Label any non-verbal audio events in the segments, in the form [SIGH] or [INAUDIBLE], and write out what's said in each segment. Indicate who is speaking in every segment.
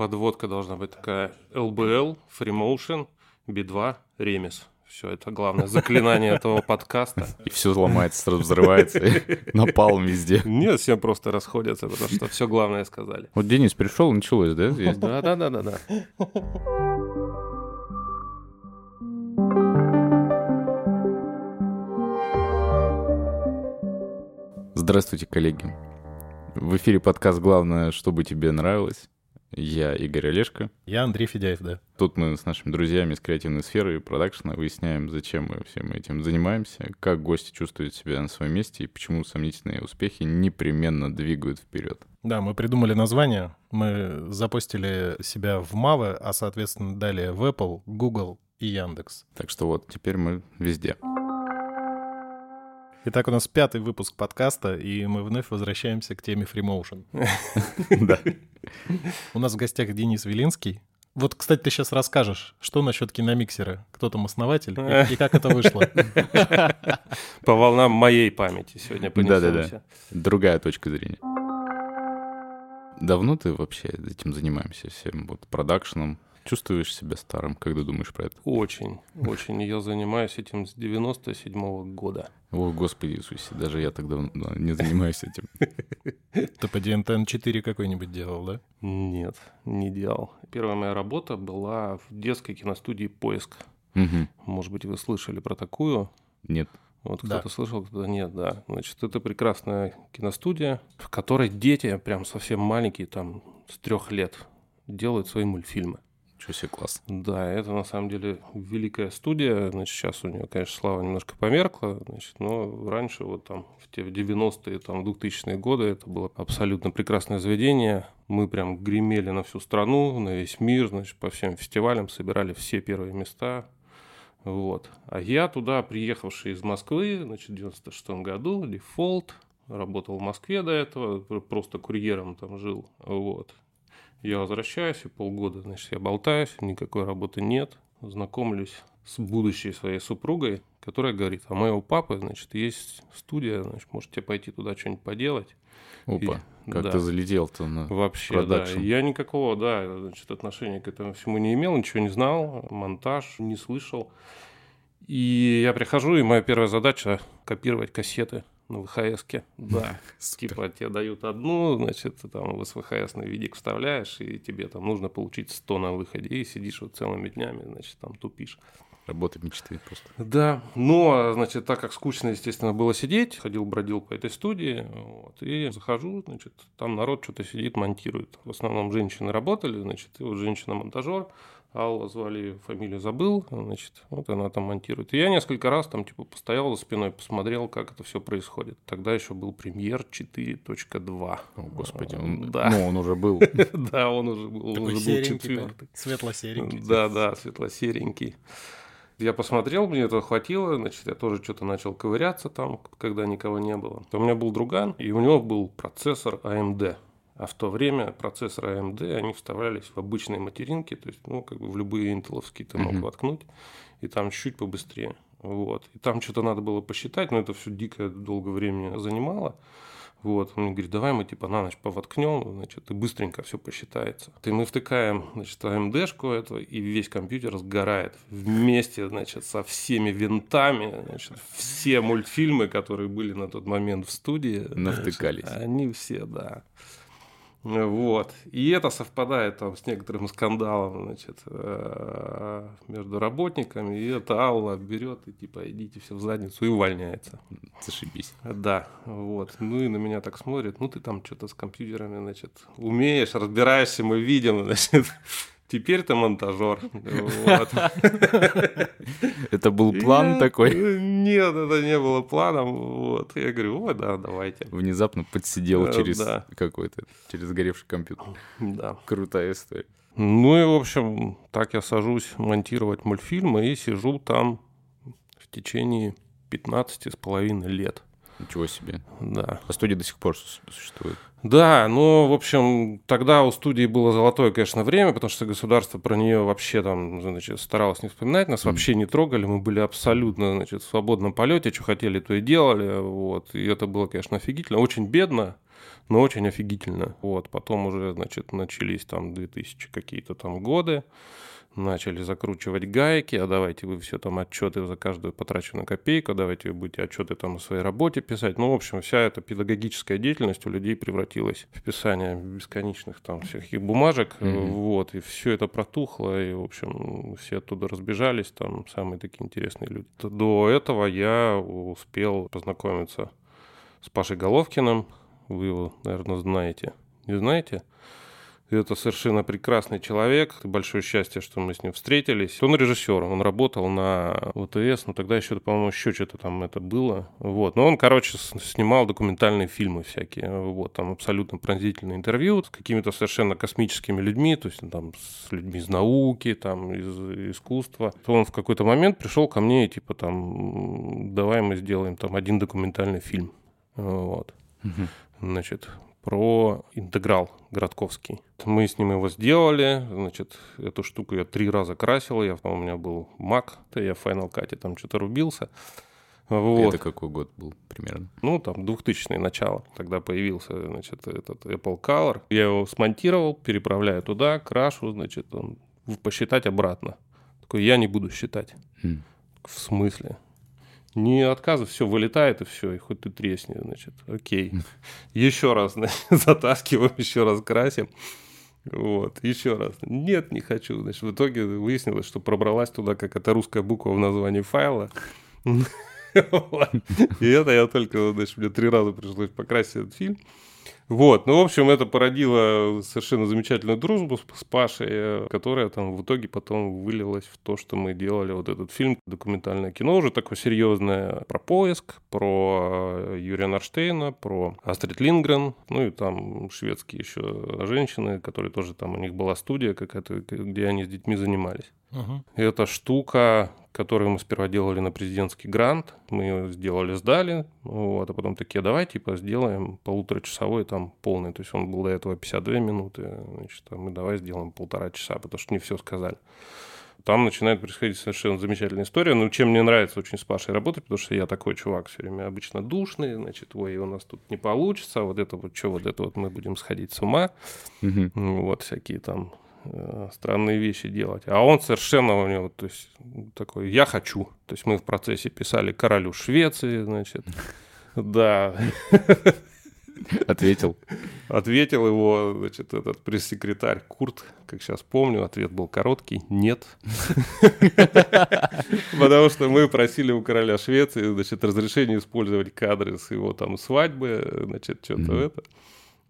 Speaker 1: подводка должна быть такая LBL, Freemotion, B2, ремес. Все, это главное заклинание этого подкаста.
Speaker 2: И все ломается, сразу взрывается. [LAUGHS] Напалм везде.
Speaker 1: Нет, все просто расходятся, потому что все главное сказали.
Speaker 2: Вот Денис пришел, началось, да?
Speaker 1: Да, да, да, да, да.
Speaker 2: Здравствуйте, коллеги. В эфире подкаст «Главное, чтобы тебе нравилось». Я Игорь Олешко.
Speaker 3: Я Андрей Федяев, да.
Speaker 2: Тут мы с нашими друзьями из креативной сферы и продакшена выясняем, зачем мы всем этим занимаемся, как гости чувствуют себя на своем месте и почему сомнительные успехи непременно двигают вперед.
Speaker 3: Да, мы придумали название, мы запустили себя в Маве, а, соответственно, далее в Apple, Google и Яндекс.
Speaker 2: Так что вот, теперь мы везде.
Speaker 3: Итак, у нас пятый выпуск подкаста, и мы вновь возвращаемся к теме фримоушен. [LAUGHS]
Speaker 2: Да.
Speaker 3: У нас в гостях Денис Велинский. Вот, кстати, ты сейчас расскажешь, что насчет киномиксера, кто там основатель и, и как это вышло. [LAUGHS]
Speaker 1: По волнам моей памяти сегодня
Speaker 2: Да-да-да. Другая точка зрения. Давно ты вообще этим занимаемся, всем вот продакшеном? Чувствуешь себя старым, когда думаешь про это?
Speaker 1: Очень, очень. Я занимаюсь этим с 97 года.
Speaker 2: О, Господи Иисусе, даже я так давно не занимаюсь этим. [LAUGHS]
Speaker 3: Ты по DNTN 4 какой-нибудь делал, да?
Speaker 1: Нет, не делал. Первая моя работа была в детской киностудии «Поиск».
Speaker 2: Мгм.
Speaker 1: Может быть, вы слышали про такую?
Speaker 2: Нет.
Speaker 1: Вот
Speaker 3: Да.
Speaker 1: кто-то слышал, кто-то нет, да. Значит, это прекрасная киностудия, в которой дети, прям совсем маленькие, там, с трех лет, делают свои мультфильмы.
Speaker 2: Ничего себе, класс.
Speaker 1: Да, это на самом деле великая студия. Значит, сейчас у нее, конечно, слава немножко померкла, значит, но раньше, вот там, в те в 90-е, там, 2000-е годы, это было абсолютно прекрасное заведение. Мы прям гремели на всю страну, на весь мир, значит, по всем фестивалям, собирали все первые места. Вот. А я туда, приехавший из Москвы, значит, в 96 году, дефолт, работал в Москве до этого, пр- просто курьером там жил, вот. Я возвращаюсь, и полгода, значит, я болтаюсь, никакой работы нет. Знакомлюсь с будущей своей супругой, которая говорит, а моего папы, значит, есть студия, значит, можете пойти туда что-нибудь поделать.
Speaker 2: Опа,
Speaker 1: И-
Speaker 2: как
Speaker 1: да.
Speaker 2: ты залетел-то на...
Speaker 1: Вообще,
Speaker 2: Продакшн.
Speaker 1: да. Я никакого, да, значит, отношения к этому всему не имел, ничего не знал, монтаж не слышал. И я прихожу, и моя первая задача копировать кассеты на VHS -ке. Да. [LAUGHS] Типа тебе дают одну, значит, ты там в SVHS ный видик вставляешь, и тебе там нужно получить 100 на выходе, и сидишь вот целыми днями, значит, там тупишь.
Speaker 2: Работа мечты просто.
Speaker 1: Да, ну, а, значит, так как скучно, естественно, было сидеть, ходил, бродил по этой студии, вот, и захожу, значит, там народ что-то сидит, монтирует. В основном женщины работали, значит, и вот женщина-монтажер, Алла звали ее, фамилию забыл, значит, вот она там монтирует. И я несколько раз там, типа, постоял за спиной, посмотрел, как это все происходит. Тогда еще был премьер 4.2.
Speaker 2: О, Господи, он... [LAUGHS]
Speaker 1: Да.
Speaker 2: Ну, он уже был. [LAUGHS]
Speaker 1: Да, он уже был, он уже был
Speaker 3: серенький,
Speaker 1: четвертый.
Speaker 3: светло-серенький.
Speaker 1: Да, да, светло-серенький. Я посмотрел, мне этого хватило, значит, я тоже что-то начал ковыряться там, когда никого не было. У меня был друган, и у него был процессор AMD. А в то время процессоры AMD, они вставлялись в обычные материнки, то есть, ну, как бы в любые интеловские ты мог
Speaker 2: Мгм.
Speaker 1: воткнуть, и там чуть побыстрее. Вот. И там что-то надо было посчитать, но это все дико долго времени занимало. Вот, он мне говорит, давай мы типа на ночь повоткнем, значит, и быстренько все посчитается. И мы втыкаем, значит, AMD-шку эту, и весь компьютер сгорает вместе, значит, со всеми винтами, значит, все мультфильмы, которые были на тот момент в студии.
Speaker 2: Навтыкались.
Speaker 1: значит, Они все, да. Вот. И это совпадает там с некоторым скандалом, значит, э, между работниками. И это Алла берет и типа идите все в задницу и увольняется.
Speaker 2: Зашибись.
Speaker 1: Да, вот. Ну и на меня так смотрят. Ну ты там что-то с компьютерами, значит, умеешь, разбираешься, мы видим, [LAUGHS] значит. Теперь ты монтажер. [LAUGHS]
Speaker 2: Это был план такой.
Speaker 1: Нет, это не было планом. Вот. Я говорю, о, да, давайте.
Speaker 2: Внезапно подсидел
Speaker 1: Э,
Speaker 2: через какой-то, через сгоревший компьютер.
Speaker 1: Да.
Speaker 2: Крутая история.
Speaker 1: Ну и, в общем, так я сажусь монтировать мультфильмы и сижу там в течение 15 с половиной лет.
Speaker 2: Ничего себе.
Speaker 1: Да.
Speaker 2: А студия до сих пор су- существует.
Speaker 1: Да, ну, в общем, тогда у студии было золотое, конечно, время, потому что государство про нее вообще там, значит, старалось не вспоминать, нас вообще не трогали, мы были абсолютно, значит, в свободном полете, что хотели, то и делали, вот, и это было, конечно, офигительно, очень бедно, но очень офигительно. Вот, потом уже, значит, начались там 2000 какие-то там годы, начали закручивать гайки, а давайте вы все там отчеты за каждую потраченную копейку, давайте вы будете отчеты там о своей работе писать. Ну, в общем, вся эта педагогическая деятельность у людей превратилась в писание бесконечных там всяких бумажек, mm-hmm. вот, и все это протухло, и, в общем, все оттуда разбежались, там самые такие интересные люди. До этого я успел познакомиться с Пашей Головкиным, вы его, наверное, знаете. Не знаете? Это совершенно прекрасный человек. Большое счастье, что мы с ним встретились. Он режиссер, он работал на ВТС, ну тогда еще, по-моему, еще что-то там это было. Вот. Но он, короче, снимал документальные фильмы всякие. Вот, там абсолютно пронзительные интервью с какими-то совершенно космическими людьми, то есть там с людьми из науки, там из искусства. Он в какой-то момент пришел ко мне и типа там, давай мы сделаем там один документальный фильм. Вот. Значит, про интеграл Городковский. Мы с ним его сделали, значит, эту штуку я три раза красил, я, у меня был Mac, я в Final Cut там что-то рубился.
Speaker 2: Вот. Это какой год был примерно?
Speaker 1: Ну, там, 2000 начало. Тогда появился, значит, этот Apple Color. Я его смонтировал, переправляю туда, крашу, значит, он посчитать обратно. Такой, я не буду считать. Хм. В смысле? Не отказывай, все вылетает и все, и хоть ты тресни, значит, окей. Еще раз [LAUGHS] значит, затаскиваем, еще раз красим. Вот, еще раз. Нет, не хочу. Значит, в итоге выяснилось, что пробралась туда какая-то русская буква в названии файла. [LAUGHS] И это я только, значит, мне три раза пришлось покрасить этот фильм. Вот, ну, в общем, это породило совершенно замечательную дружбу с, с Пашей, которая там в итоге потом вылилась в то, что мы делали вот этот фильм, документальное кино, уже такое серьезное, про поиск, про э, Юрия Нарштейна, про Астрид Лингрен, ну и там шведские еще женщины, которые тоже там, у них была студия какая-то, где они с детьми занимались. Угу. Эта штука которую мы сперва делали на президентский грант. Мы ее сделали, сдали, вот, а потом такие, давай, типа, сделаем полуторачасовой там полный. То есть он был до этого 52 минуты, значит, а мы давай сделаем полтора часа, потому что не все сказали. Там начинает происходить совершенно замечательная история. Ну, чем мне нравится очень с Пашей работать, потому что я такой чувак все время обычно душный, значит, ой, у нас тут не получится, вот это вот что, вот это вот мы будем сходить с ума. Угу. Вот всякие там странные вещи делать. А он совершенно у него, то есть, такой, я хочу. То есть мы в процессе писали королю Швеции, значит, [LAUGHS] да.
Speaker 2: Ответил.
Speaker 1: Ответил его, значит, этот пресс-секретарь Курт, как сейчас помню, ответ был короткий, нет. [LAUGHS] Потому что мы просили у короля Швеции, значит, разрешение использовать кадры с его там свадьбы, значит, что-то это.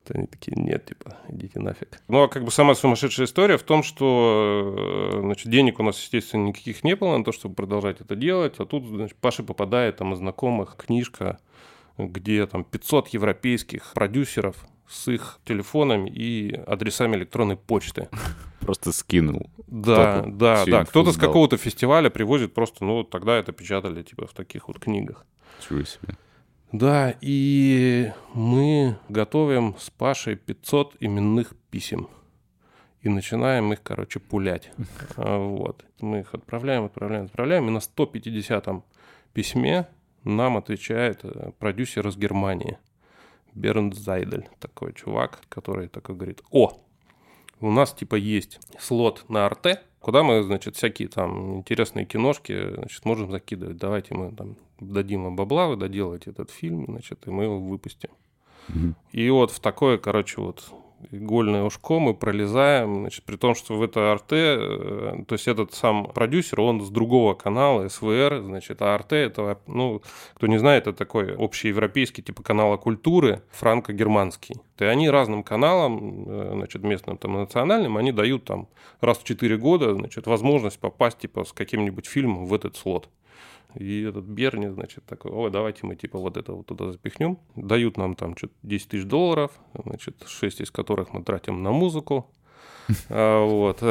Speaker 1: Они такие, нет, типа, идите нафиг. Ну, а как бы сама сумасшедшая история в том, что, э, значит, денег у нас, естественно, никаких не было на то, чтобы продолжать это делать, а тут, значит, Паша попадает там из знакомых книжка, где там 500 европейских продюсеров с их телефонами и адресами электронной почты. [LAUGHS]
Speaker 2: Просто скинул.
Speaker 1: Да, да, да. Кто-то с какого-то фестиваля привозит просто, ну, тогда это печатали, типа, в таких вот книгах.
Speaker 2: Чего себе.
Speaker 1: Да, и мы готовим с Пашей 500 именных писем. И начинаем их, короче, пулять. [LAUGHS] А, вот. Мы их отправляем, отправляем, отправляем. И на 150-м письме нам отвечает э, продюсер из Германии. Бернд Зайдель, такой чувак, который такой говорит, о, у нас типа есть слот на РТ, куда мы, значит, всякие там интересные киношки, значит, можем закидывать. Давайте мы там дадим вам бабла, вы доделаете этот фильм, значит, и мы его выпустим. Угу. И вот в такое, короче, вот игольное ушко мы пролезаем, значит, при том, что в это РТ, э, то есть этот сам продюсер, он с другого канала, СВР, значит, а РТ это, ну, кто не знает, это такой общеевропейский типа канала культуры, франко-германский. И они разным каналам, э, значит, местным там национальным, они дают там раз в 4 года, значит, возможность попасть типа с каким-нибудь фильмом в этот слот. И этот Берни, значит, такой, ой, давайте мы типа вот это вот туда запихнем. Дают нам там что-то 10 тысяч долларов, значит, 6 из которых мы тратим на музыку. [LAUGHS] А, вот.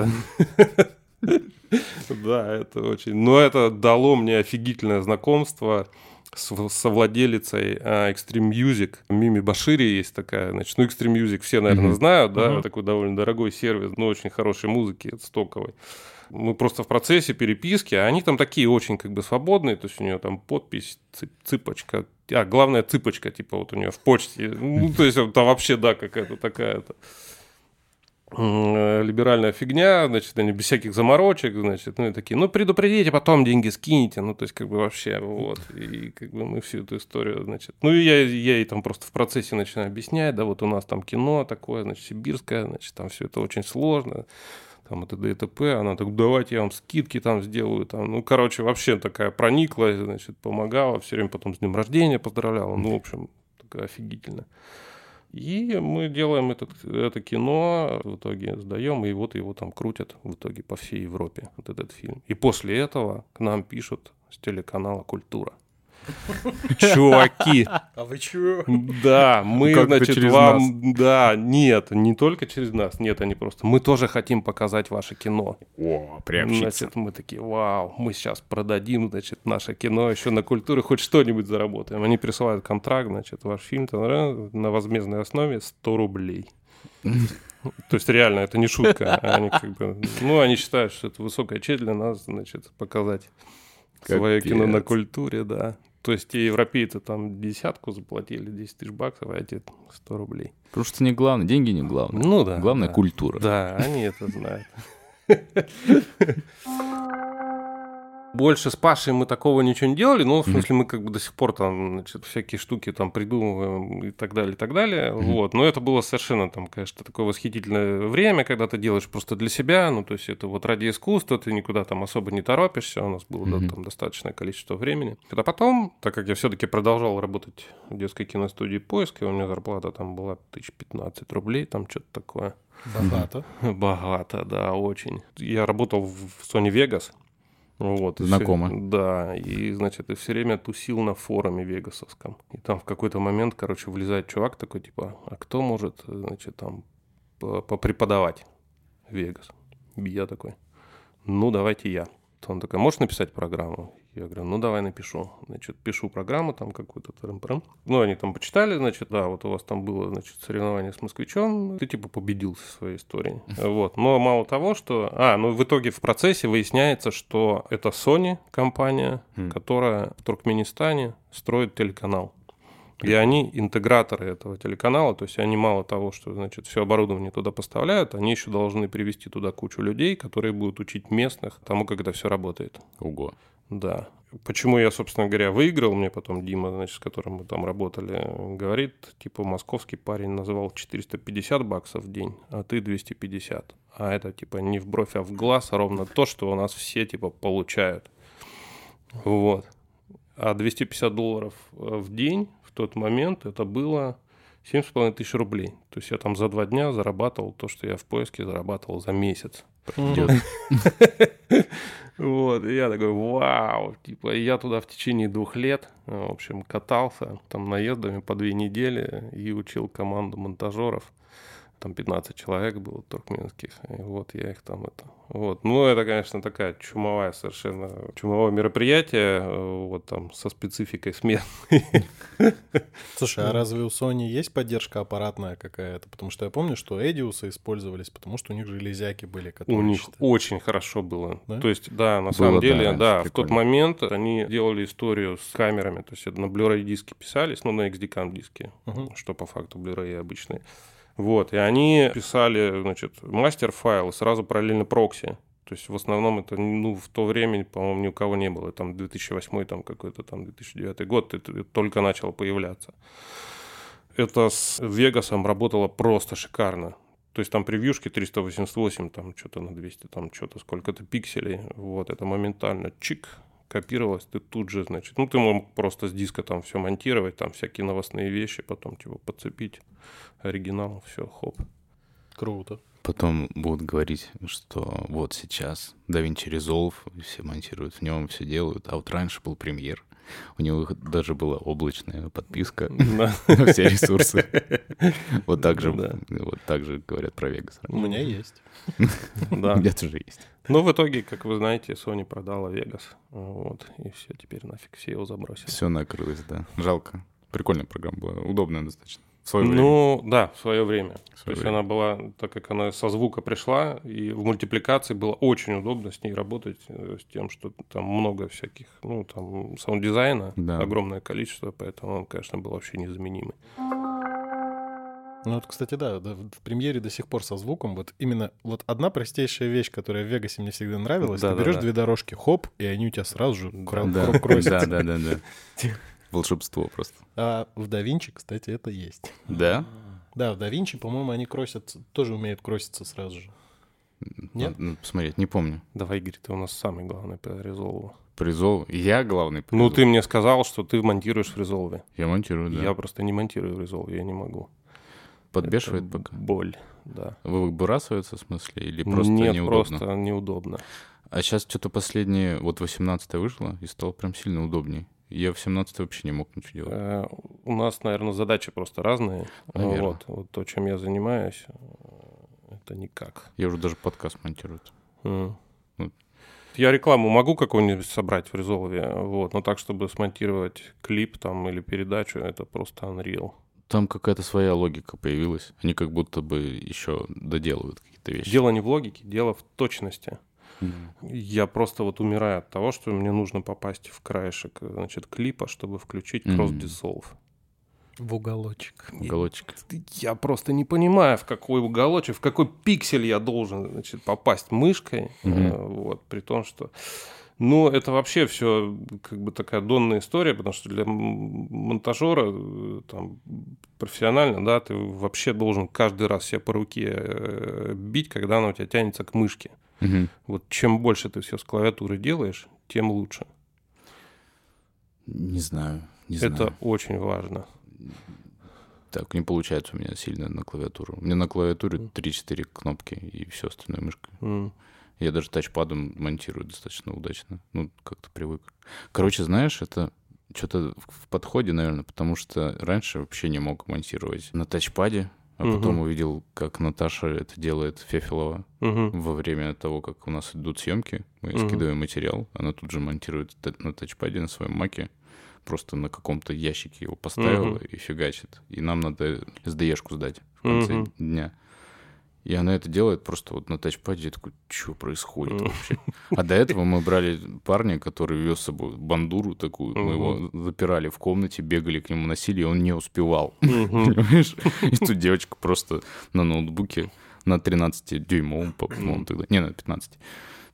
Speaker 1: Да, это очень... Но это дало мне офигительное знакомство совладелицей uh, Extreme Music. Мими Башири есть такая, значит, ну, Extreme Music все, наверное, знают, да, такой довольно дорогой сервис, но очень хорошей музыки, стоковой. Мы просто в процессе переписки, а они там такие очень как бы свободные, то есть у нее там подпись, цыпочка, а главная цыпочка, типа вот у нее в почте, ну, то есть там вообще, да, какая-то такая-то либеральная фигня, значит, они без всяких заморочек, значит, ну и такие, ну предупредите, потом деньги скинете, ну то есть как бы вообще, вот, и как бы мы всю эту историю, значит, ну и я, я ей там просто в процессе начинаю объяснять, да, вот у нас там кино такое, значит, сибирское, значит, там все это очень сложно, там это ДТП, она так, давайте я вам скидки там сделаю, там, ну, короче, вообще такая проникла, значит, помогала, все время потом с днем рождения поздравляла, ну, в общем, такая офигительная. И мы делаем этот, это кино, в итоге сдаем, и вот его там крутят в итоге по всей Европе, вот этот фильм. И после этого к нам пишут с телеканала «Культура». Чуваки.
Speaker 3: А вы чего?
Speaker 1: Да, мы, ну, значит, вам... Нас? Да, нет, не только через нас. Нет, они просто... Мы тоже хотим показать ваше кино.
Speaker 2: О, приобщиться.
Speaker 1: Значит, мы такие, вау, мы сейчас продадим, значит, наше кино еще на культуре, хоть что-нибудь заработаем. Они присылают контракт, значит, ваш фильм на возмездной основе 100 рублей. То есть реально, это не шутка. Они как бы, ну, они считают, что это высокая честь для нас, значит, показать Капец. свое кино на культуре, да. То есть те европейцы там десятку заплатили, 10 тысяч баксов, а эти 100 рублей.
Speaker 2: Потому что не главное, деньги не главное.
Speaker 1: Ну да.
Speaker 2: Главное
Speaker 1: да.
Speaker 2: культура.
Speaker 1: Да, они это знают. [LAUGHS] Больше с Пашей мы такого ничего не делали, но в смысле мы как бы до сих пор там значит, всякие штуки там придумываем и так далее, и так далее. Mm-hmm. Вот. Но это было совершенно там, конечно, такое восхитительное время, когда ты делаешь просто для себя, ну то есть это вот ради искусства, ты никуда там особо не торопишься, у нас было mm-hmm. да, там достаточное количество времени. А потом, так как я все-таки продолжал работать в детской киностудии «Поиск», и у меня зарплата там была 1015 рублей, там что-то такое.
Speaker 3: Богато. [LAUGHS]
Speaker 1: Богато, да, очень. Я работал в Sony Vegas, вот,
Speaker 2: Знакомо.
Speaker 1: Все, да, и, значит, ты все время тусил на форуме вегасовском. И там в какой-то момент, короче, влезает чувак такой, типа, а кто может, значит, там попреподавать Вегас? Я такой, ну, давайте я. Он такой, можешь написать программу? Я говорю, ну давай напишу. Значит, пишу программу там какую-то. Ну, они там почитали, значит, да, вот у вас там было, значит, соревнование с москвичом, ты типа победил в своей истории. [LAUGHS] Вот. Но мало того, что... А, ну в итоге в процессе выясняется, что это Sony компания, которая в Туркменистане строит телеканал. И они интеграторы этого телеканала, то есть они мало того, что значит все оборудование туда поставляют, они еще должны привести туда кучу людей, которые будут учить местных тому, как это все работает.
Speaker 2: Ого.
Speaker 1: Да. Почему я, собственно говоря, выиграл, мне потом Дима, значит, с которым мы там работали, говорит, типа, московский парень называл 450 баксов в день, а ты 250. А это, типа, не в бровь, а в глаз, а ровно то, что у нас все, типа, получают. Вот. А 250 долларов э, в день в тот момент это было 7,5 тысяч рублей. То есть я там за два дня зарабатывал то, что я в поиске зарабатывал за месяц. [LAUGHS] Вот, и я такой, вау, типа, я туда в течение двух лет, в общем, катался там наездами по две недели и учил команду монтажеров там 15 человек было туркменских, и вот я их там это... Вот. Ну, это, конечно, такая чумовая совершенно, чумовое мероприятие, вот там со спецификой смен.
Speaker 3: Слушай, а разве у Sony есть поддержка аппаратная какая-то? Потому что я помню, что Эдиусы использовались, потому что у них железяки были,
Speaker 1: которые... У них очень хорошо было. Да? То есть, да, на самом деле, да, в тот момент они делали историю с камерами, то есть это на Blu-ray диски писались, ну, на XD-CAM диске, что по факту Blu-ray обычные. Вот, и они писали, значит, мастер-файл сразу параллельно прокси. То есть в основном это, ну, в то время, по-моему, ни у кого не было. Там 2008 там какой-то там 2009 год это, это только начало появляться. Это с Вегасом работало просто шикарно. То есть там превьюшки 388, там что-то на 200, там что-то сколько-то пикселей. Вот, это моментально чик, копировалось, ты тут же, значит, ну, ты мог просто с диска там все монтировать, там всякие новостные вещи, потом типа подцепить оригинал, все, хоп.
Speaker 3: Круто.
Speaker 2: Потом будут говорить, что вот сейчас DaVinci Resolve, все монтируют в нем, все делают, а вот раньше был премьер. У него даже была облачная подписка на все ресурсы. Вот так же, вот так же говорят про Вегас.
Speaker 3: У меня есть.
Speaker 2: У
Speaker 1: Да.
Speaker 2: меня тоже есть.
Speaker 1: Но в итоге, как вы знаете, Sony продала Vegas. Вот. И все, теперь нафиг все его забросили.
Speaker 2: Все накрылось, да. Жалко. Прикольная программа была, удобная достаточно. В свое время.
Speaker 1: Ну, да, в свое время.
Speaker 2: В
Speaker 1: То
Speaker 2: свое
Speaker 1: есть
Speaker 2: время.
Speaker 1: она была, так как она со звука пришла, и в мультипликации было очень удобно с ней работать, э, с тем, что там много всяких, ну, там, саунд-дизайна,
Speaker 2: Да.
Speaker 1: огромное количество, поэтому он, конечно, был вообще незаменимый.
Speaker 3: Ну вот, кстати, да, да, в премьере до сих пор со звуком, вот именно вот одна простейшая вещь, которая в Вегасе мне всегда нравилась, ты
Speaker 1: Да-да-да.
Speaker 3: берешь две дорожки, хоп, и они у тебя сразу же кро-
Speaker 2: Да,
Speaker 3: кросятся.
Speaker 2: да, да, да, да. [LAUGHS] Волшебство просто.
Speaker 3: А в Да Винчи, кстати, это есть.
Speaker 2: Да?
Speaker 3: Да, в Да Винчи, по-моему, они кросятся, тоже умеют кроситься сразу же. Нет?
Speaker 2: Надо посмотреть, не помню.
Speaker 1: Давай, Игорь, ты у нас самый главный по Resolve.
Speaker 2: Призол. Я главный по
Speaker 1: Ну, ты мне сказал, что ты монтируешь в Resolve.
Speaker 2: Я монтирую, да.
Speaker 1: Я просто не монтирую в Resolve, я не могу.
Speaker 2: Подбешивает
Speaker 1: Это
Speaker 2: пока.
Speaker 1: Боль, да.
Speaker 2: Выбрасывается в смысле? Или просто
Speaker 1: Нет,
Speaker 2: неудобно?
Speaker 1: просто неудобно.
Speaker 2: А сейчас что-то последнее, вот 18 вышло, и стало прям сильно удобней. Я в 17 вообще не мог ничего делать.
Speaker 1: Э, У нас, наверное, задачи просто разные.
Speaker 2: Наверно.
Speaker 1: Вот, вот то, чем я занимаюсь, э, это никак.
Speaker 2: Я уже даже подкаст монтирую. Ну.
Speaker 1: Я рекламу могу какую-нибудь собрать в Resolve, вот, но так, чтобы смонтировать клип там или передачу, это просто Unreal.
Speaker 2: Там какая-то своя логика появилась. Они как будто бы еще доделывают какие-то вещи.
Speaker 1: Дело не в логике, дело в точности. Я просто вот умираю от того, что мне нужно попасть в краешек, значит, клипа, чтобы включить. Cross Dissolve.
Speaker 3: В уголочек.
Speaker 2: Уголочек.
Speaker 1: Я просто не понимаю, в какой уголочек, в какой пиксель я должен значит, попасть мышкой. Э, Вот, при том, что... Ну, это вообще все как бы такая донная история, потому что для монтажера э, там, профессионально, да, ты вообще должен каждый раз себя по руке э, бить, когда она у тебя тянется к мышке.
Speaker 2: Мгм.
Speaker 1: Вот чем больше ты все с клавиатуры делаешь, тем лучше.
Speaker 2: Не знаю, не
Speaker 1: это
Speaker 2: знаю.
Speaker 1: очень важно.
Speaker 2: Так, не получается у меня сильно на клавиатуру. У меня на клавиатуре 3-4 кнопки и все остальное мышкой.
Speaker 1: М.
Speaker 2: Я даже тачпадом монтирую достаточно удачно. Ну, как-то привык. Короче, знаешь, это что-то в подходе, наверное, потому что раньше вообще не мог монтировать на тачпаде, а
Speaker 1: Мгм.
Speaker 2: потом увидел, как Наташа это делает Фефилова
Speaker 1: Мгм.
Speaker 2: во время того, как у нас идут съемки. Мы
Speaker 1: Мгм.
Speaker 2: скидываем материал, она тут же монтирует на тачпаде, на своем маке. Просто на каком-то ящике его поставила
Speaker 1: Мгм.
Speaker 2: и фигачит. И нам надо SDE-шку сдать в конце
Speaker 1: Мгм.
Speaker 2: дня. И она это делает просто вот на тачпаде. Я такой, что происходит вообще? А до этого мы брали парня, который вез с собой бандуру такую. Мы его запирали в комнате, бегали к нему, носили, и он не успевал. [LAUGHS] Понимаешь? И тут девочка просто на ноутбуке на 13-дюймовом, по-моему, тогда. Не, на 15.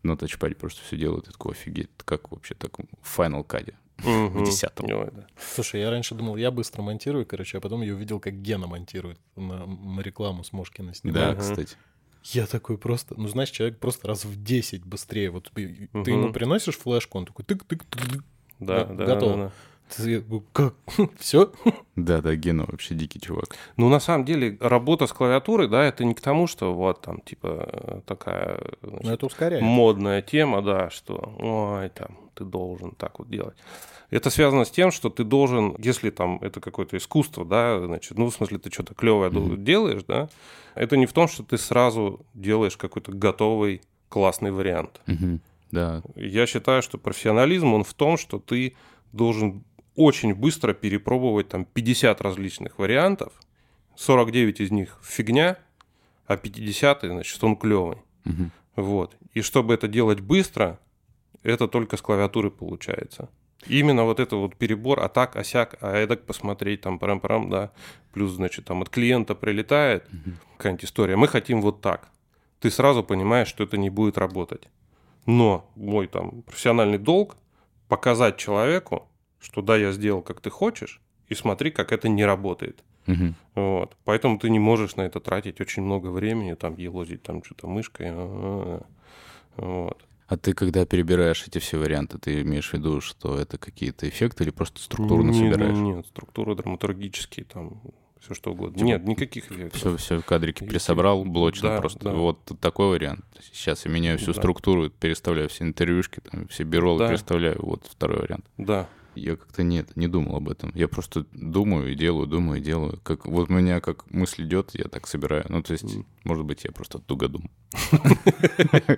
Speaker 2: На тачпаде просто все делает. Я такой, офигеть, как вообще так в Final Cut?
Speaker 1: Мгм. [LAUGHS]
Speaker 2: десятом.
Speaker 1: Ой, да.
Speaker 3: Слушай, я раньше думал, я быстро монтирую, короче, а потом я увидел, как Гена монтирует на, рекламу с Мошкина
Speaker 2: Да,
Speaker 3: снимает.
Speaker 1: Ага.
Speaker 2: кстати.
Speaker 3: Я такой просто, ну знаешь, человек просто раз в 10 быстрее. Вот ты, ты
Speaker 1: Мгм.
Speaker 3: ему приносишь флешку, он такой тык-тык-тык.
Speaker 1: Да,
Speaker 3: Да,
Speaker 1: да,
Speaker 3: готово.
Speaker 1: да, да.
Speaker 3: Ты- говорю, Как? [LAUGHS] Все?
Speaker 2: Да, да, Гена вообще дикий чувак.
Speaker 1: Ну, на самом деле, работа с клавиатурой, да, это не к тому, что вот там, типа, э, такая значит,
Speaker 3: Ну это ускоряет.
Speaker 1: модная тема, да, что, ой, там, ты должен так вот делать. Это связано с тем, что ты должен, если там это какое-то искусство, да, значит, ну, в смысле, ты что-то клевое
Speaker 2: Мгм.
Speaker 1: делаешь, да, это не в том, что ты сразу делаешь какой-то готовый классный вариант.
Speaker 2: Мгм. Да,
Speaker 1: Я считаю, что профессионализм, он в том, что ты должен очень быстро перепробовать там 50 различных вариантов, 49 из них фигня, а 50 значит, он клевый.
Speaker 2: Мгм.
Speaker 1: Вот. И чтобы это делать быстро, это только с клавиатуры получается. Именно вот это вот перебор, а так, осяк, а эдак посмотреть, там, парам-парам, да. Плюс, значит, там от клиента прилетает
Speaker 2: Мгм.
Speaker 1: какая-нибудь история. Мы хотим вот так. Ты сразу понимаешь, что это не будет работать. Но мой там профессиональный долг показать человеку, что да, я сделал, как ты хочешь, и смотри, как это не работает.
Speaker 2: Мгм.
Speaker 1: Вот. Поэтому ты не можешь на это тратить очень много времени, там, елозить там что-то мышкой. а-а-а. Вот.
Speaker 2: А ты, когда перебираешь эти все варианты, ты имеешь в виду, что это какие-то эффекты или просто структурно
Speaker 1: Не-
Speaker 2: собираешь?
Speaker 1: Нет, структуры драматургические, там, все что угодно.
Speaker 2: Типа,
Speaker 1: Нет, никаких эффектов.
Speaker 2: Все, все в кадрики
Speaker 1: И-
Speaker 2: пересобрал, блочно
Speaker 1: Да,
Speaker 2: просто.
Speaker 1: да.
Speaker 2: Вот такой вариант. Сейчас я меняю всю
Speaker 1: Да.
Speaker 2: структуру, переставляю все интервьюшки, там, все биролы
Speaker 1: Да.
Speaker 2: переставляю. Вот второй вариант.
Speaker 1: Да.
Speaker 2: Я как-то нет, не думал об этом. Я просто думаю и делаю, думаю и делаю. Как, вот у меня как мысль идет, я так собираю. Ну, то есть,
Speaker 1: Мгм.
Speaker 2: может быть, я просто тугодум. [LAUGHS]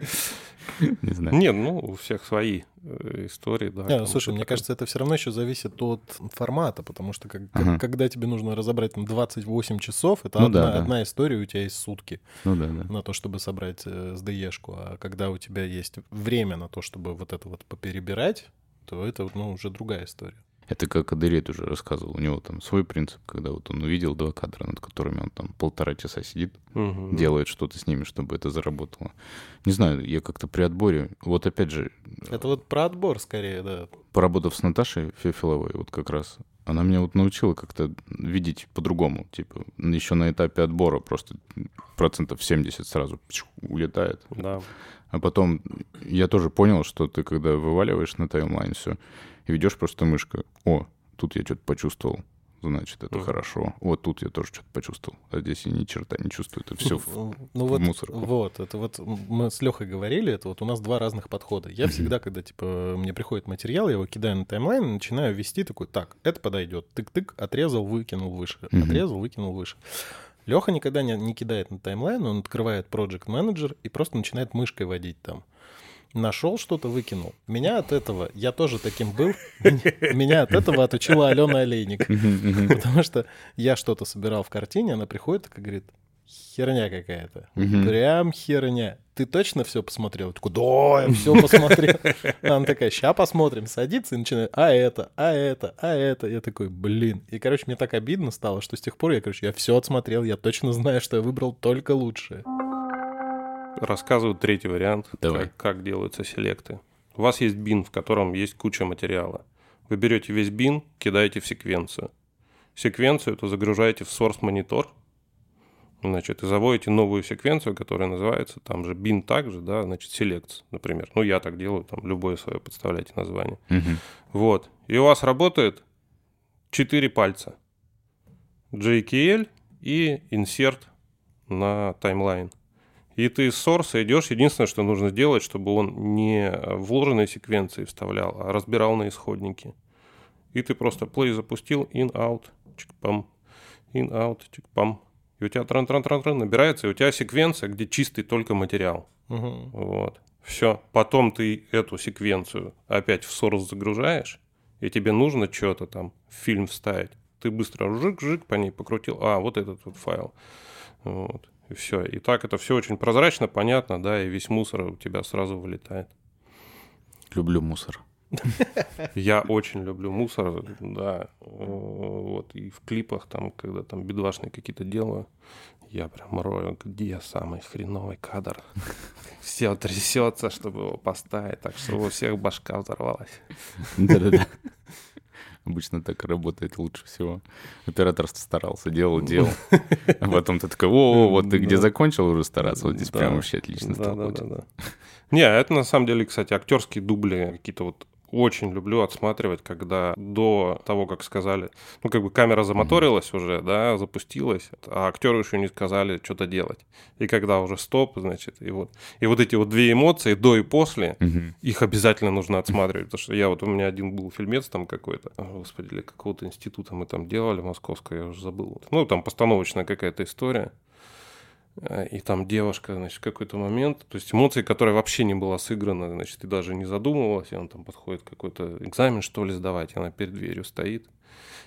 Speaker 2: Не знаю.
Speaker 1: Нет, ну, у всех свои э, истории, да.
Speaker 3: Не, ну, слушай, мне кажется, это все равно еще зависит от формата, потому что как- как-
Speaker 2: Ага.
Speaker 3: когда тебе нужно разобрать там 28 часов, это
Speaker 2: Ну
Speaker 3: одна,
Speaker 2: да, да.
Speaker 3: одна история, у тебя есть сутки
Speaker 2: Ну да, да.
Speaker 3: на то, чтобы собрать э, SDE-шку, а когда у тебя есть время на то, чтобы вот это вот поперебирать, то это ну, уже другая история.
Speaker 2: Это как Адерит уже рассказывал. У него там свой принцип, когда вот он увидел два кадра, над которыми он там полтора часа сидит,
Speaker 1: Мгм.
Speaker 2: делает что-то с ними, чтобы это заработало. Не знаю, я как-то при отборе, вот опять же,
Speaker 3: Это вот про отбор скорее, да.
Speaker 2: поработав с Наташей Фефиловой, вот как раз, она меня вот научила как-то видеть по-другому. Типа, еще на этапе отбора просто процентов 70 сразу улетает.
Speaker 1: Да.
Speaker 2: А потом я тоже понял, что ты, когда вываливаешь на таймлайн все, и ведешь просто мышкой, о, тут я что-то почувствовал, значит, это
Speaker 1: Мгм.
Speaker 2: хорошо. Вот тут я тоже что-то почувствовал. А здесь я ни черта не чувствую. Это все
Speaker 3: Ну, ну вот,
Speaker 2: мусорку.
Speaker 3: вот, это вот мы с Лехой говорили, это вот у нас два разных подхода. Я всегда, когда типа мне приходит материал, я его кидаю на таймлайн и начинаю вести такой, так, это подойдет, тык-тык, отрезал, выкинул выше, отрезал, выкинул выше. Леха никогда не, не кидает на таймлайн, он открывает Project Manager и просто начинает мышкой водить там. Нашел что-то, выкинул. Меня от этого, я тоже таким был, [LAUGHS] меня- от этого отучила Алена Олейник. Потому что я что-то собирал в картине, она приходит и говорит, херня какая-то. Прям херня. Ты точно все посмотрел? Я такой, да, я все посмотрел. [LAUGHS] Она такая, ща посмотрим. Садится и начинает, а это, а это, а это. Я такой, блин. И, короче, мне так обидно стало, что с тех пор я, короче, я все отсмотрел, я точно знаю, что я выбрал только лучшее.
Speaker 1: Рассказываю третий вариант,
Speaker 2: Давай.
Speaker 1: Как, как делаются селекты. У вас есть бин, в котором есть куча материала. Вы берете весь бин, кидаете в секвенцию. Секвенцию это загружаете в source монитор, значит, и заводите новую секвенцию, которая называется там же bin также, да, значит, selects, например. Ну, я так делаю, там любое свое подставляйте название.
Speaker 2: Мгм.
Speaker 1: Вот. И у вас работает 4 пальца. JKL и insert на таймлайн. И ты с source идешь, единственное, что нужно сделать, чтобы он не вложенные секвенции вставлял, а разбирал на исходники. И ты просто play запустил, in, out, чик-пам, in, out, чик-пам. И у тебя тран-тран-тран-тран набирается, и у тебя секвенция, где чистый только материал.
Speaker 3: Мгм.
Speaker 1: Вот. Все. Потом ты эту секвенцию опять в source загружаешь, и тебе нужно что-то там в фильм вставить. Ты быстро жик-жик по ней покрутил. А, вот этот вот файл. Вот. И все. И так это все очень прозрачно, понятно, да, и весь мусор у тебя сразу вылетает.
Speaker 2: Люблю мусор.
Speaker 1: Я очень люблю мусор, да. Вот. И в клипах, там, когда там бедвашные какие-то делаю, я прям рою, где самый хреновый кадр. Все трясется, чтобы его поставить, так что у всех башка взорвалась.
Speaker 2: Да-да-да. Обычно так работает лучше всего. Оператор старался, делал, делал. А потом ты такой, о, вот ты где
Speaker 1: Да.
Speaker 2: закончил уже стараться, вот здесь прям вообще отлично
Speaker 1: Да,
Speaker 2: стал.
Speaker 1: да,
Speaker 2: получаться.
Speaker 1: да, да. Не, это на самом деле, кстати, актерские дубли какие-то вот очень люблю отсматривать, когда до того, как сказали, ну, как бы камера замоторилась уже, да, запустилась, а актеры еще не сказали что-то делать. И когда уже стоп, значит, и вот, и вот эти вот две эмоции, до и после,
Speaker 2: Мгм.
Speaker 1: их обязательно нужно отсматривать, потому что я вот, у меня один был фильмец там какой-то, а, господи, для какого-то института мы там делали, московского, я уже забыл. Ну, там постановочная какая-то история. А, И там девушка, значит, в какой-то момент, то есть эмоции, которая вообще не была сыграна, значит, и даже не задумывалась, и он там подходит какой-то экзамен, что ли, сдавать, и она перед дверью стоит.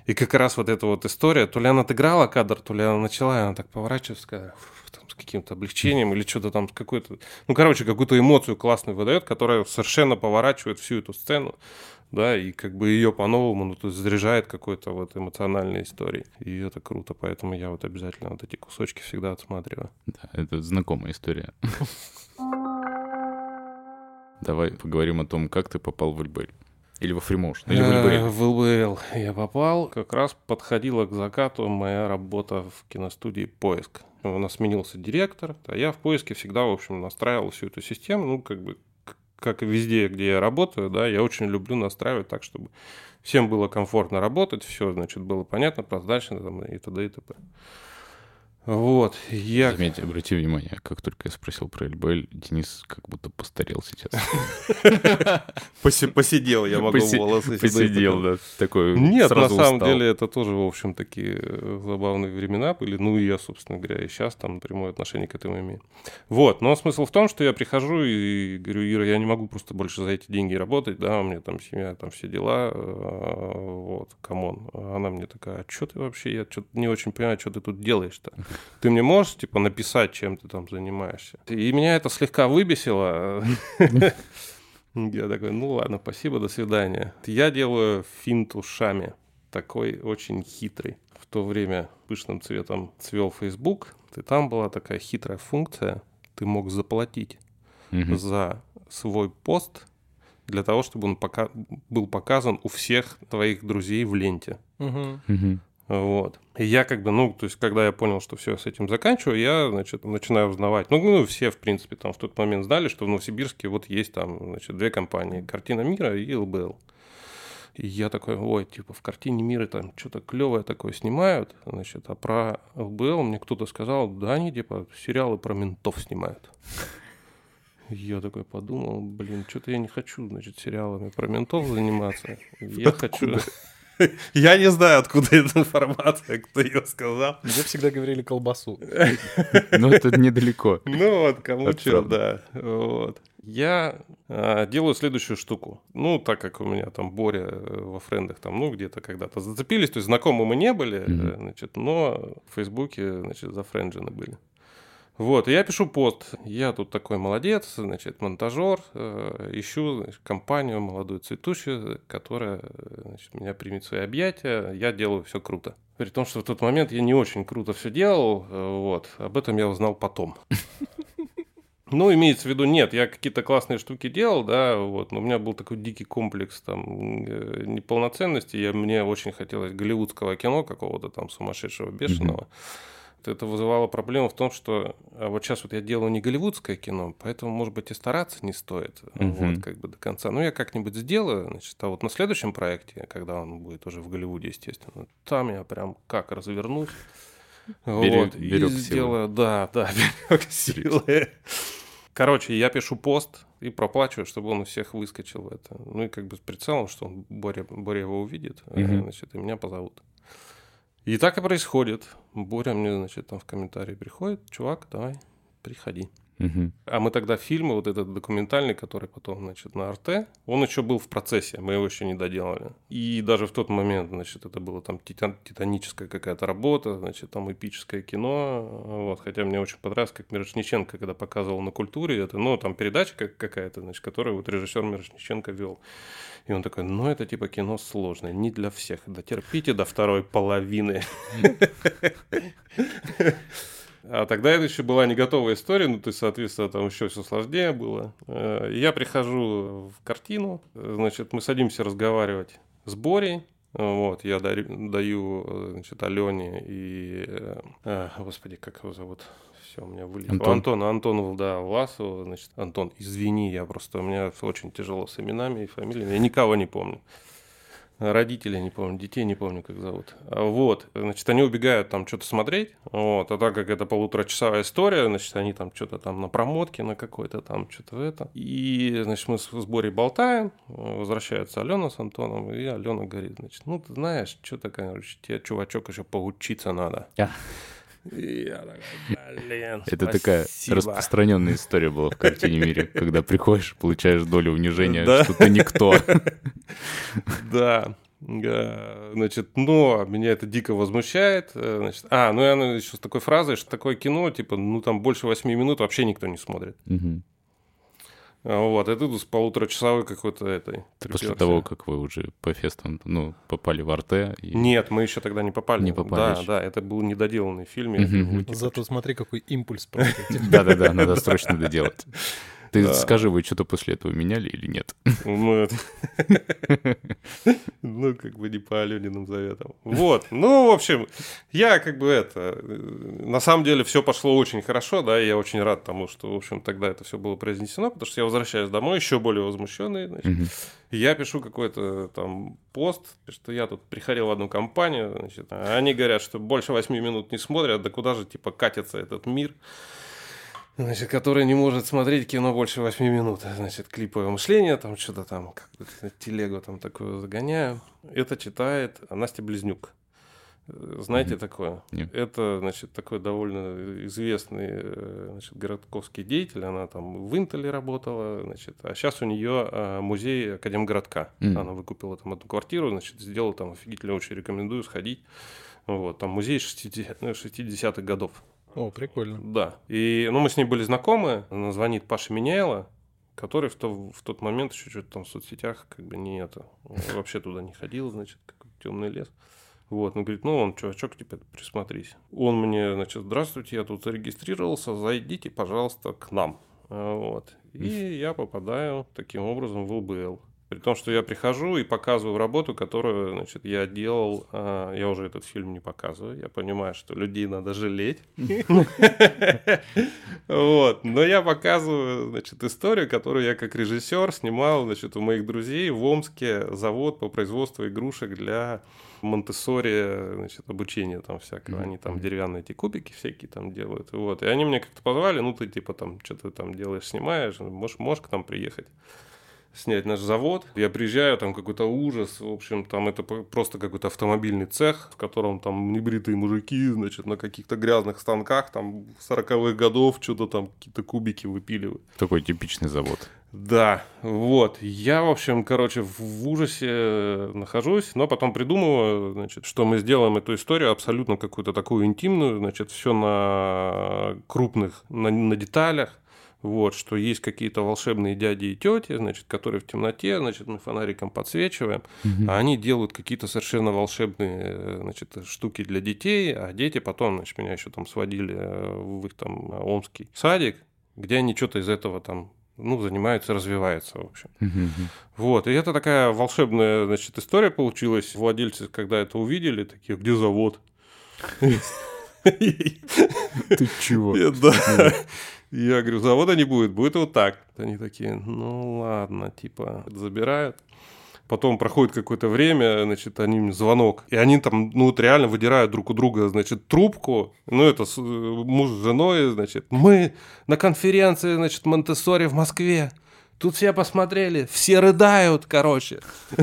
Speaker 1: И как раз вот эта вот история, то ли она отыграла кадр, то ли она начала, и она так поворачивается, «Фу», там, с каким-то облегчением или что-то там какой-то... Ну, короче, какую-то эмоцию классную выдает, которая совершенно поворачивает всю эту сцену, да, и как бы ее по-новому, ну, то есть заряжает какой-то вот эмоциональной историей. И это круто, поэтому я вот обязательно вот эти кусочки всегда отсматриваю.
Speaker 2: Да, это знакомая история. Давай поговорим о том, как ты попал в Эльбель. Или во Фримоушен, или в
Speaker 1: Э,
Speaker 2: Эльбель.
Speaker 1: В ЛБЛ я попал. Как раз подходила к закату моя работа в киностудии «Поиск». У нас сменился директор, а я в «Поиске» всегда, в общем, настраивал всю эту систему. Ну, как бы, как и везде, где я работаю, да, я очень люблю настраивать так, чтобы всем было комфортно работать, все, значит, было понятно, прозрачно там, и т.д. и т.п. Вот, я...
Speaker 2: Заметь, обрати внимание, как только я спросил про LBL, Денис как будто постарел сейчас. [LAUGHS]
Speaker 1: Посе- Поседел, я могу волосы Поседел,
Speaker 2: да, такой
Speaker 1: Нет, на самом деле это тоже, в общем, такие э, забавные времена были. Ну и я, собственно говоря, и сейчас там прямое отношение к этому имею. Вот, но смысл в том, что я прихожу и говорю, Ира, я не могу просто больше за эти деньги работать, да, у меня там семья, там все дела, э, вот, come on. Она мне такая, а что ты вообще, я что-то не очень понимаю, что ты тут делаешь-то. Ты мне можешь, типа, написать, чем ты там занимаешься? И меня это слегка выбесило. Я такой, ну ладно, спасибо, до свидания. Я делаю финт ушами, такой очень хитрый. В то время пышным цветом цвел Facebook, и там была такая хитрая функция, ты мог заплатить за свой пост для того, чтобы он пока... был показан у всех твоих друзей в ленте.
Speaker 3: Мгм.
Speaker 2: Мгм.
Speaker 1: Вот. И я как бы, ну, то есть, когда я понял, что все с этим заканчиваю, я, значит, начинаю узнавать. Ну, ну, все, в принципе, там в тот момент знали, что в Новосибирске вот есть там, значит, две компании. «Картина мира» и ЛБЛ. И я такой, ой, типа, в «Картине мира» там что-то клевое такое снимают, значит, а про ЛБЛ мне кто-то сказал, да, они, типа, сериалы про ментов снимают. Я такой подумал, блин, что-то я не хочу, значит, сериалами про ментов заниматься. Я хочу... [LAUGHS] Я не знаю, откуда эта информация, кто ее сказал.
Speaker 3: Мне всегда говорили колбасу. [LAUGHS]
Speaker 2: Ну, это недалеко.
Speaker 1: Ну вот, кому что, да. Вот. Я а, делаю следующую штуку. Ну, так как у меня там Боря э, во френдах там, ну, где-то когда-то зацепились, то есть знакомы мы не были, э, значит, но в Фейсбуке, значит, зафренджены были. Вот, и я пишу пост. Я тут такой молодец, значит, монтажер. э, ищу значит, компанию молодую цветущую, которая значит, меня примет в свои объятия. Я делаю все круто. При том, что в тот момент я не очень круто все делал. э, Вот, об этом я узнал потом. [LAUGHS] Ну, имеется в виду, нет, я какие-то классные штуки делал, да, вот, но у меня был такой дикий комплекс там э, неполноценности, я, мне очень хотелось голливудского кино какого-то там сумасшедшего, бешеного. Это вызывало проблему в том, что а вот сейчас вот я делаю не голливудское кино, поэтому, может быть, и стараться не стоит,
Speaker 2: Мгм.
Speaker 1: вот, как бы до конца. Ну, я как-нибудь сделаю, значит, а вот на следующем проекте, когда он будет уже в Голливуде, естественно, там я прям как развернусь,
Speaker 2: Берег-
Speaker 1: вот,
Speaker 2: берег
Speaker 1: и
Speaker 2: силы.
Speaker 1: сделаю, да, да, [LAUGHS] берег силы. Короче, я пишу пост и проплачиваю, чтобы он у всех выскочил в это. Ну и как бы с прицелом, что он Боря, Боря его увидит,
Speaker 2: Мгм.
Speaker 1: значит, и меня позовут. И так и происходит. Боря мне, значит, там в комментарии приходит, чувак, давай, приходи.
Speaker 2: Мгм.
Speaker 1: А мы тогда фильмы, вот этот документальный, который потом, значит, на РТ, он еще был в процессе, мы его еще не доделали. И даже в тот момент, значит, это было там титан- титаническая какая-то работа, значит, там эпическое кино, вот, хотя мне очень понравилось, как Мирошниченко, когда показывал на культуре это, ну, там передача как- какая-то, значит, которую вот режиссер Мирошниченко вел. И он такой, ну, это типа кино сложное, не для всех, дотерпите до второй половины. [LAUGHS] А тогда это еще была не готовая история, ну, то есть, соответственно, там еще все сложнее было. Э, Я прихожу в картину, э, значит, мы садимся разговаривать с Борей, вот, я дарю- даю, э, значит, Алене и... э, а, Господи, как его зовут? Все, у меня вылетело.
Speaker 2: Антон.
Speaker 1: Антон, Антон, да, Власова, значит, Антон, извини, я просто, у меня очень тяжело с именами и фамилиями, я никого не помню. Родителей не помню, детей не помню, как зовут. А Вот, значит, они убегают там что-то смотреть, вот, а так как это полуторачасовая история, значит, они там что-то там на промотке на какой-то там, что-то в это. И, значит, мы с с Борей болтаем, возвращается Алена с Антоном, и Алена говорит, значит, ну, ты знаешь, что-то, короче, тебе, чувачок, еще поучиться надо.
Speaker 2: А.
Speaker 1: Такой,
Speaker 2: Это такая
Speaker 1: спасибо».
Speaker 2: распространенная история была в картине мире, когда приходишь, получаешь долю унижения,
Speaker 1: Да.
Speaker 2: что ты никто. [LAUGHS]
Speaker 1: Да. Значит, но меня это дико возмущает. Э, Значит, а, ну и она еще с такой фразой, что такое кино, типа, ну там больше восьми минут вообще никто не смотрит.
Speaker 2: Мгм.
Speaker 1: А Вот, это тут с полуторачасовой какой-то этой.
Speaker 2: После того, как вы уже по фестам, ну, попали в РТ. и-
Speaker 1: Нет, мы еще тогда не попали.
Speaker 2: Не попали
Speaker 1: Да,
Speaker 2: еще.
Speaker 1: да, это был недоделанный фильм.
Speaker 3: Зато смотри, какой импульс. [LAUGHS]
Speaker 2: Да-да-да, надо срочно доделать. Ты
Speaker 1: Да.
Speaker 2: скажи, вы что-то после этого меняли или нет?
Speaker 1: Ну, [LAUGHS] ну, как бы не по Алёниным заветам. Вот. Ну, в общем, я как бы это... э, На самом деле все пошло очень хорошо, да, и я очень рад тому, что, в общем, тогда это все было произнесено, потому что я возвращаюсь домой еще более возмущенный, значит, Я пишу какой-то там пост, что я тут приходил в одну компанию, значит, а они говорят, что больше восьми минут не смотрят, да куда же, типа, катится этот мир, значит, который не может смотреть кино больше восьми минут. Значит, клиповое мышление, там что-то там, как бы, телегу там такую загоняю. Это читает Настя Близнюк. Знаете
Speaker 2: Мгм.
Speaker 1: такое?
Speaker 2: Нет.
Speaker 1: Это, значит, такой довольно известный э, значит, городковский деятель. Она там в Интеле работала, значит, а сейчас у нее э, музей Академгородка.
Speaker 2: Мгм.
Speaker 1: Она выкупила там одну квартиру, значит, сделала там офигительно, очень рекомендую сходить. Вот, там музей 60 ну, 60-х годов.
Speaker 3: О, прикольно.
Speaker 1: Да. И, ну, мы с ней были знакомы. Она звонит Паша Меняйла, который в, то, в тот момент еще что-то там в соцсетях как бы не это, вообще туда не ходил, значит, как темный лес. Вот, он говорит, ну, он, чувачок, типа, присмотрись. Он мне, значит, здравствуйте, я тут зарегистрировался, зайдите, пожалуйста, к нам. А, Вот. И я попадаю таким образом в ЛБЛ. При том, что я прихожу и показываю работу, которую, значит, я делал, а, я уже этот фильм не показываю, я понимаю, что людей надо жалеть. [LAUGHS] Вот, но я показываю, значит, историю, которую я как режиссер снимал, значит, у моих друзей в Омске завод по производству игрушек для Монтессори, значит, обучения там всякого. Они там деревянные эти кубики всякие там делают. Вот, и они меня как-то позвали, ну, ты типа там что-то там делаешь, снимаешь, можешь, можешь к нам приехать снять наш завод. Я приезжаю, там какой-то ужас. В общем, там это просто какой-то автомобильный цех, в котором там небритые мужики, значит, на каких-то грязных станках, там 40-х годов, что-то там какие-то кубики выпиливают.
Speaker 2: Такой типичный завод.
Speaker 1: Да, вот. Я, в общем, короче, в в ужасе нахожусь, но потом придумываю, значит, что мы сделаем эту историю абсолютно какую-то такую интимную, значит, все на крупных, на, на деталях. Вот, что есть какие-то волшебные дяди и тети, значит, которые в темноте, значит, мы фонариком подсвечиваем, а они делают какие-то совершенно волшебные, э, значит, штуки для детей, а дети потом, значит, меня еще там сводили э, в их там омский садик, где они что-то из этого там, ну, занимаются, развиваются, в общем.
Speaker 2: Мгм.
Speaker 1: Вот, и это такая волшебная, значит, история получилась. Владельцы, когда это увидели, такие, где завод? [LAUGHS]
Speaker 2: Ты чего?
Speaker 1: Я- Да. Я говорю, завода не будет, будет вот так. Они такие, ну ладно, типа, забирают. Потом проходит какое-то время, значит, они мне звонок. И они там, ну, вот реально выдирают друг у друга, значит, трубку. Ну, это с- муж с женой, значит. Мы на конференции, значит, монте в Москве. Тут все посмотрели, все рыдают, короче. [LAUGHS]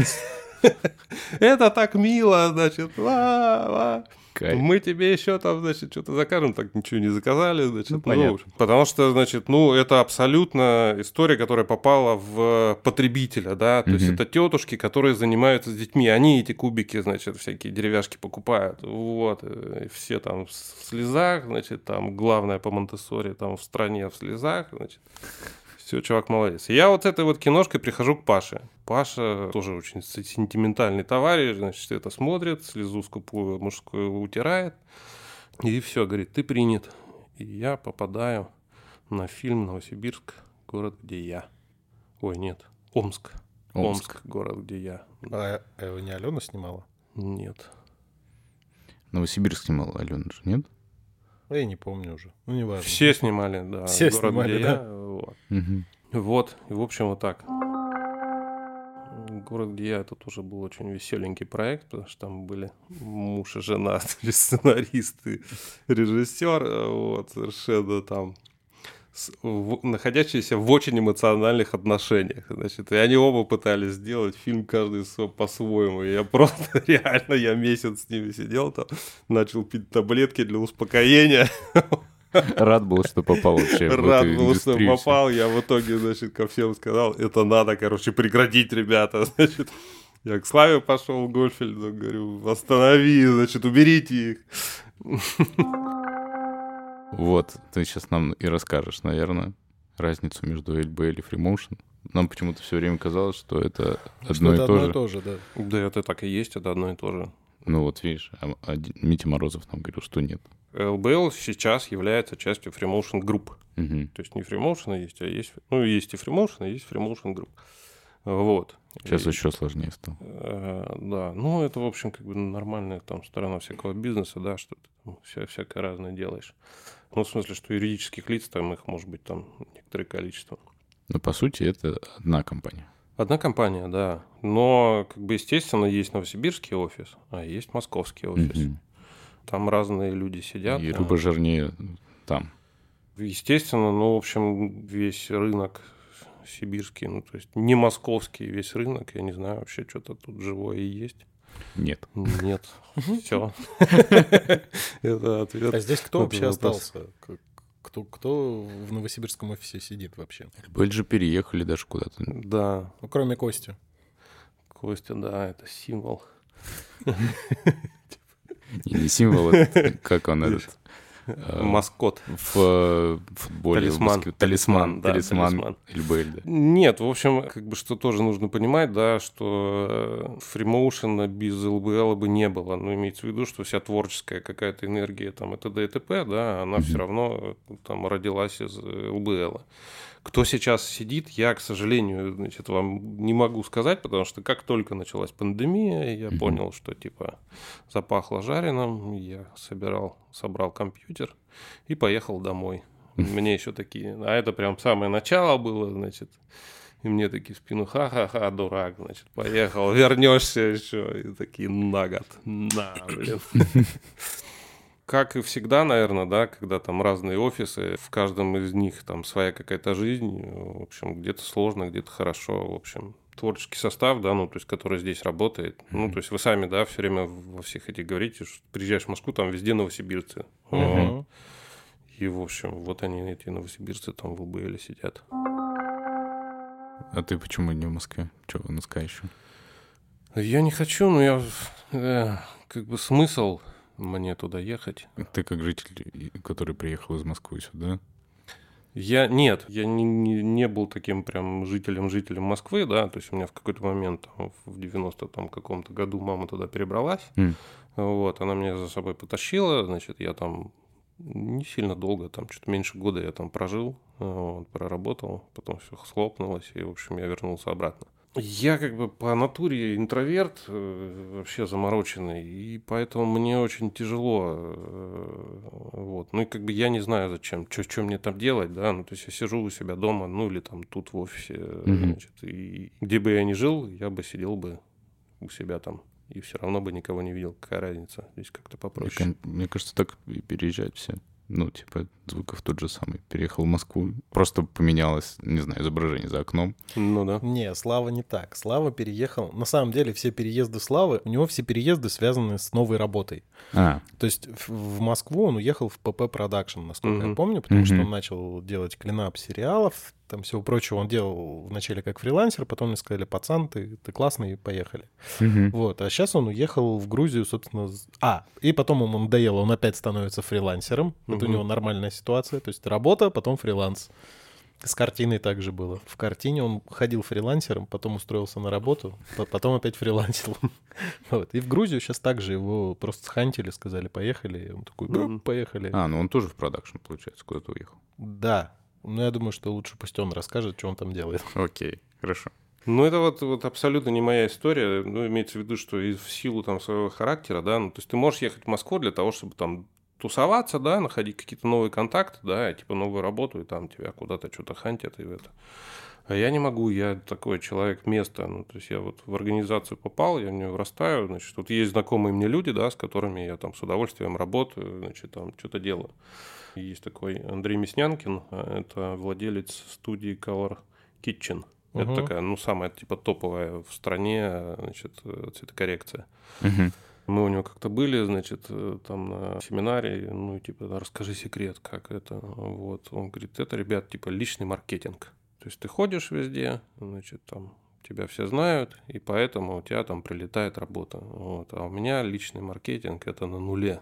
Speaker 1: Это так мило, значит. ва, ва.
Speaker 2: Кайф.
Speaker 1: Мы тебе еще там, значит, что-то закажем, так ничего не заказали, значит.
Speaker 2: Ну, понятно.
Speaker 1: в общем, потому что, значит, ну, это абсолютно история, которая попала в потребителя, да, то есть
Speaker 2: Мгм.
Speaker 1: это тетушки, которые занимаются с детьми, они эти кубики, значит, всякие деревяшки покупают, вот, э, и все там в слезах, значит, там главное по монте там в стране в слезах, значит. Все, чувак молодец. Я вот этой вот киношкой прихожу к Паше. Паша тоже очень сентиментальный товарищ, значит, это смотрит, слезу скупую мужскую утирает. И все, говорит, ты принят. И я попадаю на фильм «Новосибирск. Город, где я». Ой, нет, Омск.
Speaker 2: Омск.
Speaker 1: Омск, город, где я.
Speaker 3: А его не Алена снимала?
Speaker 1: Нет.
Speaker 2: Новосибирск снимал Алена же, нет?
Speaker 3: Я не помню уже. Ну, не важно.
Speaker 1: Все снимали, да.
Speaker 3: Все
Speaker 1: «Город,
Speaker 3: снимали,
Speaker 1: где
Speaker 3: да.
Speaker 1: я». Вот.
Speaker 2: Мгм.
Speaker 1: Вот, и в общем вот так. Город, где я, это тоже был очень веселенький проект, потому что там были муж и жена, [LAUGHS] то есть сценарист и режиссер, э, вот, совершенно там с- в- находящиеся в очень эмоциональных отношениях, значит, и они оба пытались сделать фильм каждый по-своему, я просто [LAUGHS] реально, я месяц с ними сидел там, начал пить таблетки для успокоения,
Speaker 2: Рад был, что попал вообще
Speaker 1: Рад был, что попал. Я в итоге, значит, ко всем сказал, это надо, короче, прекратить, ребята. [LAUGHS] Значит, я к Славе пошел, Гольфельду, говорю, останови, значит, уберите их. [LAUGHS]
Speaker 2: Вот, ты сейчас нам и расскажешь, наверное, разницу между LBL и FreeMotion. Нам почему-то все время казалось, что это
Speaker 3: Что
Speaker 2: одно
Speaker 3: это
Speaker 2: и то
Speaker 3: одно
Speaker 2: же.
Speaker 3: и то же, да.
Speaker 1: Да, это так и есть, это одно и то же.
Speaker 2: Ну вот видишь, а, а Митя Морозов нам говорил, что нет.
Speaker 1: ЛБЛ сейчас является частью Freemotion Group.
Speaker 2: Мгм.
Speaker 1: То есть не Freemotion есть, а есть... Ну, есть и Freemotion, а есть Freemotion Group. Вот.
Speaker 2: Сейчас
Speaker 1: И-
Speaker 2: еще сложнее стало.
Speaker 1: Э, Да, ну это, в общем, как бы нормальная там сторона всякого бизнеса, да, что ты там вся, всякое разное делаешь. Ну, в смысле, что юридических лиц там их может быть там некоторое количество.
Speaker 2: Но по сути это одна компания.
Speaker 1: Одна компания, да. Но, как бы, естественно, есть новосибирский офис, а есть московский офис.
Speaker 2: Мгм.
Speaker 1: Там разные люди сидят.
Speaker 2: И
Speaker 1: а,
Speaker 2: рыба жирнее там.
Speaker 1: Естественно, ну, в общем, весь рынок сибирский, ну, то есть не московский весь рынок, я не знаю, вообще что-то тут живое и есть.
Speaker 2: Нет.
Speaker 1: Нет, все. [LAUGHS] Это
Speaker 3: А
Speaker 1: ответ.
Speaker 3: здесь кто вообще остался? Кто, кто в новосибирском офисе сидит вообще?
Speaker 2: ЛБЛ же переехали даже куда-то.
Speaker 1: Да,
Speaker 3: Ну, кроме Кости.
Speaker 1: Костя, да, это символ.
Speaker 2: Не символ, это как он [LAUGHS] этот... э,
Speaker 1: Маскот.
Speaker 2: В э, футболе.
Speaker 1: Талисман. Талисман,
Speaker 2: Талисман.
Speaker 1: да,
Speaker 2: Талисман. ЛБЛ, да.
Speaker 1: Нет, в общем, как бы что тоже нужно понимать, да, что фримоушена без ЛБЛ бы не было. Но имеется в виду, что вся творческая какая-то энергия там это ДТП, да, она все равно э, там родилась из э, ЛБЛ. Кто сейчас сидит, я, к сожалению, значит, вам не могу сказать, потому что как только началась пандемия, я
Speaker 2: Мгм.
Speaker 1: понял, что типа запахло жареным, я собирал, собрал компьютер и поехал домой. Мне еще такие, а это прям самое начало было, значит, и мне такие в спину, ха-ха-ха, дурак, значит, поехал, вернешься еще. И такие, на год, на, блин. [LAUGHS] Как и всегда, наверное, да, когда там разные офисы, в каждом из них там своя какая-то жизнь, в общем, где-то сложно, где-то хорошо, в общем, творческий состав, да, ну, то есть, который здесь работает. Ну, то есть, вы сами, да, все время во всех этих говорите, что приезжаешь в Москву, там везде новосибирцы.
Speaker 3: Мгм.
Speaker 1: И, в общем, вот они, эти новосибирцы, там в УБЛ сидят.
Speaker 2: А ты почему не в Москве? Че, в НСК еще?
Speaker 1: Я не хочу, но я... э, как бы смысл мне туда ехать.
Speaker 2: Ты как житель, который приехал из Москвы сюда?
Speaker 1: Я нет, я не, не, не был таким прям жителем-жителем Москвы, да, то есть у меня в какой-то момент, там, в 90 там каком-то году мама туда перебралась,
Speaker 2: М.
Speaker 1: вот, она меня за собой потащила, значит, я там не сильно долго, там что-то меньше года я там прожил, вот, проработал, потом все схлопнулось, и, в общем, я вернулся обратно. Я как бы по натуре интроверт, э, вообще замороченный, и поэтому мне очень тяжело. э, Вот. Ну и как бы я не знаю зачем, что мне там делать, да. Ну, то есть я сижу у себя дома, ну или там тут в офисе,
Speaker 2: Мгм.
Speaker 1: значит, и где бы я ни жил, я бы сидел бы у себя там. И все равно бы никого не видел. Какая разница? Здесь как-то
Speaker 2: Мне,
Speaker 1: попроще.
Speaker 2: кон- мне кажется, так и переезжают все. Ну, типа, Звуков тот же самый. Переехал в Москву, просто поменялось, не знаю, изображение за окном.
Speaker 1: Ну да.
Speaker 3: Не, Слава не так. Слава переехал. На самом деле все переезды Славы, у него все переезды связаны с новой работой.
Speaker 2: А,
Speaker 3: То есть в- в Москву он уехал в ПП Продакшн, насколько я
Speaker 1: Мгм.
Speaker 3: помню, потому что
Speaker 2: Мгм.
Speaker 3: он начал делать cleanup сериалов, там всего прочего. Он делал вначале как фрилансер, потом мне сказали, пацан, ты, ты классный, поехали.
Speaker 2: мгм.
Speaker 3: Вот, а сейчас он уехал в Грузию, собственно... с- А, и потом ему надоело, он опять становится фрилансером. Это у него нормальная ситуация. То есть работа, потом фриланс. С картиной также было. В картине он ходил фрилансером, потом устроился на работу, по- потом опять фрилансил. [LAUGHS] Вот. И в Грузию сейчас также его просто схантили, сказали, поехали. И он такой, «Да,
Speaker 1: Мгм.
Speaker 3: поехали.
Speaker 2: А, ну он тоже в продакшн, получается, куда-то уехал.
Speaker 3: Да. Но я думаю, что лучше пусть он расскажет, что он там делает. [LAUGHS]
Speaker 2: Окей, хорошо.
Speaker 1: Ну, это вот, вот абсолютно не моя история. Ну, имеется в виду, что и в силу там своего характера, да, ну, то есть ты можешь ехать в Москву для того, чтобы там тусоваться, да, находить какие-то новые контакты, да, типа новую работу, и там тебя куда-то что-то хантят и это. А я не могу, я такой человек места, ну, то есть я вот в организацию попал, я в нее врастаю, значит, тут есть знакомые мне люди, да, с которыми я там с удовольствием работаю, значит, там что-то делаю. Есть такой Андрей Мяснянкин, а, это владелец студии Color Kitchen. Это
Speaker 3: Мгм.
Speaker 1: такая, ну, самая, типа, топовая в стране, значит, э, цветокоррекция.
Speaker 2: Мгм.
Speaker 1: Мы у него как-то были, значит, э, там на семинаре, ну, типа, да, расскажи секрет, как это. Вот. Он говорит, это, ребят, типа, личный маркетинг. То есть ты ходишь везде, значит, там тебя все знают, и поэтому у тебя там прилетает работа. Вот. А у меня личный маркетинг это на нуле.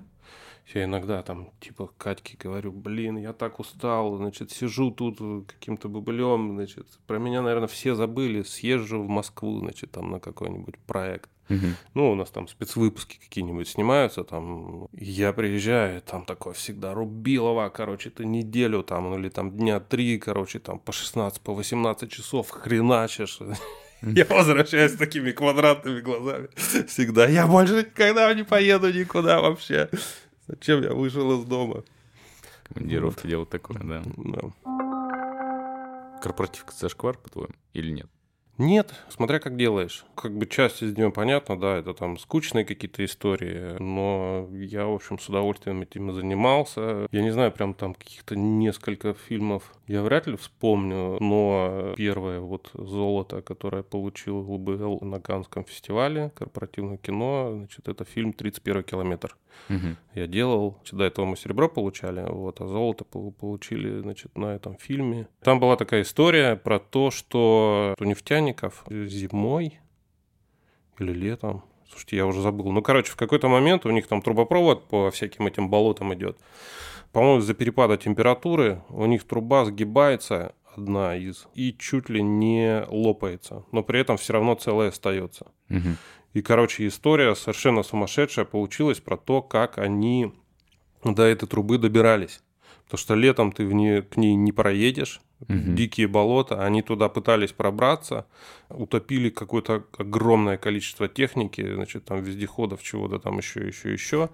Speaker 1: Я иногда там, типа, Катьке говорю, блин, я так устал, значит, сижу тут каким-то бобылем, значит, про меня, наверное, все забыли, съезжу в Москву, значит, там на какой-нибудь проект.
Speaker 2: Мгм.
Speaker 1: Ну, у нас там спецвыпуски какие-нибудь снимаются, там, я приезжаю, там такое всегда рубилово, короче, ты неделю там, ну, или там дня три, короче, там по 16, по 18 часов хреначишь. [LAUGHS] Я возвращаюсь с такими квадратными глазами. Всегда. Я больше никогда не поеду никуда вообще. Зачем я вышел из дома?
Speaker 2: Командировки делают такое, да.
Speaker 1: Да.
Speaker 2: Корпоративка это зашквар, по-твоему, или нет?
Speaker 1: Нет, смотря как делаешь. Как бы часть из нее понятно, да, это там скучные какие-то истории, но я, в общем, с удовольствием этим и занимался. Я не знаю, прям там каких-то несколько фильмов я вряд ли вспомню, но первое вот «Золото», которое получил ЛБЛ на Каннском фестивале корпоративного кино, значит, это фильм «31 километр».
Speaker 2: Мгм.
Speaker 1: я делал. Значит, До этого мы серебро получали, вот, а золото пол- получили значит, на этом фильме. Там была такая история про то, что у нефтяников зимой или летом, слушайте, я уже забыл. Ну, короче, в какой-то момент у них там трубопровод по всяким этим болотам идет. По-моему, из-за перепада температуры у них труба сгибается, одна из, и чуть ли не лопается, но при этом все равно целая остается. И, короче, история совершенно сумасшедшая получилась про то, как они до этой трубы добирались. Потому что летом ты в ней, к ней не проедешь,
Speaker 2: Мгм.
Speaker 1: дикие болота, они туда пытались пробраться, утопили какое-то огромное количество техники, значит, там вездеходов, чего-то там еще, еще, еще.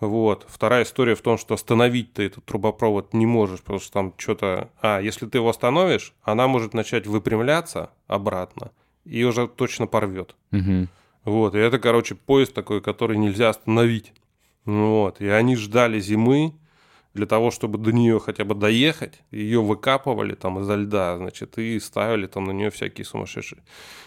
Speaker 1: Вот. Вторая история в том, что остановить ты этот трубопровод не можешь, потому что там что-то... А, если ты его остановишь, она может начать выпрямляться обратно и уже точно порвет.
Speaker 2: Мгм.
Speaker 1: Вот, и это, короче, поезд такой, который нельзя остановить. Вот, и они ждали зимы для того, чтобы до нее хотя бы доехать. Ее выкапывали там изо льда, значит, и ставили там на нее всякие сумасшедшие.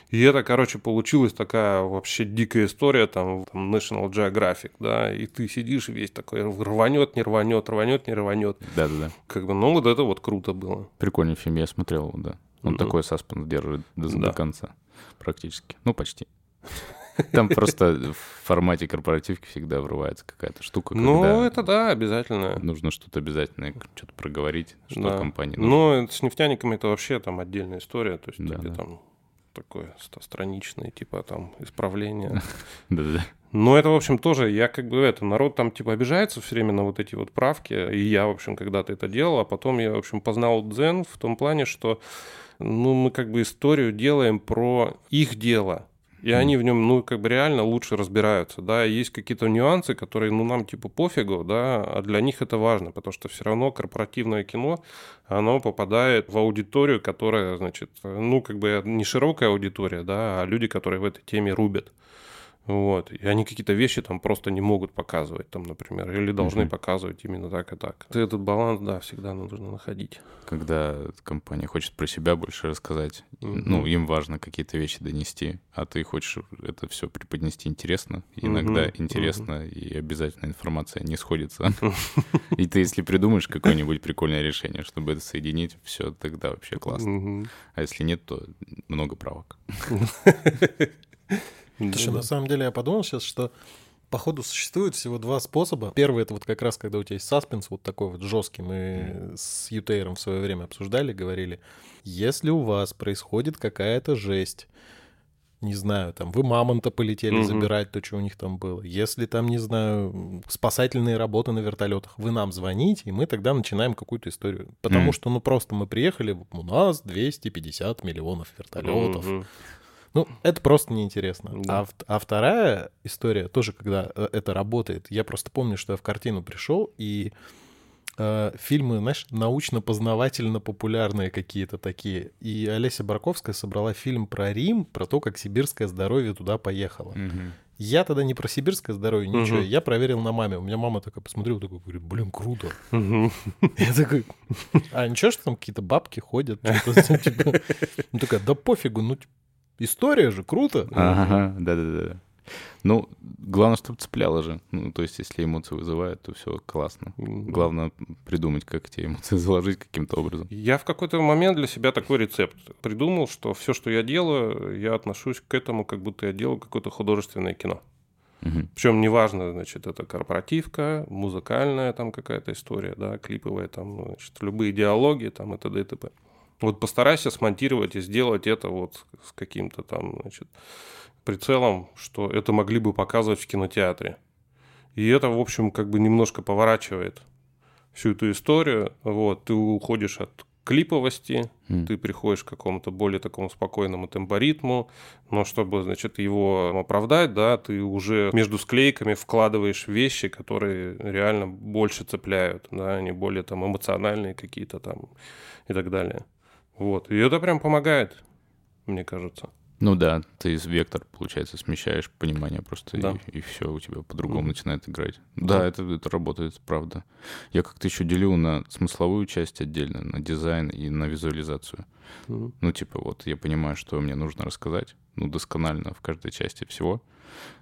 Speaker 1: И это, короче, получилась такая вообще дикая история, там, там National Geographic, да, и ты сидишь весь такой, рванет, не рванет, рванет, не рванет.
Speaker 2: Да-да-да.
Speaker 1: Как бы, ну, вот это вот круто было.
Speaker 2: Прикольный фильм, я смотрел да. Он
Speaker 1: Мгм.
Speaker 2: такой саспенс держит до, до
Speaker 1: Да.
Speaker 2: конца, практически. Ну, почти. Там просто в формате корпоративки всегда врывается какая-то штука,
Speaker 1: Ну, это да, обязательно.
Speaker 2: нужно что-то обязательно, что-то проговорить, что
Speaker 1: Да.
Speaker 2: компании нужно.
Speaker 1: Ну, с нефтяниками это вообще там отдельная история. То есть
Speaker 2: Да,
Speaker 1: тебе
Speaker 2: да.
Speaker 1: там такое стостраничное, типа там исправление. [LAUGHS]
Speaker 2: Да-да-да.
Speaker 1: Но это, в общем, тоже, я как бы это, народ там типа обижается все время на вот эти вот правки, и я, в общем, когда-то это делал, а потом я, в общем, познал дзен в том плане, что, ну, мы как бы историю делаем про их дело, и они в нем, ну, как бы реально лучше разбираются, да, есть какие-то нюансы, которые, ну, нам типа пофигу, да, а для них это важно, потому что все равно корпоративное кино, оно попадает в аудиторию, которая, значит, ну, как бы не широкая аудитория, да, а люди, которые в этой теме рубят. Вот. И они какие-то вещи там просто не могут показывать, там, например, или должны
Speaker 2: Мгм.
Speaker 1: показывать именно так и так. Этот баланс, да, всегда нужно находить.
Speaker 2: Когда компания хочет про себя больше рассказать,
Speaker 1: Мгм.
Speaker 2: ну, им важно какие-то вещи донести, а ты хочешь это все преподнести интересно. Иногда
Speaker 1: Мгм,
Speaker 2: интересно, и обязательно информация не сходится. [LAUGHS] И ты, если придумаешь какое-нибудь прикольное решение, чтобы это соединить, все, тогда вообще классно. А если нет, то много правок. [LAUGHS]
Speaker 3: Слушай, на самом деле я подумал сейчас, что походу существует всего два способа. Первый это вот как раз, когда у тебя есть саспенс вот такой вот жесткий. Мы с Ютейром в свое время обсуждали, говорили, если у вас происходит какая-то жесть, не знаю, там, вы мамонта полетели
Speaker 1: Мгм.
Speaker 3: забирать, то, что у них там было. Если там, не знаю, спасательные работы на вертолетах, вы нам звоните, и мы тогда начинаем какую-то историю. Потому
Speaker 2: Мгм.
Speaker 3: что, ну, просто мы приехали, у нас 250 миллионов вертолетов.
Speaker 1: Мгм.
Speaker 3: Ну, это просто неинтересно.
Speaker 1: Да.
Speaker 3: А, а вторая история, тоже когда э, это работает, я просто помню, что я в картину пришел, и э, фильмы, знаешь, научно-познавательно-популярные какие-то такие. И Олеся Барковская собрала фильм про Рим, про то, как сибирское здоровье туда поехало. Я тогда не про сибирское здоровье, ничего.
Speaker 1: Мгм.
Speaker 3: Я проверил на маме. У меня мама такая посмотрела, такая, говорит, блин, круто.
Speaker 1: Мгм. [LAUGHS]
Speaker 3: Я такой, а ничего, что там какие-то бабки ходят? типа?» Ну такая, да пофигу, ну типа, история же, круто.
Speaker 2: Ага, да-да-да. Ну, главное, чтобы цепляло же. Ну, то есть, если эмоции вызывают, то все классно. Главное придумать, как эти эмоции [LAUGHS] заложить каким-то образом.
Speaker 1: Я в какой-то момент для себя такой рецепт придумал, что все, что я делаю, я отношусь к этому, как будто я делаю какое-то художественное кино.
Speaker 2: Мгм.
Speaker 1: Причем неважно, значит, это корпоративка, музыкальная там какая-то история, да, клиповая там, значит, любые диалоги там и т.д. и т.п. Вот постарайся смонтировать и сделать это вот с каким-то там, значит, прицелом, что это могли бы показывать в кинотеатре. И это, в общем, как бы немножко поворачивает всю эту историю. Вот, ты уходишь от клиповости, mm. ты приходишь к какому-то более такому спокойному темпоритму, но чтобы, значит, его оправдать, да, ты уже между склейками вкладываешь вещи, которые реально больше цепляют, да, они более там эмоциональные какие-то там и так далее. Вот, и это прям помогает, мне кажется.
Speaker 2: Ну да, ты из вектор, получается, смещаешь понимание просто, да. и, и все у тебя по-другому mm. начинает играть. Да, да это, это работает, правда. Я как-то еще делю на смысловую часть отдельно, на дизайн и на визуализацию. Mm. Ну, типа, вот я понимаю, что мне нужно рассказать, ну, досконально в каждой части всего,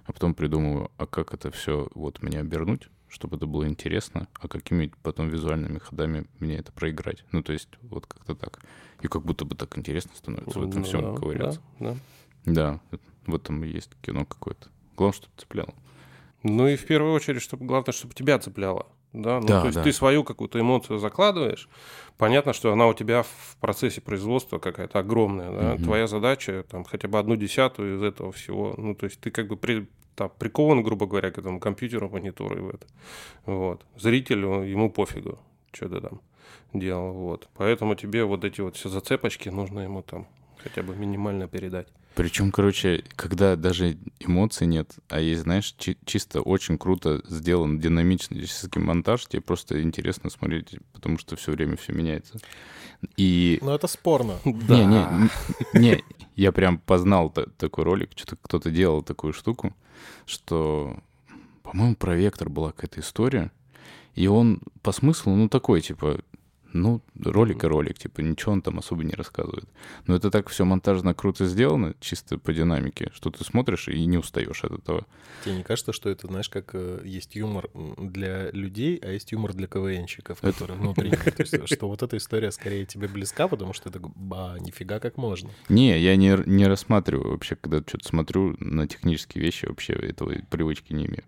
Speaker 2: а потом придумываю, а как это все вот мне обернуть, чтобы это было интересно, а какими потом визуальными ходами мне это проиграть. Ну, то есть, вот как-то так. И как будто бы так интересно становится в этом ну, всем да, ковыряться. Да, да. да, в этом и есть кино какое-то. Главное, чтобы цепляло.
Speaker 1: Ну и в первую очередь, чтобы главное, чтобы тебя цепляло. Да, ну, да, то есть да. ты свою какую-то эмоцию закладываешь. Понятно, что она у тебя в процессе производства какая-то огромная. Да? Угу. Твоя задача там хотя бы одну десятую из этого всего. Ну, то есть ты как бы при, там, прикован, грубо говоря, к этому компьютеру, монитору и в это. Вот. Зрителю ему пофигу, что ты там делал. Вот. Поэтому тебе вот эти вот все зацепочки нужно ему там хотя бы минимально передать.
Speaker 2: Причем, короче, когда даже эмоций нет, а есть, знаешь, чи- чисто очень круто сделан динамичный монтаж, тебе просто интересно смотреть, потому что все время все меняется. И...
Speaker 3: Ну, это спорно. [LAUGHS]
Speaker 2: Не, не, не, я прям познал такой ролик, что-то кто-то делал такую штуку, что, по-моему, про Вектор была какая-то история, и он по смыслу, ну, такой, типа, ну, ролик и ролик, типа, ничего он там особо не рассказывает. Но это так все монтажно круто сделано, чисто по динамике, что ты смотришь и не устаешь от этого.
Speaker 3: Тебе не кажется, что это, знаешь, как э, есть юмор для людей, а есть юмор для КВНщиков, которые внутри. То есть, что вот эта история скорее тебе близка, потому что это, ба, нифига как можно.
Speaker 2: Не, я не, не рассматриваю вообще, когда что-то смотрю на технические вещи, вообще этого привычки не имею.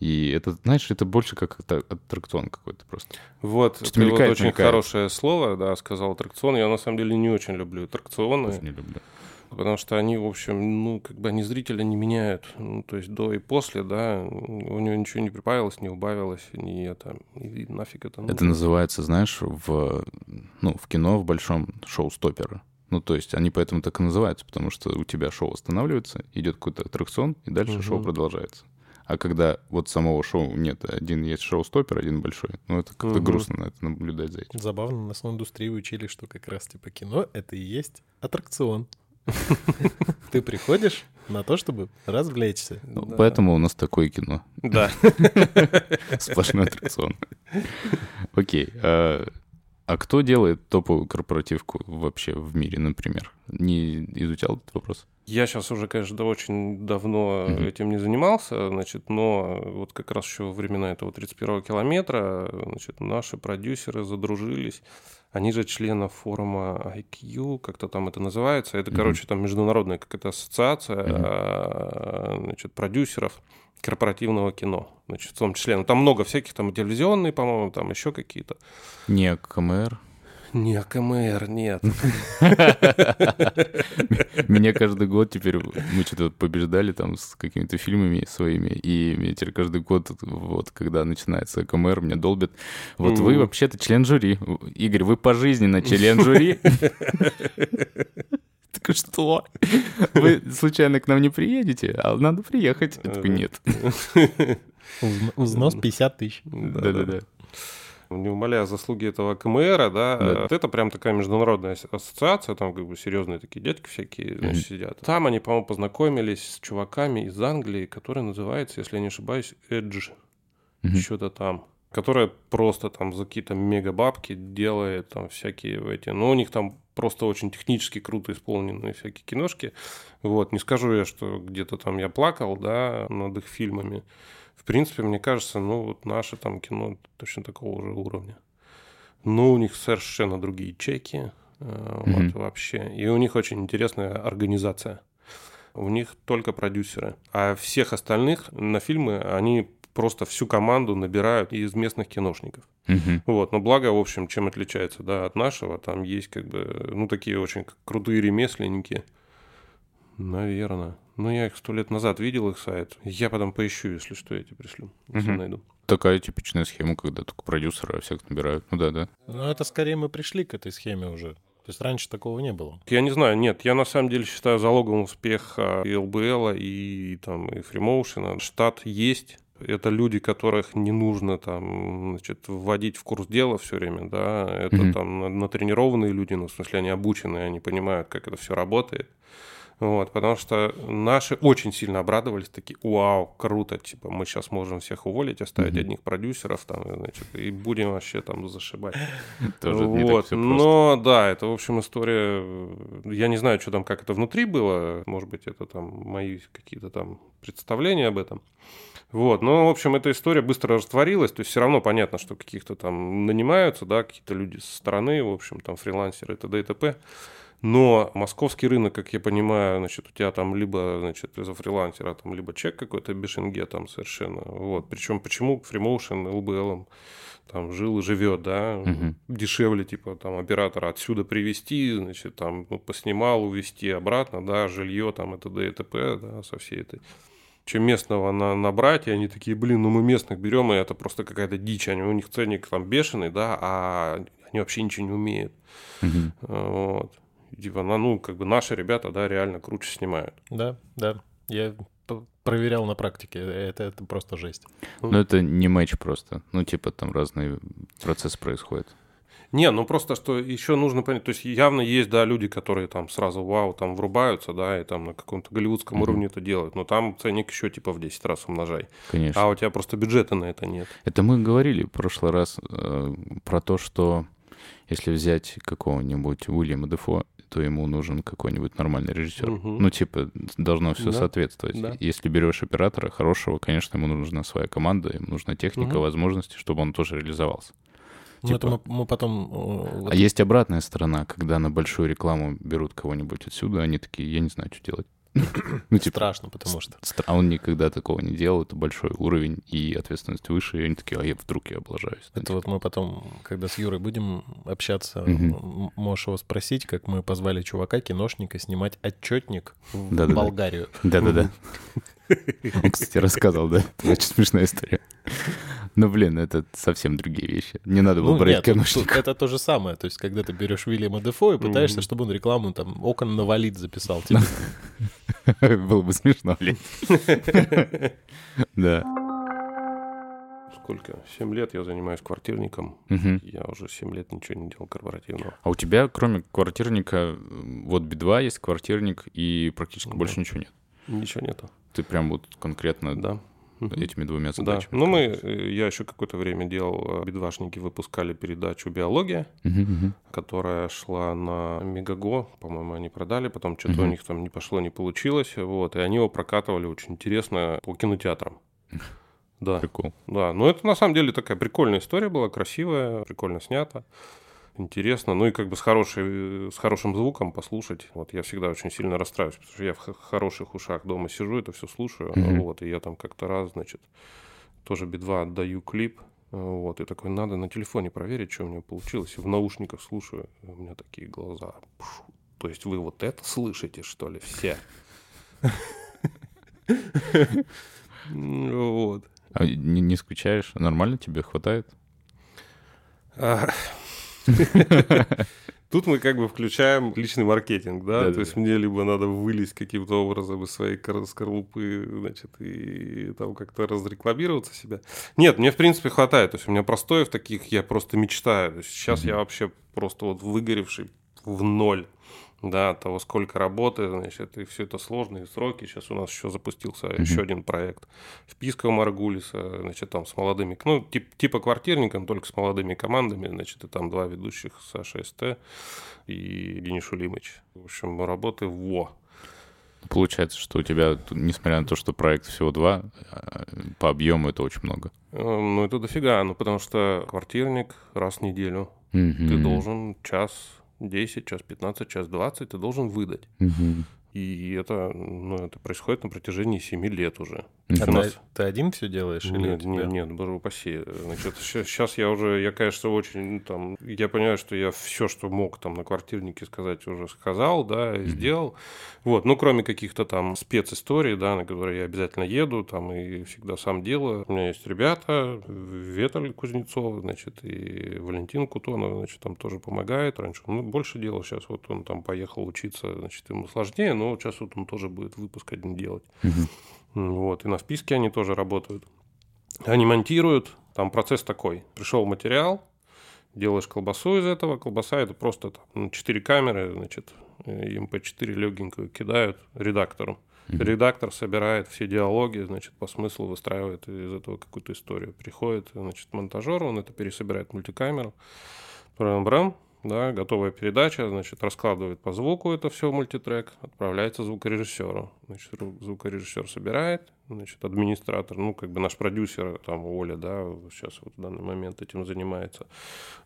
Speaker 2: И это, знаешь, это больше как аттракцион какой-то просто.
Speaker 1: Вот, Что ты мелькает, вот очень мелькает. хорошее слово, да, сказал аттракцион. Я на самом деле не очень люблю аттракционы.
Speaker 2: Тоже не люблю.
Speaker 1: Потому что они, в общем, ну, как бы они зрителя не меняют. Ну, то есть до и после, да, у него ничего не прибавилось, не убавилось, не это, и нафиг это
Speaker 2: нужно. Это называется, знаешь, в, ну, в кино в большом шоу-стопперы. Ну, то есть они поэтому так и называются, потому что у тебя шоу останавливается, идет какой-то аттракцион, и дальше угу. шоу продолжается. А когда вот самого шоу нет, один есть шоу-стопер, один большой, ну это как-то угу. грустно на это наблюдать за этим.
Speaker 3: Забавно, нас на индустрии учили, что как раз типа кино — это и есть аттракцион. Ты приходишь на то, чтобы развлечься.
Speaker 2: Ну, поэтому у нас такое кино.
Speaker 1: Да.
Speaker 2: Сплошной аттракцион. Окей. А, кто делает топовую корпоративку вообще в мире, например? Не изучал этот вопрос?
Speaker 1: Я сейчас уже, конечно, очень давно mm-hmm. этим не занимался, значит, но вот как раз еще во времена этого 31-го километра, значит, наши продюсеры задружились. Они же члены форума IQ, как-то там это называется. Это, mm-hmm. короче, там международная какая-то ассоциация mm-hmm. значит, продюсеров корпоративного кино. Значит, в том числе, ну, там много всяких, там телевизионные, по-моему, там еще какие-то.
Speaker 2: Не КМР.
Speaker 1: Не, КМР, нет. [LAUGHS]
Speaker 2: Меня каждый год теперь, мы что-то побеждали там с какими-то фильмами своими, и мне теперь каждый год, вот, когда начинается КМР, меня долбят. Вот вы вообще-то член жюри. Игорь, вы пожизненно член жюри. [LAUGHS] Так что? Вы случайно к нам не приедете? А надо приехать. Я такой, нет.
Speaker 3: Узнос 50 тысяч.
Speaker 2: Да-да-да
Speaker 1: не умаляя заслуги этого КМР, да, да. Вот это прям такая международная ассоциация, там как бы серьезные такие дядьки всякие значит, mm-hmm. сидят. Там они, по-моему, познакомились с чуваками из Англии, который называется, если я не ошибаюсь, Edge, mm-hmm. что-то там которая просто там за какие-то мега бабки делает там всякие эти, ну у них там просто очень технически круто исполненные всякие киношки, вот, не скажу я, что где-то там я плакал, да, над их фильмами, в принципе, мне кажется, ну вот наше там кино точно такого же уровня. Ну, у них совершенно другие чеки, mm-hmm. вот вообще. И у них очень интересная организация. У них только продюсеры. А всех остальных на фильмы они просто всю команду набирают из местных киношников.
Speaker 2: Uh-huh.
Speaker 1: Вот, но благо, в общем, чем отличается, да, от нашего, там есть как бы, ну, такие очень крутые ремесленники, наверное. Ну, я их сто лет назад видел, их сайт. Я потом поищу, если что, я тебе пришлю, если
Speaker 2: Мгм.
Speaker 1: найду.
Speaker 2: Такая типичная схема, когда только продюсера всех набирают. Ну да, да.
Speaker 3: Ну, это скорее мы пришли к этой схеме уже. То есть раньше такого не было.
Speaker 1: Я не знаю, нет, я на самом деле считаю залогом успеха и ЛБЛ, и там и Фримоушена. Штат есть. Это люди, которых не нужно там, значит, вводить в курс дела все время, да. Это
Speaker 2: Мгм.
Speaker 1: там на- натренированные люди, ну, в смысле, они обученные, они понимают, как это все работает. Вот, потому что наши очень сильно обрадовались, такие, вау, круто, типа, мы сейчас можем всех уволить, оставить
Speaker 2: Мгм.
Speaker 1: одних продюсеров, там, значит, и будем вообще там зашибать.
Speaker 2: Тоже
Speaker 1: вот, но да, это, в общем, история, э, я не знаю, что там, как это внутри было, может быть, это там мои какие-то там представления об этом. Вот, но, в общем, эта история быстро растворилась, то есть все равно понятно, что каких-то там нанимаются, да, какие-то люди со стороны, в общем, там фрилансеры, т.д. и т.п. Но московский рынок, как я понимаю, значит, у тебя там либо, значит, из-за фрилансера, там, либо чек какой-то бешенге там совершенно. Вот. Причем почему фримоушен, ЛБЛ там жил и живет, да,
Speaker 2: Мгм.
Speaker 1: дешевле, типа, там, оператора отсюда привезти, значит, там, ну, поснимал, увезти обратно, да, жилье, там, и т.д. и т.п., да, со всей этой чем местного на, набрать, и они такие, блин, ну мы местных берем, и это просто какая-то дичь, они, у них ценник там бешеный, да, а они вообще ничего не умеют.
Speaker 2: Мгм.
Speaker 1: Вот. Типа, на- ну, как бы наши ребята, да, реально круче снимают.
Speaker 3: Да, да. Я проверял на практике. Это, это просто жесть.
Speaker 2: Ну это не матч просто. Ну типа там разные процессы происходят.
Speaker 1: Не, ну просто, что еще нужно понять, то есть явно есть, да, люди, которые там сразу вау, там врубаются, да, и там на каком-то голливудском
Speaker 2: Мгм.
Speaker 1: уровне это делают, но там ценник еще типа в 10 раз умножай.
Speaker 2: Конечно.
Speaker 1: А у тебя просто бюджета на это нет.
Speaker 2: Это мы говорили в прошлый раз э, про то, что если взять какого-нибудь Уильяма Дефо, то ему нужен какой-нибудь нормальный режиссер.
Speaker 1: Мгм.
Speaker 2: Ну, типа, должно все
Speaker 1: Да,
Speaker 2: соответствовать.
Speaker 1: да.
Speaker 2: Если берешь оператора хорошего, конечно, ему нужна своя команда, ему нужна техника,
Speaker 1: Мгм.
Speaker 2: возможности, чтобы он тоже реализовался.
Speaker 3: Ну, это
Speaker 2: Типа-
Speaker 3: мы, мы потом... э, вот
Speaker 2: А есть обратная сторона, когда на большую рекламу берут кого-нибудь отсюда, они такие, я не знаю, что делать. [COUGHS] Ну, типа,
Speaker 3: Страшно, потому что...
Speaker 2: а он никогда такого не делал, это большой уровень и ответственность выше, и они такие, а я вдруг я облажаюсь. Ну,
Speaker 3: Это вот мы потом, когда с Юрой будем общаться, можешь его спросить, как мы позвали чувака, киношника, снимать отчетник в
Speaker 2: Да-да-да.
Speaker 3: Болгарию.
Speaker 2: Да-да-да. Он, кстати, рассказывал, да? Это очень смешная история. Но, блин, это совсем другие вещи. Не надо было
Speaker 3: Ну,
Speaker 2: брать киношника.
Speaker 3: это то же самое. То есть, когда ты берешь Уильяма Дефо и пытаешься, чтобы он рекламу там окон на валид записал. типа. [LAUGHS]
Speaker 2: Было бы смешно, блин. Да.
Speaker 1: Сколько? 7 лет я занимаюсь квартирником.
Speaker 2: Мгм.
Speaker 1: Я уже 7 лет ничего не делал корпоративного.
Speaker 2: А у тебя, кроме квартирника, вот Би-2 есть квартирник, и практически
Speaker 1: Да.
Speaker 2: больше ничего нет.
Speaker 1: Ничего нету.
Speaker 2: Ты прям вот конкретно
Speaker 1: Да. Мгм.
Speaker 2: этими двумя
Speaker 1: Да.
Speaker 2: задачами.
Speaker 1: Ну, мы, э, я еще какое-то время делал, э, бедвашники выпускали передачу «Биология»,
Speaker 2: Мгм, мгм.
Speaker 1: которая шла на Мегаго, по-моему, они продали, потом что-то
Speaker 2: Мгм.
Speaker 1: у них там не пошло, не получилось, вот, и они его прокатывали очень интересно по кинотеатрам. [LAUGHS] Да,
Speaker 2: Прикол.
Speaker 1: да, но это на самом деле такая прикольная история была, красивая, прикольно снята, интересно, ну и как бы с, хорошей, с хорошим звуком послушать. Вот я всегда очень сильно расстраиваюсь, потому что я в хороших ушах дома сижу, это все слушаю,
Speaker 2: Мгм.
Speaker 1: вот, и я там как-то раз, значит, тоже би-2 отдаю клип, вот, и такой, надо на телефоне проверить, что у меня получилось, и в наушниках слушаю, у меня такие глаза, пшу. то есть вы вот это слышите, что ли, все? Вот.
Speaker 2: А не, не скучаешь? Нормально тебе хватает? [LAUGHS]
Speaker 1: Тут мы как бы включаем личный маркетинг, да,
Speaker 2: Да-да-да.
Speaker 1: то есть мне либо надо вылезть каким-то образом из своей кор- скорлупы, значит, и там как-то разрекламироваться себя. Нет, мне в принципе хватает, то есть у меня простоев таких я просто мечтаю. То есть сейчас я вообще просто вот выгоревший в ноль, да, того, сколько работы, значит, и все это сложные сроки. Сейчас у нас еще запустился еще один проект в Писково Маргулиса, значит, там с молодыми, ну, тип- типа квартирником, только с молодыми командами, значит, и там два ведущих, Саша СТ и Денис Шулимыч. В общем, работы во.
Speaker 2: Получается, что у тебя, несмотря на то, что проект всего два, а, по объему это очень много.
Speaker 1: Э, Ну, это дофига, ну, потому что квартирник раз в неделю. Ты
Speaker 2: Мгм.
Speaker 1: должен час 10, час 15, час 20 ты должен выдать.
Speaker 2: Мгм.
Speaker 1: И это, ну, это происходит на протяжении 7 лет уже.
Speaker 3: А ты, нас... ты один все делаешь?
Speaker 1: Нет,
Speaker 3: или
Speaker 1: нет, нет, боже упаси. Значит, сейчас я уже, я, конечно, очень, ну, там, я понимаю, что я все, что мог там на квартирнике сказать, уже сказал, да, и mm-hmm. сделал. Вот, ну, кроме каких-то там специсторий, да, на которые я обязательно еду, там, и всегда сам делаю. У меня есть ребята, Веталь Кузнецов, значит, и Валентин Кутонов, значит, там тоже помогает. Раньше он больше делал, сейчас вот он там поехал учиться, значит, ему сложнее, но сейчас вот он тоже будет выпуск один делать. Mm-hmm. Вот, и на списке они тоже работают. Они монтируют, там процесс такой. Пришел материал, делаешь колбасу из этого. Колбаса это просто там, 4 камеры, значит, MP4 легенькую кидают редактору. Mm-hmm. Редактор собирает все диалоги, значит, по смыслу выстраивает из этого какую-то историю. Приходит, значит, монтажер, он это пересобирает в мультикамеру. Брам-брам, да, готовая передача, значит, раскладывает по звуку это все мультитрек, отправляется звукорежиссеру. Значит, звукорежиссер собирает, значит, администратор, ну, как бы наш продюсер, там, Оля, да, сейчас вот в данный момент этим занимается.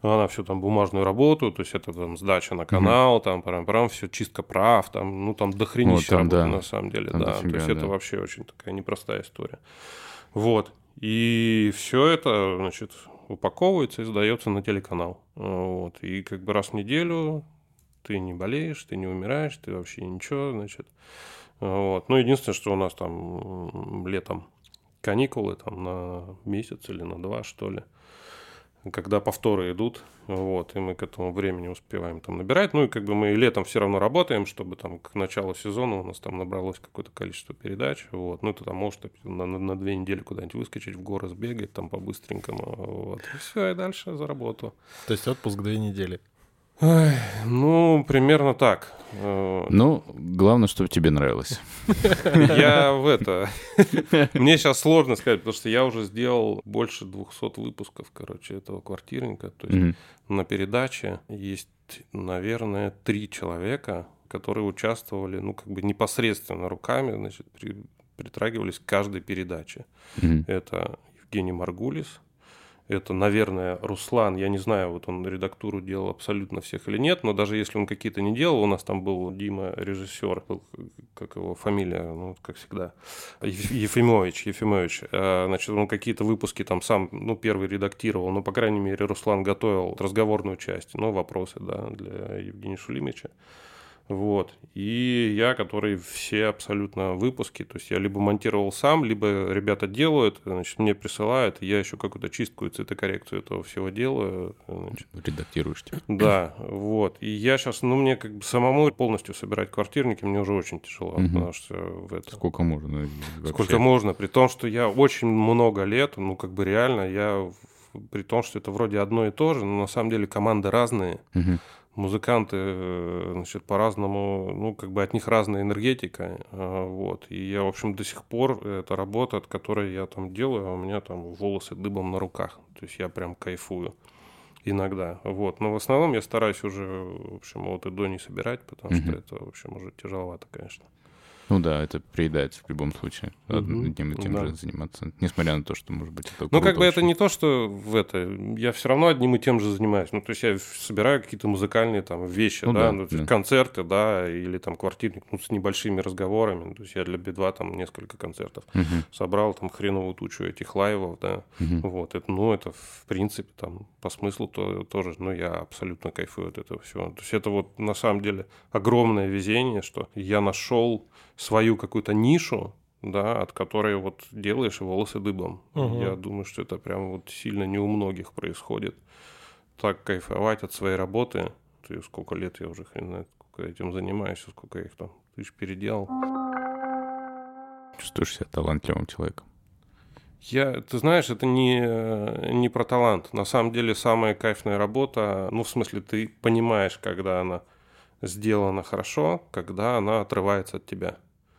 Speaker 1: Она всю там бумажную работу, то есть это там сдача на канал, mm-hmm. там, прям, прям все чистка прав, там, ну, там дохренища вот работы, да. на самом деле, там да. Дофига, то есть да. это вообще очень такая непростая история. Вот. И все это, значит, упаковывается и сдается на телеканал. Вот. И как бы раз в неделю ты не болеешь, ты не умираешь, ты вообще ничего, значит. Вот. Ну, единственное, что у нас там летом каникулы там на месяц или на два, что ли когда повторы идут, вот, и мы к этому времени успеваем там набирать. Ну и как бы мы летом все равно работаем, чтобы там к началу сезона у нас там набралось какое-то количество передач, вот. Ну это там может на, на, на две недели куда-нибудь выскочить в горы, сбегать там по-быстренькому, вот. И все, и дальше за работу.
Speaker 3: То есть отпуск две недели?
Speaker 1: Ой, ну, примерно так.
Speaker 2: Э, ну, главное, чтобы тебе нравилось. [LAUGHS]
Speaker 1: Я в это... Мне сейчас сложно сказать, потому что я уже сделал больше 200 выпусков, короче, этого квартирника. То есть на передаче есть, наверное, три человека, которые участвовали, ну, как бы непосредственно руками, значит, притрагивались к каждой передаче. Это Евгений Маргулис, это, наверное, Руслан. Я не знаю, вот он редактуру делал абсолютно всех или нет, но даже если он какие-то не делал, у нас там был Дима режиссер, как его фамилия, ну, как всегда, Ефимович, Ефимович. А, значит, он какие-то выпуски там сам, ну, первый редактировал, но, по крайней мере, Руслан готовил разговорную часть, ну, вопросы, да, для Евгения Шулимича. Вот. И я, который все абсолютно выпуски, то есть я либо монтировал сам, либо ребята делают, значит, мне присылают, я еще какую-то чистку и цветокоррекцию этого всего делаю. Значит.
Speaker 2: Редактируешь тебя.
Speaker 1: Да, вот. И я сейчас, ну, мне как бы самому полностью собирать квартирники мне уже очень тяжело, угу. потому что в это...
Speaker 2: Сколько можно?
Speaker 1: Вообще? Сколько можно, при том, что я очень много лет, ну, как бы реально, я при том, что это вроде одно и то же, но на самом деле команды разные. Угу музыканты, э, значит, по-разному, ну, как бы от них разная энергетика, э, вот. И я, в общем, до сих пор, это работа, от которой я там делаю, а у меня там волосы дыбом на руках, то есть я прям кайфую иногда, вот. Но в основном я стараюсь уже, в общем, вот и до не собирать, потому что это, в общем, уже тяжеловато, конечно.
Speaker 2: Ну да, это приедается в любом случае. Угу. Одним и тем да. же заниматься. Несмотря на то, что, может быть,
Speaker 1: это Ну, как бы очень. это не то, что в это... Я все равно одним и тем же занимаюсь. Ну, то есть я собираю какие-то музыкальные там вещи, ну, да, да, ну, да. концерты, да, или там квартирник, ну, с небольшими разговорами. То есть я для Би-2 там несколько концертов угу. собрал, там хреновую тучу этих лайвов, да. Угу. Вот, это, ну, это в принципе там по смыслу то, тоже, ну, я абсолютно кайфую от этого всего. То есть это вот на самом деле огромное везение, что я нашел свою какую-то нишу, да, от которой вот делаешь волосы дыбом. Угу. Я думаю, что это прям вот сильно не у многих происходит. Так кайфовать от своей работы. Ты сколько лет я уже хрен знает, сколько этим занимаюсь, сколько я их там тысяч переделал.
Speaker 2: Чувствуешь себя талантливым человеком?
Speaker 1: Я, ты знаешь, это не, не про талант. На самом деле самая кайфная работа, ну, в смысле, ты понимаешь, когда она сделана хорошо, когда она отрывается от тебя.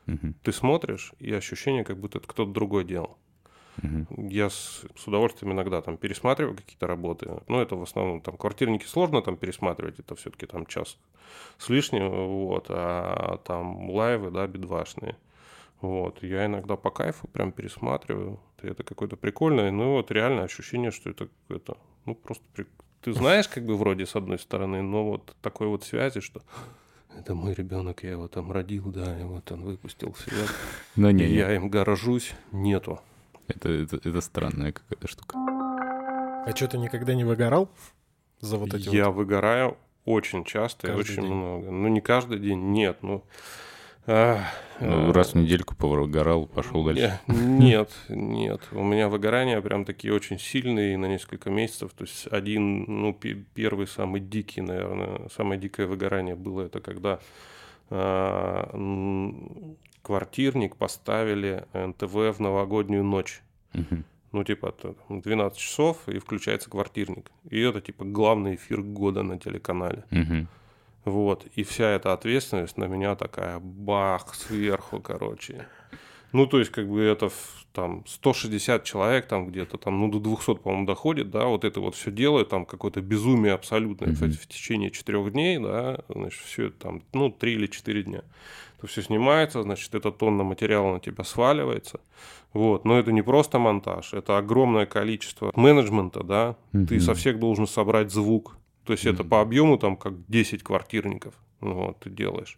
Speaker 1: Угу. Ты смотришь, и ощущение, как будто это кто-то другой делал. Угу. Я с, с удовольствием иногда там пересматриваю какие-то работы. Ну, это в основном там квартирники сложно там пересматривать, это все-таки там час с лишним, вот, а там лайвы, да, бедвашные. Вот, я иногда по кайфу прям пересматриваю. Это какое-то прикольное, ну вот реально ощущение, что это, это ну просто при... ты знаешь, как бы вроде с одной стороны, но вот такой вот связи, что это мой ребенок, я его там родил, да, и вот он выпустил свет. [LAUGHS]
Speaker 2: Но не,
Speaker 1: И
Speaker 2: не.
Speaker 1: я им горжусь, нету.
Speaker 2: Это, это, это странная какая-то штука.
Speaker 3: А что, ты никогда не выгорал за вот эти
Speaker 1: я
Speaker 3: вот...
Speaker 1: выгораю очень часто и
Speaker 3: Каждый
Speaker 1: очень
Speaker 3: день.
Speaker 1: много. Ну, не каждый день, нет, ну...
Speaker 2: Ну,
Speaker 1: а,
Speaker 2: раз в недельку повыгорал, пошел дальше.
Speaker 1: Не- Нет, нет. У меня выгорания прям такие очень сильные на несколько месяцев. То есть один, ну, пе- первый самый дикий, наверное, самое дикое выгорание было это когда м, квартирник поставили НТВ в новогоднюю ночь. Ну, типа, это там 12 часов, и включается квартирник. И это, типа, главный эфир года на телеканале. Вот, и вся эта ответственность на меня такая бах сверху, короче. Ну, то есть, как бы это там 160 человек там где-то там, ну, до 200, по-моему, доходит, да, вот это вот все делают, там какое-то безумие абсолютное
Speaker 2: Мгм.
Speaker 1: в течение четырех дней, да, значит, все это там, ну, три или четыре дня. То все снимается, значит, эта тонна материала на тебя сваливается. Вот, но это не просто монтаж, это огромное количество менеджмента, да, ты
Speaker 2: Мгм.
Speaker 1: со всех должен собрать звук. То есть это
Speaker 2: Мгм.
Speaker 1: по объему там как 10 квартирников ну, вот, ты делаешь.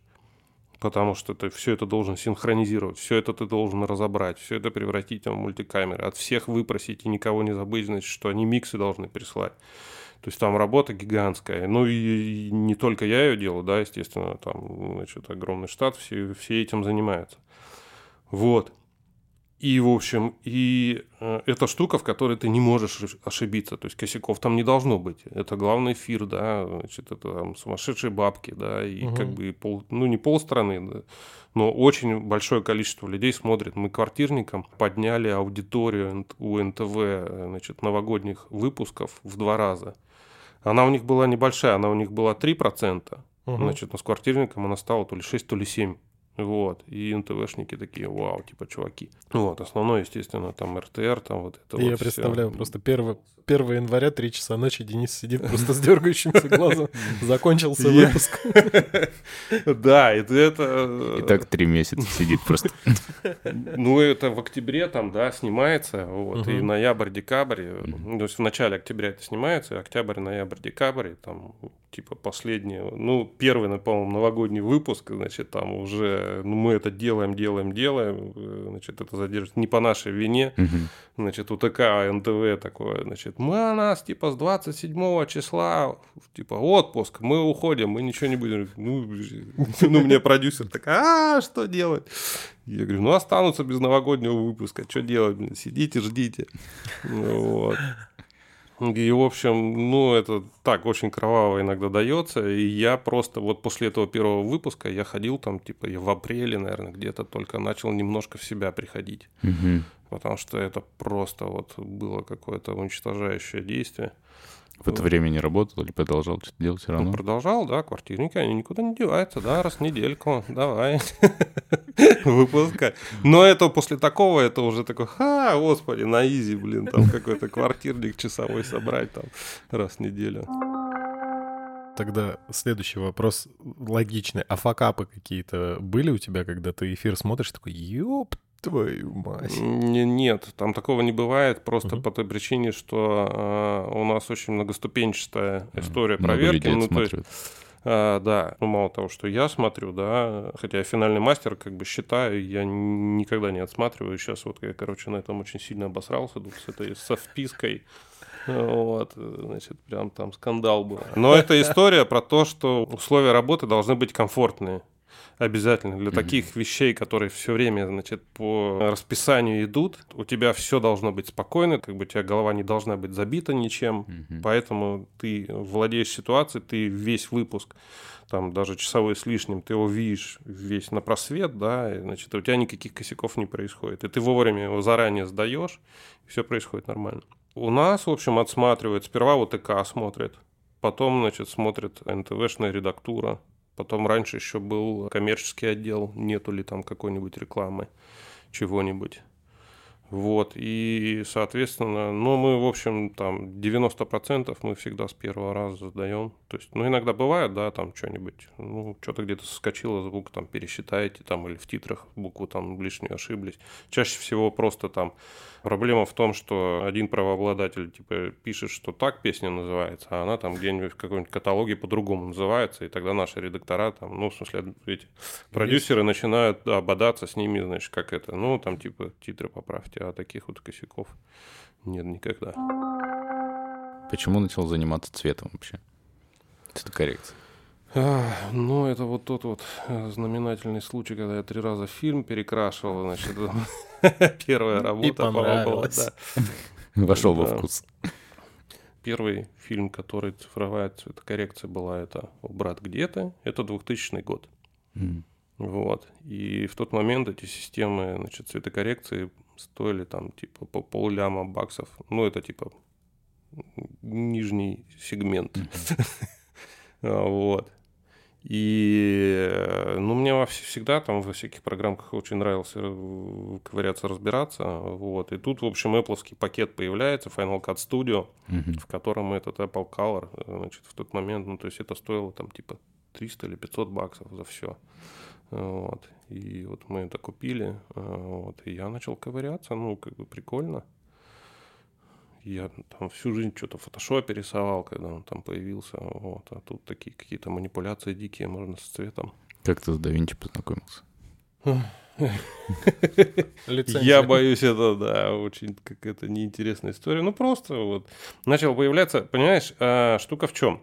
Speaker 1: Потому что ты все это должен синхронизировать, все это ты должен разобрать, все это превратить там, в мультикамеры, от всех выпросить и никого не забыть, значит, что они миксы должны прислать. То есть там работа гигантская. Ну и, и не только я ее делаю, да, естественно, там, значит, огромный штат, все, все этим занимаются. Вот. И, в общем, и э, это штука, в которой ты не можешь ошиб- ошибиться. То есть косяков там не должно быть. Это главный эфир, да, значит, это там сумасшедшие бабки, да, и
Speaker 3: Мгм.
Speaker 1: как бы пол, ну не полстраны, да, но очень большое количество людей смотрит. Мы квартирникам подняли аудиторию у НТВ, значит, новогодних выпусков в два раза. Она у них была небольшая, она у них была 3%,
Speaker 3: Мгм.
Speaker 1: Значит, но с квартирником она стала то ли 6, то ли 7. Вот. И НТВшники такие, вау, типа, чуваки. Вот. Основное, естественно, там РТР, там вот это
Speaker 3: Я
Speaker 1: вот
Speaker 3: представляю, просто 1, 1 января, 3 часа ночи, Денис сидит просто с дергающимся глазом. Закончился выпуск.
Speaker 1: Да, это... это
Speaker 2: И так три месяца сидит просто.
Speaker 1: Ну, это в октябре там, да, снимается, вот, и ноябрь, декабрь, э, то есть в начале октября это снимается, и октябрь, ноябрь, декабрь, там, типа, последний, ну, первый, ну, по-моему, новогодний выпуск, значит, там уже, ну, мы это делаем, делаем, делаем, э, значит, это задерживается не по нашей вине, значит, УТК, НТВ такое, значит, мы у нас, типа, с 27 числа, типа, отпуск, мы уходим, мы ничего не будем. Ну, [LAUGHS] ну мне продюсер такая, а, что делать? Я говорю, ну, останутся без новогоднего выпуска, что делать, сидите, ждите. Вот. И, в общем, ну, это так очень кроваво иногда дается. И я просто вот после этого первого выпуска я ходил там, типа, я в апреле, наверное, где-то только начал немножко в себя приходить
Speaker 2: Мгм.
Speaker 1: Потому что это просто вот было какое-то уничтожающее действие.
Speaker 2: В это время не работал или продолжал что-то делать все
Speaker 1: Ну,
Speaker 2: равно?
Speaker 1: продолжал, да, квартирники, они никуда не деваются, да, раз в недельку, давай, [LAUGHS] выпускай. Но это после такого, это уже такой, ха, господи, на изи, блин, там какой-то квартирник часовой собрать там раз в неделю.
Speaker 3: Тогда следующий вопрос логичный. А факапы какие-то были у тебя, когда ты эфир смотришь, такой, ёб твою мать.
Speaker 1: Не- Нет, там такого не бывает, просто
Speaker 3: Мгм.
Speaker 1: по той причине, что э, у нас очень многоступенчатая история
Speaker 2: Много
Speaker 1: проверки.
Speaker 2: людей
Speaker 1: ну, то есть,
Speaker 2: смотрят.
Speaker 1: А, да, ну мало того, что я смотрю, да, хотя я финальный мастер, как бы считаю, я никогда не отсматриваю. Сейчас вот я, короче, на этом очень сильно обосрался тут с этой со впиской. Вот, значит, прям там скандал был. Но это история про то, что условия работы должны быть комфортные. Обязательно. Для
Speaker 2: Мгм.
Speaker 1: таких вещей, которые все время, значит, по расписанию идут, у тебя все должно быть спокойно, как бы у тебя голова не должна быть забита ничем.
Speaker 2: Мгм.
Speaker 1: Поэтому ты владеешь ситуацией, ты весь выпуск, там даже часовой с лишним, ты его видишь весь на просвет, да, и, значит, у тебя никаких косяков не происходит. И ты вовремя его заранее сдаешь, и все происходит нормально. У нас, в общем, отсматривает, сперва вот ТК смотрит, потом, значит, смотрит НТВшная редактура, потом раньше еще был коммерческий отдел, нету ли там какой-нибудь рекламы, чего-нибудь. Вот, и, соответственно, ну, мы, в общем, там, 90% мы всегда с первого раза сдаем. То есть, ну, иногда бывает, да, там, что-нибудь, ну, что-то где-то соскочило, звук там пересчитаете, там, или в титрах букву там лишнюю ошиблись. Чаще всего просто там проблема в том, что один правообладатель, типа, пишет, что так песня называется, а она там где-нибудь в каком-нибудь каталоге по-другому называется, и тогда наши редактора там, ну, в смысле, эти продюсеры начинают да, бодаться с ними, значит, как это, ну, там, типа, титры поправьте а таких вот косяков нет никогда.
Speaker 2: Почему начал заниматься цветом вообще? Цветокоррекция.
Speaker 1: А, ну, это вот тот вот э, знаменательный случай, когда я три раза фильм перекрашивал, значит, [LAUGHS] первая работа. И
Speaker 3: понравилось. Да. [LAUGHS]
Speaker 2: Вошел во вкус.
Speaker 1: Первый фильм, который цифровая цветокоррекция была, это «Брат, где то Это 2000 год. Вот. И в тот момент эти системы значит, цветокоррекции стоили там типа по полляма баксов. Ну, это типа нижний сегмент. [LAUGHS] Вот. И, ну, мне всегда там во всяких программках очень нравилось ковыряться, разбираться. Вот. И тут, в общем, Apple пакет появляется, Final Cut Studio, в котором этот Apple Color, значит, в тот момент, ну, то есть это стоило там типа 300 или 500 баксов за все. Вот. И вот мы это купили, а, вот, и я начал ковыряться, ну, как бы прикольно. Я там всю жизнь что-то в фотошопе рисовал, когда он там появился, вот, а тут такие какие-то манипуляции дикие, можно с цветом.
Speaker 2: Как ты с да познакомился?
Speaker 1: Я боюсь, это, да, очень какая-то неинтересная история. Ну, просто вот начал появляться, понимаешь, а, штука в чем?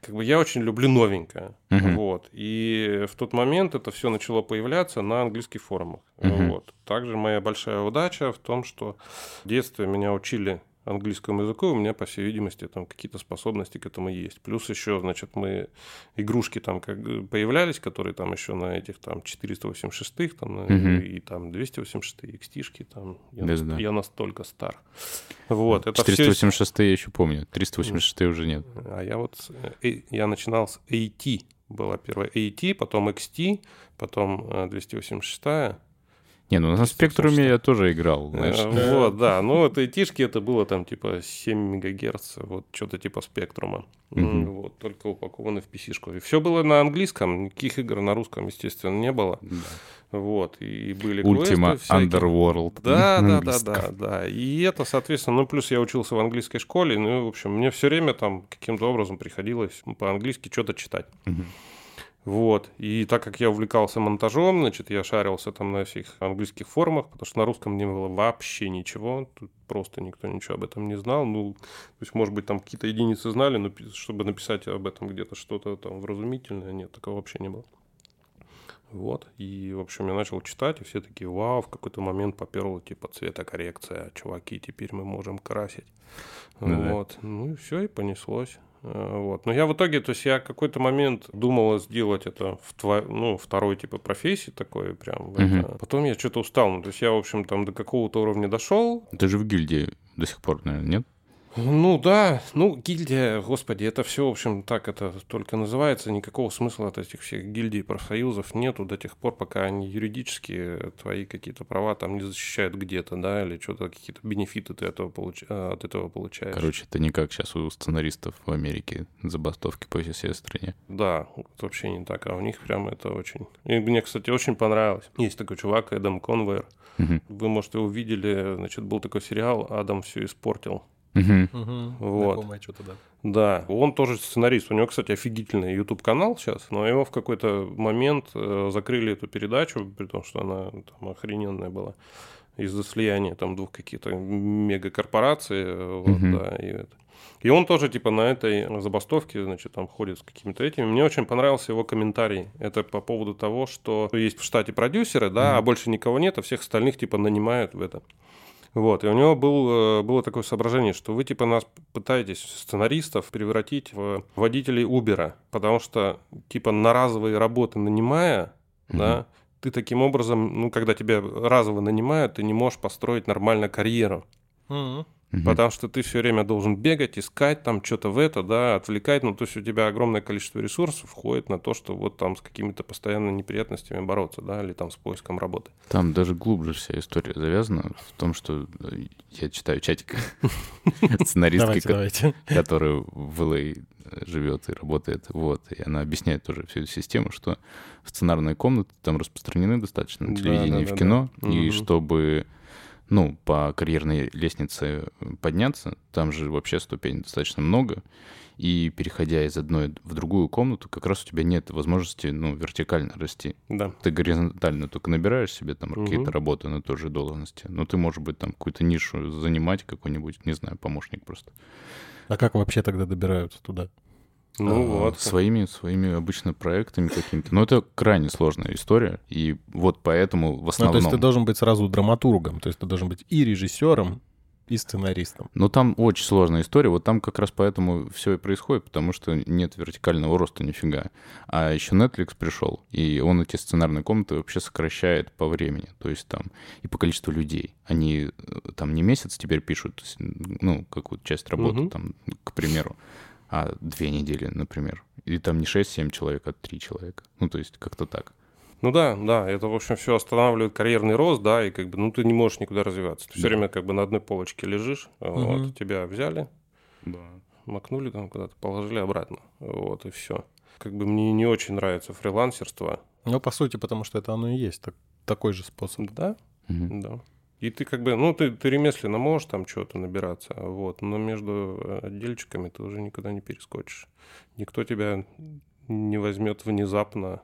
Speaker 1: Как бы я очень люблю новенькое. Uh-huh. Вот. И в тот момент это все начало появляться на английских форумах. Uh-huh. Вот. Также моя большая удача в том, что в детстве меня учили английскому языку, у меня, по всей видимости, там какие-то способности к этому есть. Плюс еще, значит, мы игрушки там как появлялись, которые там еще на этих там 486-х там, угу. и там 286-х XT-шки там. Я, да, на, да. я настолько стар. Вот,
Speaker 2: это 486 все... я еще помню, 386 уже нет.
Speaker 1: А я вот, э, я начинал с AT, была первая AT, потом XT, потом 286 э,
Speaker 2: не, ну на спектруме я тоже играл,
Speaker 1: знаешь. Э, вот, да. Ну, это итишки, это было там типа 7 мегагерц, вот что-то типа спектрума. Вот, только упакованы в PC-шку. И все было на английском, никаких игр на русском, естественно, не было. Вот, и были
Speaker 2: Ultima Underworld.
Speaker 1: Да, да, да, да, да. И это, соответственно, ну, плюс я учился в английской школе, ну, в общем, мне все время там каким-то образом приходилось по-английски что-то читать. Вот. И так как я увлекался монтажом, значит, я шарился там на всех английских форумах, потому что на русском не было вообще ничего. Тут просто никто ничего об этом не знал. Ну, то есть, может быть, там какие-то единицы знали, но чтобы написать об этом где-то что-то там вразумительное, нет, такого вообще не было. Вот, и, в общем, я начал читать, и все такие, вау, в какой-то момент поперло, типа, цветокоррекция, чуваки, теперь мы можем красить. Ну, вот, да. ну и все, и понеслось. Э, вот. Но я в итоге, то есть я какой-то момент думал сделать это в тво... ну, второй типа профессии такой прям. Угу. Это. Потом я что-то устал. Ну, то есть я, в общем, там до какого-то уровня дошел.
Speaker 2: Ты же в гильдии до сих пор, наверное, нет?
Speaker 1: Ну да, ну гильдия, господи, это все, в общем, так это только называется, никакого смысла от этих всех гильдий профсоюзов нету до тех пор, пока они юридически твои какие-то права там не защищают где-то, да, или что-то, какие-то бенефиты ты этого получ... Э, от этого получаешь.
Speaker 2: Короче, это не как сейчас у сценаристов в Америке, забастовки по всей стране.
Speaker 1: Да, это вообще не так, а у них прям это очень... И мне, кстати, очень понравилось. Есть такой чувак, Эдам Конвейер, угу. вы, может, его видели, значит, был такой сериал «Адам все испортил».
Speaker 3: Угу. Вот. что-то, да.
Speaker 1: Да, он тоже сценарист. У него, кстати, офигительный YouTube канал сейчас, но его в какой-то момент э, закрыли эту передачу, при том, что она там охрененная была из-за слияния там двух каких-то мегакорпораций. Вот, угу. да, и, это. и он тоже типа на этой забастовке, значит, там ходит с какими-то этими. Мне очень понравился его комментарий. Это по поводу того, что есть в штате продюсеры, да, угу. а больше никого нет, а всех остальных типа нанимают в это. Вот, и у него был, э, было такое соображение, что вы типа нас пытаетесь, сценаристов, превратить в водителей Uber, потому что типа на разовые работы нанимая, mm-hmm. да, ты таким образом, ну, когда тебя разово нанимают, ты не можешь построить нормально карьеру. Mm-hmm. Угу. Потому что ты все время должен бегать, искать там что-то в это, да, отвлекать. Ну, то есть у тебя огромное количество ресурсов входит на то, что вот там с какими-то постоянными неприятностями бороться, да, или там с поиском работы.
Speaker 2: Там даже глубже вся история завязана в том, что э, я читаю чатик [LAUGHS] сценаристки, которая в LA живет и работает. Вот. И она объясняет тоже всю эту систему, что сценарные комнаты там распространены достаточно на телевидении и в кино. И чтобы ну, по карьерной лестнице подняться, там же вообще ступеней достаточно много, и переходя из одной в другую комнату, как раз у тебя нет возможности, ну, вертикально расти.
Speaker 1: Да.
Speaker 2: Ты горизонтально только набираешь себе там угу. какие-то работы на той же должности, но ты, может быть, там какую-то нишу занимать, какой-нибудь, не знаю, помощник просто.
Speaker 3: А как вообще тогда добираются туда?
Speaker 2: Ну а, вот. Своими, своими обычно проектами какими-то. Но это крайне сложная история, и вот поэтому в основном...
Speaker 3: Ну, то есть ты должен быть сразу драматургом, то есть ты должен быть и режиссером, и сценаристом.
Speaker 2: Ну, там очень сложная история. Вот там как раз поэтому все и происходит, потому что нет вертикального роста нифига. А еще Netflix пришел, и он эти сценарные комнаты вообще сокращает по времени. То есть там и по количеству людей. Они э, там не месяц теперь пишут, ну, какую-то часть работы, угу. там, к примеру а две недели, например. Или там не 6-7 человек, а 3 человека. Ну, то есть как-то так.
Speaker 1: Ну да, да, это, в общем, все останавливает карьерный рост, да, и как бы, ну, ты не можешь никуда развиваться. Ты да. все время как бы на одной полочке лежишь, угу. вот, тебя взяли, да. макнули там куда-то, положили обратно, вот, и все. Как бы мне не очень нравится фрилансерство.
Speaker 3: Ну, по сути, потому что это оно и есть, так, такой же способ.
Speaker 1: Да, угу. да. И ты как бы, ну, ты, ты ремесленно можешь там что-то набираться, вот, но между э, отдельчиками ты уже никогда не перескочишь. Никто тебя не возьмет внезапно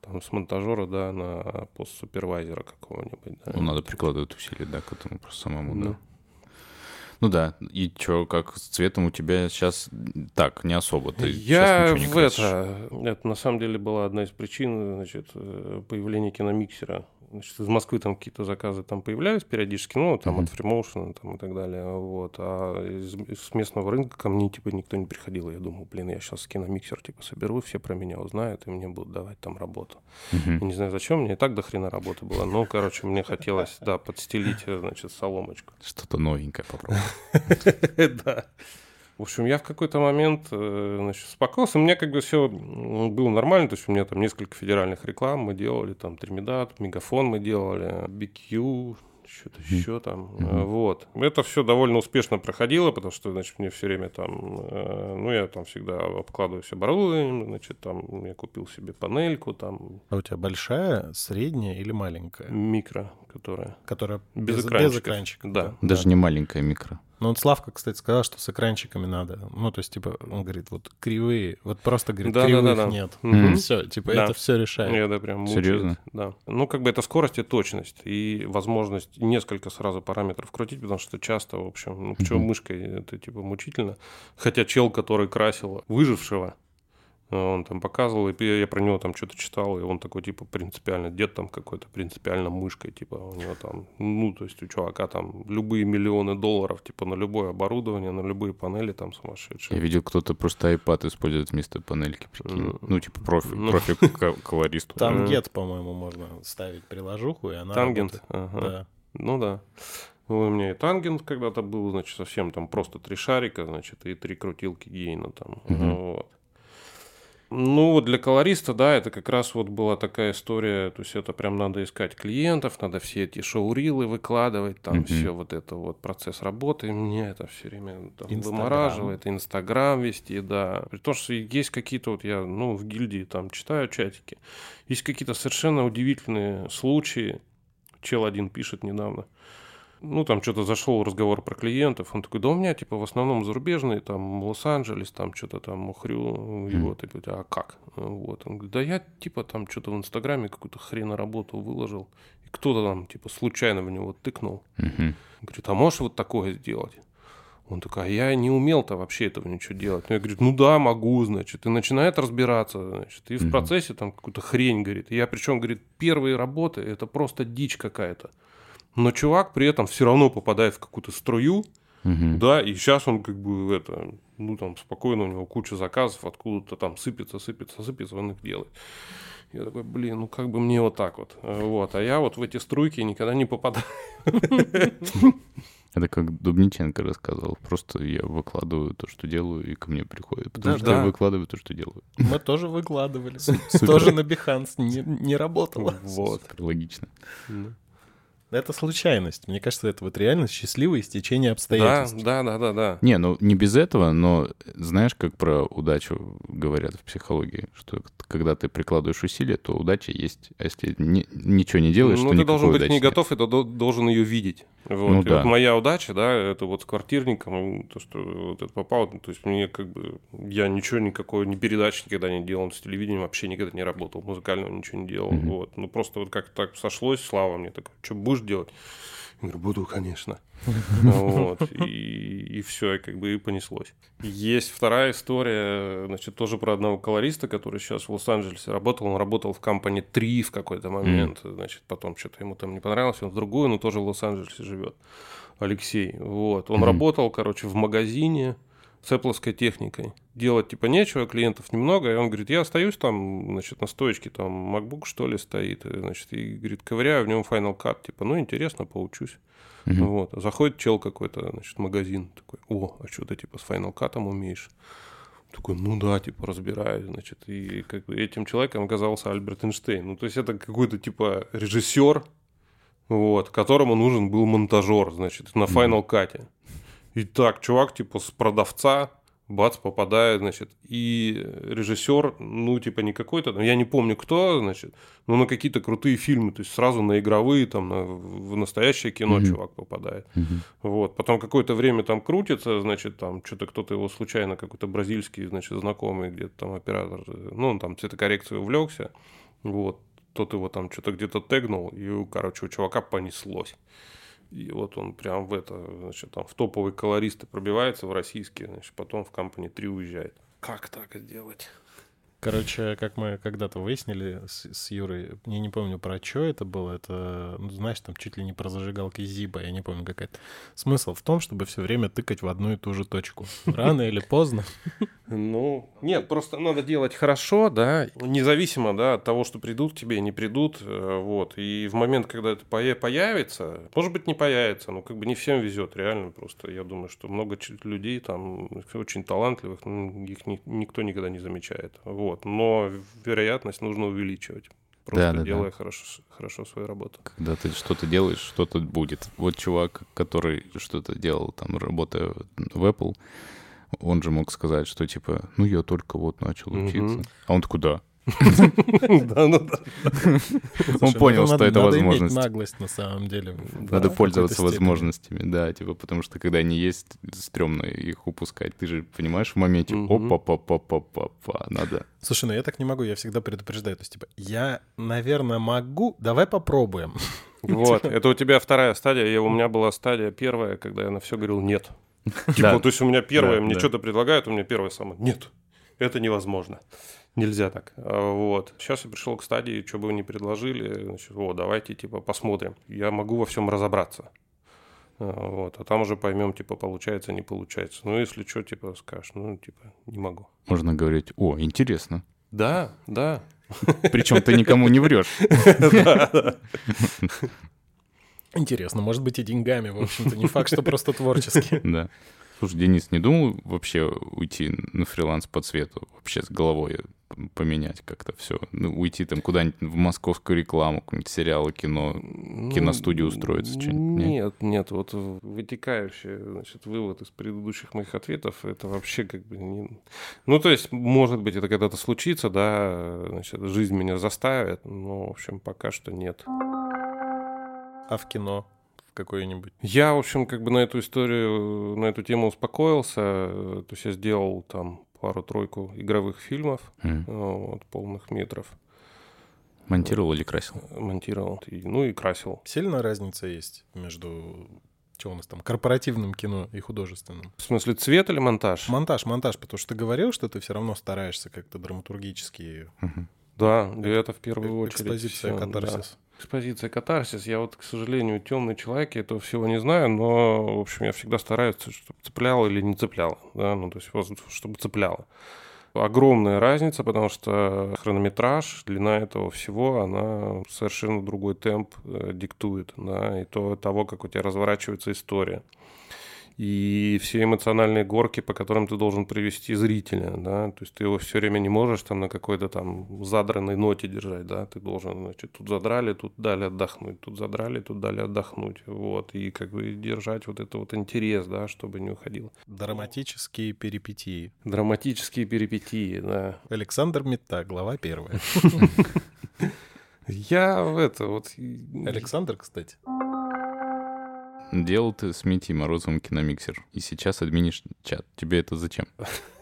Speaker 1: там с монтажера, да, на пост супервайзера какого-нибудь. Да.
Speaker 2: Ну, надо прикладывать усилия, да, к этому просто самому, да. да. Ну да, и что, как с цветом у тебя сейчас так, не особо? Ты
Speaker 1: Я в это, это на самом деле была одна из причин, значит, э, появления киномиксера значит, из Москвы там какие-то заказы там появлялись периодически, ну, там uh-huh. от Freemotion там и так далее, вот, а из, из местного рынка ко мне, типа, никто не приходил, я думал, блин, я сейчас киномиксер, типа, соберу, все про меня узнают, и мне будут давать там работу. Uh-huh. И не знаю, зачем, мне и так до хрена работы было, но, короче, мне хотелось, да, подстелить, значит, соломочку.
Speaker 2: Что-то новенькое попробовать. [LAUGHS]
Speaker 1: Да. В общем, я в какой-то момент э, значит, успокоился. У меня как бы все было нормально. То есть у меня там несколько федеральных реклам мы делали. Там Термидат, Мегафон мы делали, BQ, что-то mm-hmm. еще там. Mm-hmm. Вот. Это все довольно успешно проходило, потому что, значит, мне все время там, э, ну, я там всегда обкладываюсь оборудованием, значит, там я купил себе панельку там.
Speaker 3: А у тебя большая, средняя или маленькая?
Speaker 1: Микро, которая.
Speaker 3: Которая без, без экранчика. Без экранчика
Speaker 1: да. да.
Speaker 2: Даже
Speaker 1: да.
Speaker 2: не маленькая микро.
Speaker 3: Ну, вот Славка, кстати, сказал, что с экранчиками надо. Ну, то есть, типа, он говорит, вот кривые, вот просто, говорит, да, кривых да, да, да. нет. Mm-hmm. Все, типа, да. это все решает.
Speaker 1: Я, да, прям мучает. Серьезно? Да. Ну, как бы это скорость и точность, и возможность несколько сразу параметров крутить, потому что часто, в общем, ну, почему mm-hmm. мышкой это, типа, мучительно. Хотя чел, который красил выжившего, он там показывал, и я про него там что-то читал, и он такой, типа, принципиально, дед там какой-то, принципиально мышкой, типа, у него там, ну, то есть у чувака там любые миллионы долларов, типа, на любое оборудование, на любые панели там сумасшедшие.
Speaker 2: Я видел, кто-то просто iPad использует вместо панельки, прикинь. Ну, типа, профи, ну, профи колорист.
Speaker 3: Тангент, по-моему, можно ставить приложуху, и она
Speaker 1: Тангент, ага. Да. Ну, да. Ну, у меня и тангент когда-то был, значит, совсем там просто три шарика, значит, и три крутилки гейна там. Угу. Вот. Ну, вот для колориста, да, это как раз вот была такая история, то есть это прям надо искать клиентов, надо все эти шоурилы выкладывать, там mm-hmm. все вот это вот процесс работы, и мне это все время там, вымораживает, Инстаграм вести, да. При том, что есть какие-то, вот я, ну, в гильдии там читаю чатики, есть какие-то совершенно удивительные случаи, чел один пишет недавно, ну, там что-то зашел разговор про клиентов, он такой, да у меня, типа, в основном зарубежные, там, Лос-Анджелес, там, что-то там, Мухрю, и вот, и говорит, а как? Вот, он говорит, да я, типа, там, что-то в Инстаграме какую-то хрена работу выложил, и кто-то там, типа, случайно в него тыкнул.
Speaker 2: Uh-huh.
Speaker 1: Говорит, а можешь вот такое сделать? Он такой, а я не умел-то вообще этого ничего делать. Ну, я говорю, ну да, могу, значит. И начинает разбираться, значит. И в процессе там какую-то хрень, говорит. И я причем, говорит, первые работы, это просто дичь какая-то но чувак при этом все равно попадает в какую-то струю,
Speaker 2: угу.
Speaker 1: да, и сейчас он как бы это, ну там спокойно у него куча заказов, откуда-то там сыпется, сыпется, сыпется, он их делает. Я такой, блин, ну как бы мне вот так вот. Вот, а я вот в эти струйки никогда не попадаю.
Speaker 2: Это как Дубниченко рассказывал. Просто я выкладываю то, что делаю, и ко мне приходит. Потому
Speaker 3: Да,
Speaker 2: что
Speaker 1: да.
Speaker 2: я выкладываю то, что делаю.
Speaker 3: Мы тоже выкладывали. Тоже на Behance не, не работало.
Speaker 1: Вот.
Speaker 2: Супер логично.
Speaker 3: Это случайность. Мне кажется, это вот реально счастливое стечение
Speaker 1: Да,
Speaker 3: обстоятельств.
Speaker 1: да, да, да, да.
Speaker 2: Не, ну не без этого, но знаешь, как про удачу говорят в психологии, что когда ты прикладываешь усилия, то удача есть. А если ни- ничего не делаешь,
Speaker 1: ну,
Speaker 2: то
Speaker 1: ты
Speaker 2: никакой
Speaker 1: должен быть не
Speaker 2: нет.
Speaker 1: готов, и ты до- должен ее видеть. Вот.
Speaker 2: Ну
Speaker 1: и
Speaker 2: да.
Speaker 1: вот моя удача, да, это вот с квартирником, то, что вот это попало, то есть мне как бы, я ничего, никакой, ни передачи никогда не делал, с телевидением вообще никогда не работал, музыкального ничего не делал,
Speaker 2: Мгм.
Speaker 1: вот. Ну, просто вот как-то так сошлось, Слава мне такой, что будешь делать? Я говорю, буду, конечно. [LAUGHS] Вот. И, и все, и как бы и понеслось. Есть вторая история, значит, тоже про одного колориста, который сейчас в Лос-Анджелесе работал. Он работал в компании 3 в какой-то момент. Значит, потом что-то ему там не понравилось, он в другую, но тоже в Лос-Анджелесе живет. Алексей. Вот. Он
Speaker 2: Мгм.
Speaker 1: работал, короче, в магазине Apple техникой. Делать типа нечего, клиентов немного, и он говорит, я остаюсь там, значит, на стоечке, там MacBook что ли стоит, и, значит, и говорит, ковыряю в нем Final Cut, типа, ну интересно, поучусь.
Speaker 2: Мгм.
Speaker 1: Вот. Заходит чел какой-то, значит, магазин, такой, о, а что ты типа с Final Cut умеешь? Такой, ну да, типа разбираюсь, значит, и как бы этим человеком оказался Альберт Эйнштейн. Ну, то есть это какой-то типа режиссер, вот, которому нужен был монтажер, значит, на Final Cut. И так, чувак, типа, с продавца, бац, попадает, значит, и режиссер, ну, типа, не какой-то, я не помню кто, значит, но на какие-то крутые фильмы, то есть сразу на игровые, там, на, в настоящее кино
Speaker 2: Мгм.
Speaker 1: чувак попадает.
Speaker 2: Мгм.
Speaker 1: Вот, потом какое-то время там крутится, значит, там что-то кто-то его случайно, какой-то бразильский, значит, знакомый где-то там оператор, ну, он там цветокоррекцией увлекся, вот, тот его там что-то где-то тегнул, и, короче, у чувака понеслось. И вот он прям в это, значит, там в топовые колористы пробивается, в российские, значит, потом в компании 3 уезжает. Как так сделать?
Speaker 3: Короче, как мы когда-то выяснили с, с Юрой, я не помню про что это было, это, ну, знаешь, там чуть ли не про зажигалки Зиба, я не помню какая-то. Смысл в том, чтобы все время тыкать в одну и ту же точку. Рано или поздно.
Speaker 1: Ну, нет, просто надо делать хорошо, да, независимо, да, от того, что придут к тебе, не придут, э, вот. И в момент, когда это появится, может быть, не появится, но как бы не всем везет, реально просто. Я думаю, что много людей там очень талантливых, ну, их ни- никто никогда не замечает, вот. Но вероятность нужно увеличивать, просто
Speaker 2: Да-да-да.
Speaker 1: делая хорошо, с- хорошо свою работу.
Speaker 2: Когда ты что-то делаешь, что-то будет. Вот чувак, который что-то делал, там, работая в Apple, он же мог сказать, что типа, ну я только вот начал учиться. А он такой, да. [LAUGHS]
Speaker 1: Ну.
Speaker 2: Он понял, что
Speaker 3: надо-
Speaker 2: это
Speaker 3: надо
Speaker 2: возможность.
Speaker 3: наглость на самом деле.
Speaker 2: Надо пользоваться возможностями, да, типа, потому что когда они есть, стрёмно их упускать. Ты же понимаешь в моменте,
Speaker 1: Мгм.
Speaker 2: опа-па-па-па-па, надо.
Speaker 3: Слушай, ну я так не могу, я всегда предупреждаю. То есть, типа, я, наверное, могу, давай попробуем. [LAUGHS]
Speaker 1: Вот, это у тебя вторая стадия, я, у меня была стадия первая, когда я на все говорил нет. [LAUGHS] Типа,
Speaker 2: Да.
Speaker 1: то есть у меня первое,
Speaker 2: Да,
Speaker 1: мне что-то предлагают, у меня первое самое. Нет, это невозможно. Нельзя так. А, Вот. Сейчас я пришел к стадии, что бы вы ни предложили, значит, о, давайте, типа, посмотрим. Я могу во всем разобраться. А, Вот. А там уже поймем, типа, получается, не получается. Ну, если что, типа, скажешь, ну, типа, не могу.
Speaker 2: Можно говорить, о, интересно.
Speaker 1: Да, да.
Speaker 2: Причем ты никому не врешь. [LAUGHS]
Speaker 3: Интересно, может быть, и деньгами, в общем-то. Не факт, что просто творчески. [LAUGHS]
Speaker 2: Да. Слушай, Денис, не думал вообще уйти на фриланс по цвету? Вообще с головой поменять как-то все? Ну, уйти там куда-нибудь в московскую рекламу, какие-нибудь сериалы, кино. киностудию устроиться, что-нибудь, нет?
Speaker 1: Нет, нет, вот вытекающий, значит, вывод из предыдущих моих ответов, это вообще как бы не... Ну, то есть, может быть, это когда-то случится, да, значит, жизнь меня заставит, но, в общем, пока что нет.
Speaker 3: А в кино? В какое-нибудь?
Speaker 1: Я, в общем, как бы на эту историю, на эту тему успокоился, э, то есть я сделал там пару-тройку игровых фильмов,
Speaker 2: М.
Speaker 1: вот, полных метров,
Speaker 2: Монтировал или красил?
Speaker 1: монтировал, и- ну и красил.
Speaker 3: Сильно разница есть между, что у нас там, корпоративным кино и художественным?
Speaker 1: В смысле, цвет или монтаж?
Speaker 3: Монтаж, монтаж, потому что ты говорил, что ты все равно стараешься как-то драматургически.
Speaker 2: Мгм.
Speaker 1: Да, это в первую очередь.
Speaker 3: Экспозиция,
Speaker 1: да.
Speaker 3: катарсис.
Speaker 1: Экспозиция катарсис. Я вот, к сожалению, темный человек, я этого всего не знаю, но, в общем, я всегда стараюсь, чтобы цепляло или не цепляло. Да? Ну, то есть, чтобы цепляло. огромная разница, потому что хронометраж, длина этого всего, она совершенно другой темп э, диктует, да, и то того, как у тебя разворачивается история и все эмоциональные горки, по которым ты должен привести зрителя, да, то есть ты его все время не можешь там на какой-то там задранной ноте держать, да, ты должен, значит, тут задрали, тут дали отдохнуть, тут задрали, тут дали отдохнуть, вот, и как бы держать вот это вот интерес, да, чтобы не уходил.
Speaker 3: Драматические перипетии.
Speaker 1: Драматические перипетии, да.
Speaker 3: Александр Мета, глава первая. [LAUGHS]
Speaker 1: Я в это вот...
Speaker 3: Александр, кстати.
Speaker 2: Делал ты с Митей Морозовым киномиксер, и сейчас админишь чат. Тебе это зачем? [LAUGHS]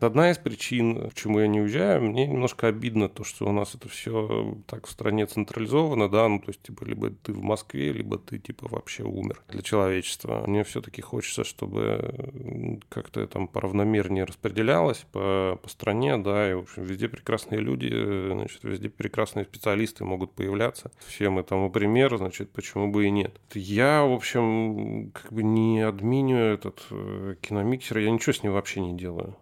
Speaker 1: Одна из причин, почему я не уезжаю, мне немножко обидно то, что у нас это все так в стране централизовано, да, ну, то есть, типа, либо ты в Москве, либо ты, типа, вообще умер для человечества. Мне все-таки хочется, чтобы как-то там поравномернее распределялось по, по стране, да, и, в общем, везде прекрасные люди, значит, везде прекрасные специалисты могут появляться. Все мы тому пример, значит, почему бы и нет. Я, в общем, как бы не админю этот э, киномиксер, я ничего с ним вообще не делаю.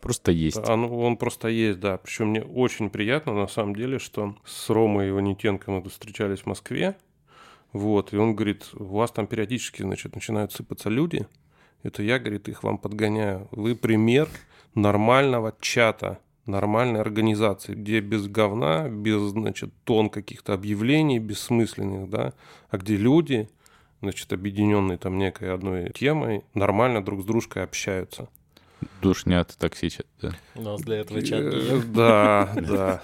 Speaker 2: Просто есть.
Speaker 1: Он, он просто есть, да. Причем мне очень приятно, на самом деле, что с Ромой Иванитенко мы встречались в Москве. Вот, и он говорит, у вас там периодически, значит, начинают сыпаться люди. Это я, говорит, их вам подгоняю. Вы пример нормального чата, нормальной организации, где без говна, без, значит, тонн каких-то объявлений бессмысленных, да, а где люди, значит, объединенные там некой одной темой, нормально друг с дружкой общаются.
Speaker 2: Душнят, токсичат,
Speaker 3: да. У нас для этого чат э,
Speaker 1: Да, [LAUGHS] да.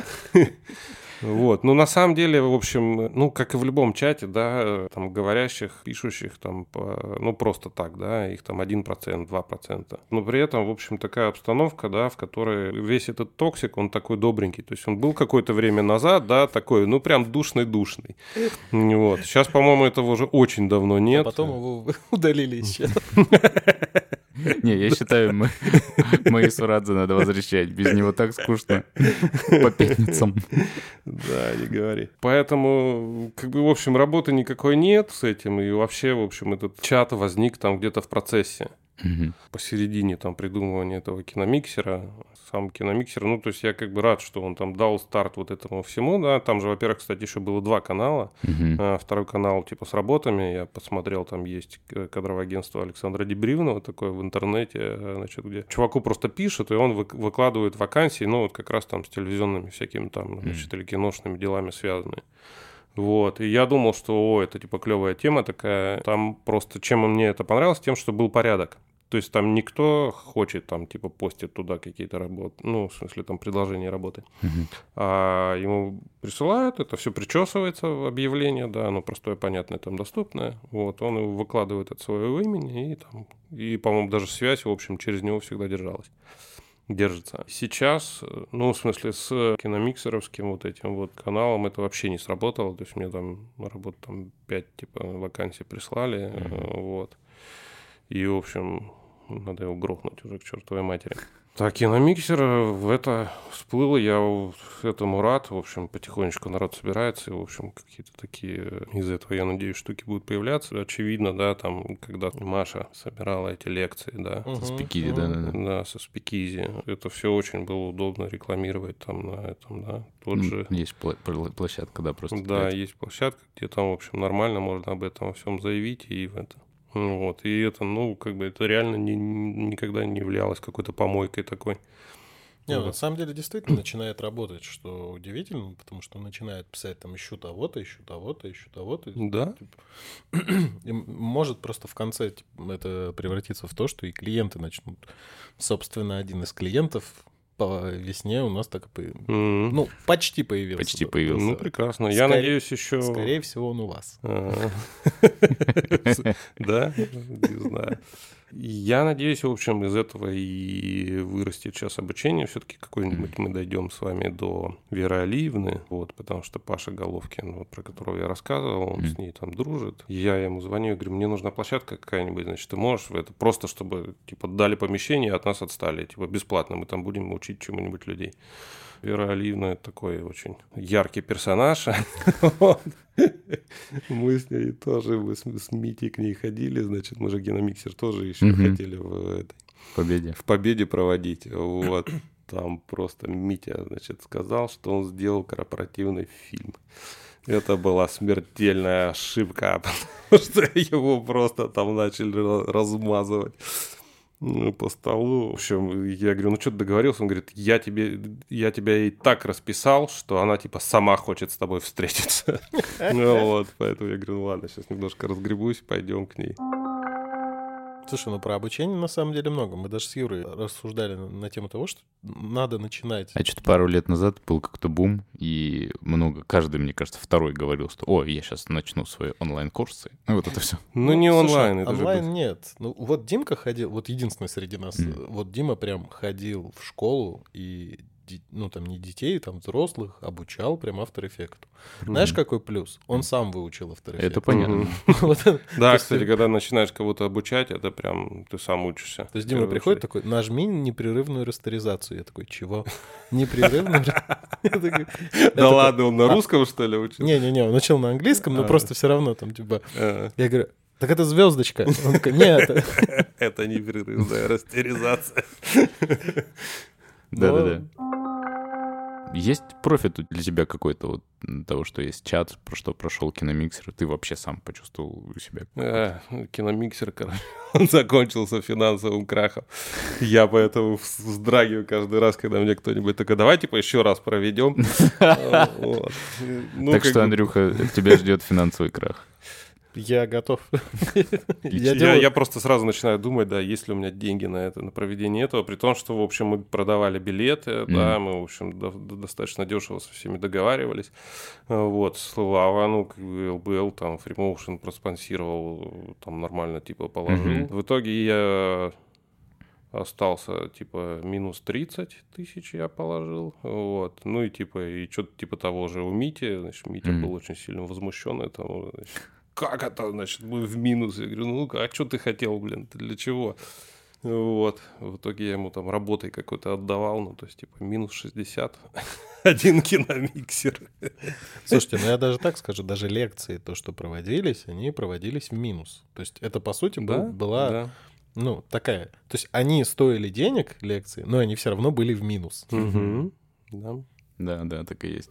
Speaker 1: Вот. Ну, на самом деле, в общем, ну, как и в любом чате, да, там, говорящих, пишущих, там, по, ну, просто так, да, их там 1%, 2%. Но при этом, в общем, такая обстановка, да, в которой весь этот toxic, он такой добренький. То есть он был какое-то время назад, да, такой, ну, прям душный-душный. Вот. Сейчас, по-моему, этого уже очень давно нет.
Speaker 3: А потом его [LAUGHS] удалили еще. [LAUGHS] [LAUGHS]
Speaker 2: Не, я считаю, мы, [LAUGHS] мои Сурадзе надо возвращать. Без него так скучно по пятницам.
Speaker 1: Да, не говори. Поэтому, как бы, в общем, работы никакой нет с этим. И вообще, в общем, этот чат возник там где-то в процессе. Угу. Посередине там придумывания этого киномиксера сам киномиксер. Ну, то есть я как бы рад, что он там дал старт вот этому всему, да. Там же, во-первых, кстати, еще было два канала. А, второй канал типа с работами. Я посмотрел, там есть кадровое агентство Александра Дебривного такое в интернете, э, значит, где чуваку просто пишет, и он выкладывает вакансии, ну, вот как раз там с телевизионными всякими там, значит, или киношными делами связанные. Вот. И я думал, что, о, это типа клевая тема такая. Там просто, чем мне это понравилось, тем, что был порядок. То есть там никто хочет, там, типа, постит туда какие-то работы, ну, в смысле, там, предложения работы. А ему присылают, это все причесывается в объявление, да, оно простое, понятное, там, доступное. Вот, он его выкладывает от своего имени, и там, и, по-моему, даже связь, в общем, через него всегда держалась держится. Сейчас, ну, в смысле, с киномиксеровским вот этим вот каналом это вообще не сработало. То есть мне там работа там 5 типа вакансий прислали, mm-hmm. вот. И, в общем, надо его грохнуть уже к чертовой матери. [LAUGHS] Так, киномиксер в это всплыло, я этому рад. В общем, потихонечку народ собирается, и, в общем, какие-то такие из этого, я надеюсь, штуки будут появляться. Очевидно, да, там, когда Маша собирала эти лекции, да.
Speaker 2: Угу, со спикизи, угу. да, да, да.
Speaker 1: Да, со спикизи. Это все очень было удобно рекламировать там на этом, да. Тот ну, же...
Speaker 2: Есть площадка, да, просто.
Speaker 1: Да, есть площадка, где там, в общем, нормально можно об этом всем заявить и в это вот, и это, ну, как бы это реально не, никогда не являлось какой-то помойкой такой.
Speaker 3: Не, вот. на самом деле действительно начинает работать, что удивительно, потому что он начинает писать там ищу того-то, ищу того-то, ищу того-то.
Speaker 1: Да.
Speaker 3: Типа, [CLEARS THROAT] и может просто в конце типа, это превратиться в то, что и клиенты начнут. Собственно, один из клиентов по весне у нас так и появился. Mm-hmm. Ну, почти появился.
Speaker 2: Почти появился.
Speaker 1: Ну, прекрасно. Скорее, Я надеюсь, еще...
Speaker 3: Скорее всего, он у вас. [LAUGHS]
Speaker 1: Да? Не знаю. Я надеюсь, в общем, из этого и вырастет сейчас обучение. Все-таки какой-нибудь мы дойдем с вами до Веры Алиевны, вот, потому что Паша Головкин, вот, про которого я рассказывал, он с ней там дружит. Я ему звоню и говорю, мне нужна площадка какая-нибудь, значит, ты можешь это просто, чтобы, типа, дали помещение, от нас отстали, типа, бесплатно, мы там будем учить чему-нибудь людей. Вера Алиевна такой очень яркий персонаж. [LAUGHS] [LAUGHS] Мы с ней тоже, мы с Митей к ней ходили, значит, мы же геномиксер тоже еще хотели в этой
Speaker 2: Победе.
Speaker 1: В победе проводить. Вот. [CLEARS THROAT] Там просто Митя, значит, сказал, что он сделал корпоративный фильм. Это была смертельная ошибка, [LAUGHS] потому что его просто там начали размазывать по столу. В общем, я говорю, ну что ты договорился? Он говорит, я тебе, я тебя и так расписал, что она типа сама хочет с тобой встретиться. Ну [LAUGHS] вот, поэтому я говорю, ну ладно, сейчас немножко разгребусь, пойдем к ней.
Speaker 3: Слушай, ну про обучение на самом деле много. Мы даже с Юрой рассуждали на, на тему того, что надо начинать.
Speaker 2: А что-то пару лет назад был как-то бум, и много, каждый, мне кажется, второй говорил, что «О, я сейчас начну свои онлайн-курсы». Ну вот это все.
Speaker 1: Ну, ну не онлайн.
Speaker 3: это онлайн нет. Ну вот Димка ходил, вот единственный среди нас, вот Дима прям ходил в школу и ну там не детей, там взрослых обучал прям After Effects. Mm-hmm. Знаешь, какой плюс? Он сам выучил After Effects. [LAUGHS]
Speaker 2: Это понятно.
Speaker 1: Да, кстати, когда начинаешь кого-то обучать, это прям ты сам учишься.
Speaker 3: То есть Дима приходит такой, нажми непрерывную растеризацию. Я такой, чего? [LAUGHS] Непрерывную? [LAUGHS]
Speaker 1: Да ладно, он на русском, что ли, учил?
Speaker 3: Не-не-не, он учил на английском, но а. просто все равно там, типа... А. Я говорю, так это звездочка. Он такой, нет.
Speaker 1: Это непрерывная растеризация.
Speaker 2: Да-да-да. Есть профит для тебя какой-то вот того, что есть чат, про что прошел киномиксер, ты вообще сам почувствовал у себя?
Speaker 1: Э, киномиксер, [LAUGHS] короче, он закончился финансовым крахом. Я поэтому вздрагиваю каждый раз, когда мне кто-нибудь такой, давай типа еще раз проведем. [LAUGHS]
Speaker 2: Ну, так что, Андрюха, [LAUGHS] тебя ждет финансовый крах.
Speaker 3: Я готов.
Speaker 1: я, я, я просто сразу начинаю думать, да, есть ли у меня деньги на это, на проведение этого, при том, что, в общем, мы продавали билеты, да, мы, в общем, до, достаточно дешево со всеми договаривались. Вот, Слава, ну, как бы ЛБЛ, там, Freemotion проспонсировал, там, нормально, типа, положил. Mm-hmm. В итоге я остался, типа, минус 30 тысяч я положил, вот, ну и, типа, и что-то типа того же у Мити, значит, Митя mm-hmm. был очень сильно возмущен этому, значит, как это, значит, мы в минус? Я говорю, ну, а что ты хотел, блин, ты для чего? Вот. В итоге я ему там работой какой-то отдавал, ну, то есть, типа, минус 60, [LAUGHS] один киномиксер.
Speaker 3: Слушайте, ну я даже так скажу, даже лекции, то, что проводились, они проводились в минус. То есть это, по сути, да? была, да. ну, такая... То есть они стоили денег, лекции, но они все равно были в минус.
Speaker 1: Угу. Да.
Speaker 2: Да, да, так и есть.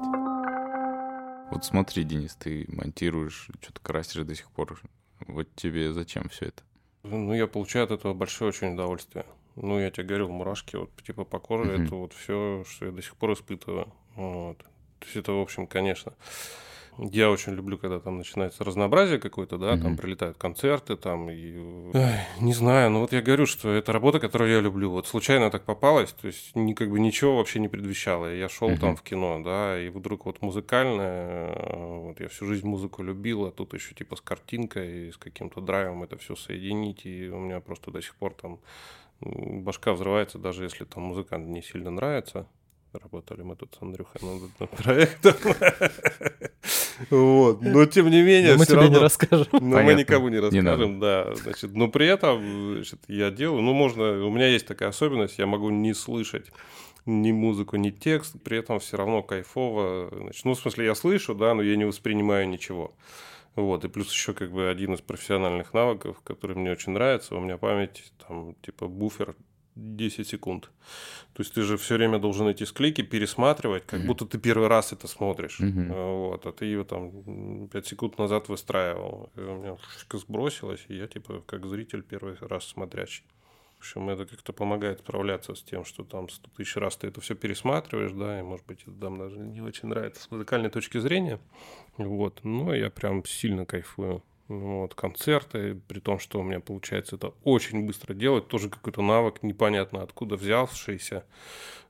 Speaker 2: Вот смотри, Денис, ты монтируешь, что-то красишь до сих пор. Вот тебе зачем все это?
Speaker 1: Ну, я получаю от этого большое очень удовольствие. Ну, я тебе говорил, мурашки вот типа по коже, mm-hmm. это вот все, что я до сих пор испытываю. Вот. То есть это, в общем, конечно, я очень люблю, когда там начинается разнообразие какое-то, да, mm-hmm. там прилетают концерты, там, и... Ой, не знаю, но вот я говорю, что это работа, которую я люблю. Вот случайно так попалась, то есть ни, как бы ничего вообще не предвещало. Я шел mm-hmm. там в кино, да, и вдруг вот музыкальное, вот я всю жизнь музыку любил, а тут еще типа с картинкой, с каким-то драйвом это все соединить, и у меня просто до сих пор там башка взрывается, даже если там музыкант не сильно нравится. Работали мы тут с Андрюхой над [LAUGHS] проектом. Вот. Но тем не менее,
Speaker 3: мы тебе не расскажем.
Speaker 1: Но мы никому не расскажем, да. Значит, но при этом значит, я делаю, ну, можно, у меня есть такая особенность, я могу не слышать ни музыку, ни текст, при этом все равно кайфово. Значит, ну, в смысле, я слышу, да, но я не воспринимаю ничего. Вот, и плюс еще как бы один из профессиональных навыков, который мне очень нравится, у меня память, там, типа, буфер 10 секунд. То есть ты же все время должен эти склейки пересматривать, как mm-hmm. будто ты первый раз это смотришь. Mm-hmm. Вот, а ты ее там 5 секунд назад выстраивал. И у меня сбросилось, и я типа как зритель первый раз смотрящий. В общем, это как-то помогает справляться с тем, что там 100 тысяч раз ты это все пересматриваешь, да, и, может быть, это там даже не очень нравится с музыкальной точки зрения. Вот, но я прям сильно кайфую вот, концерты, при том, что у меня получается это очень быстро делать, тоже какой-то навык непонятно откуда взявшийся,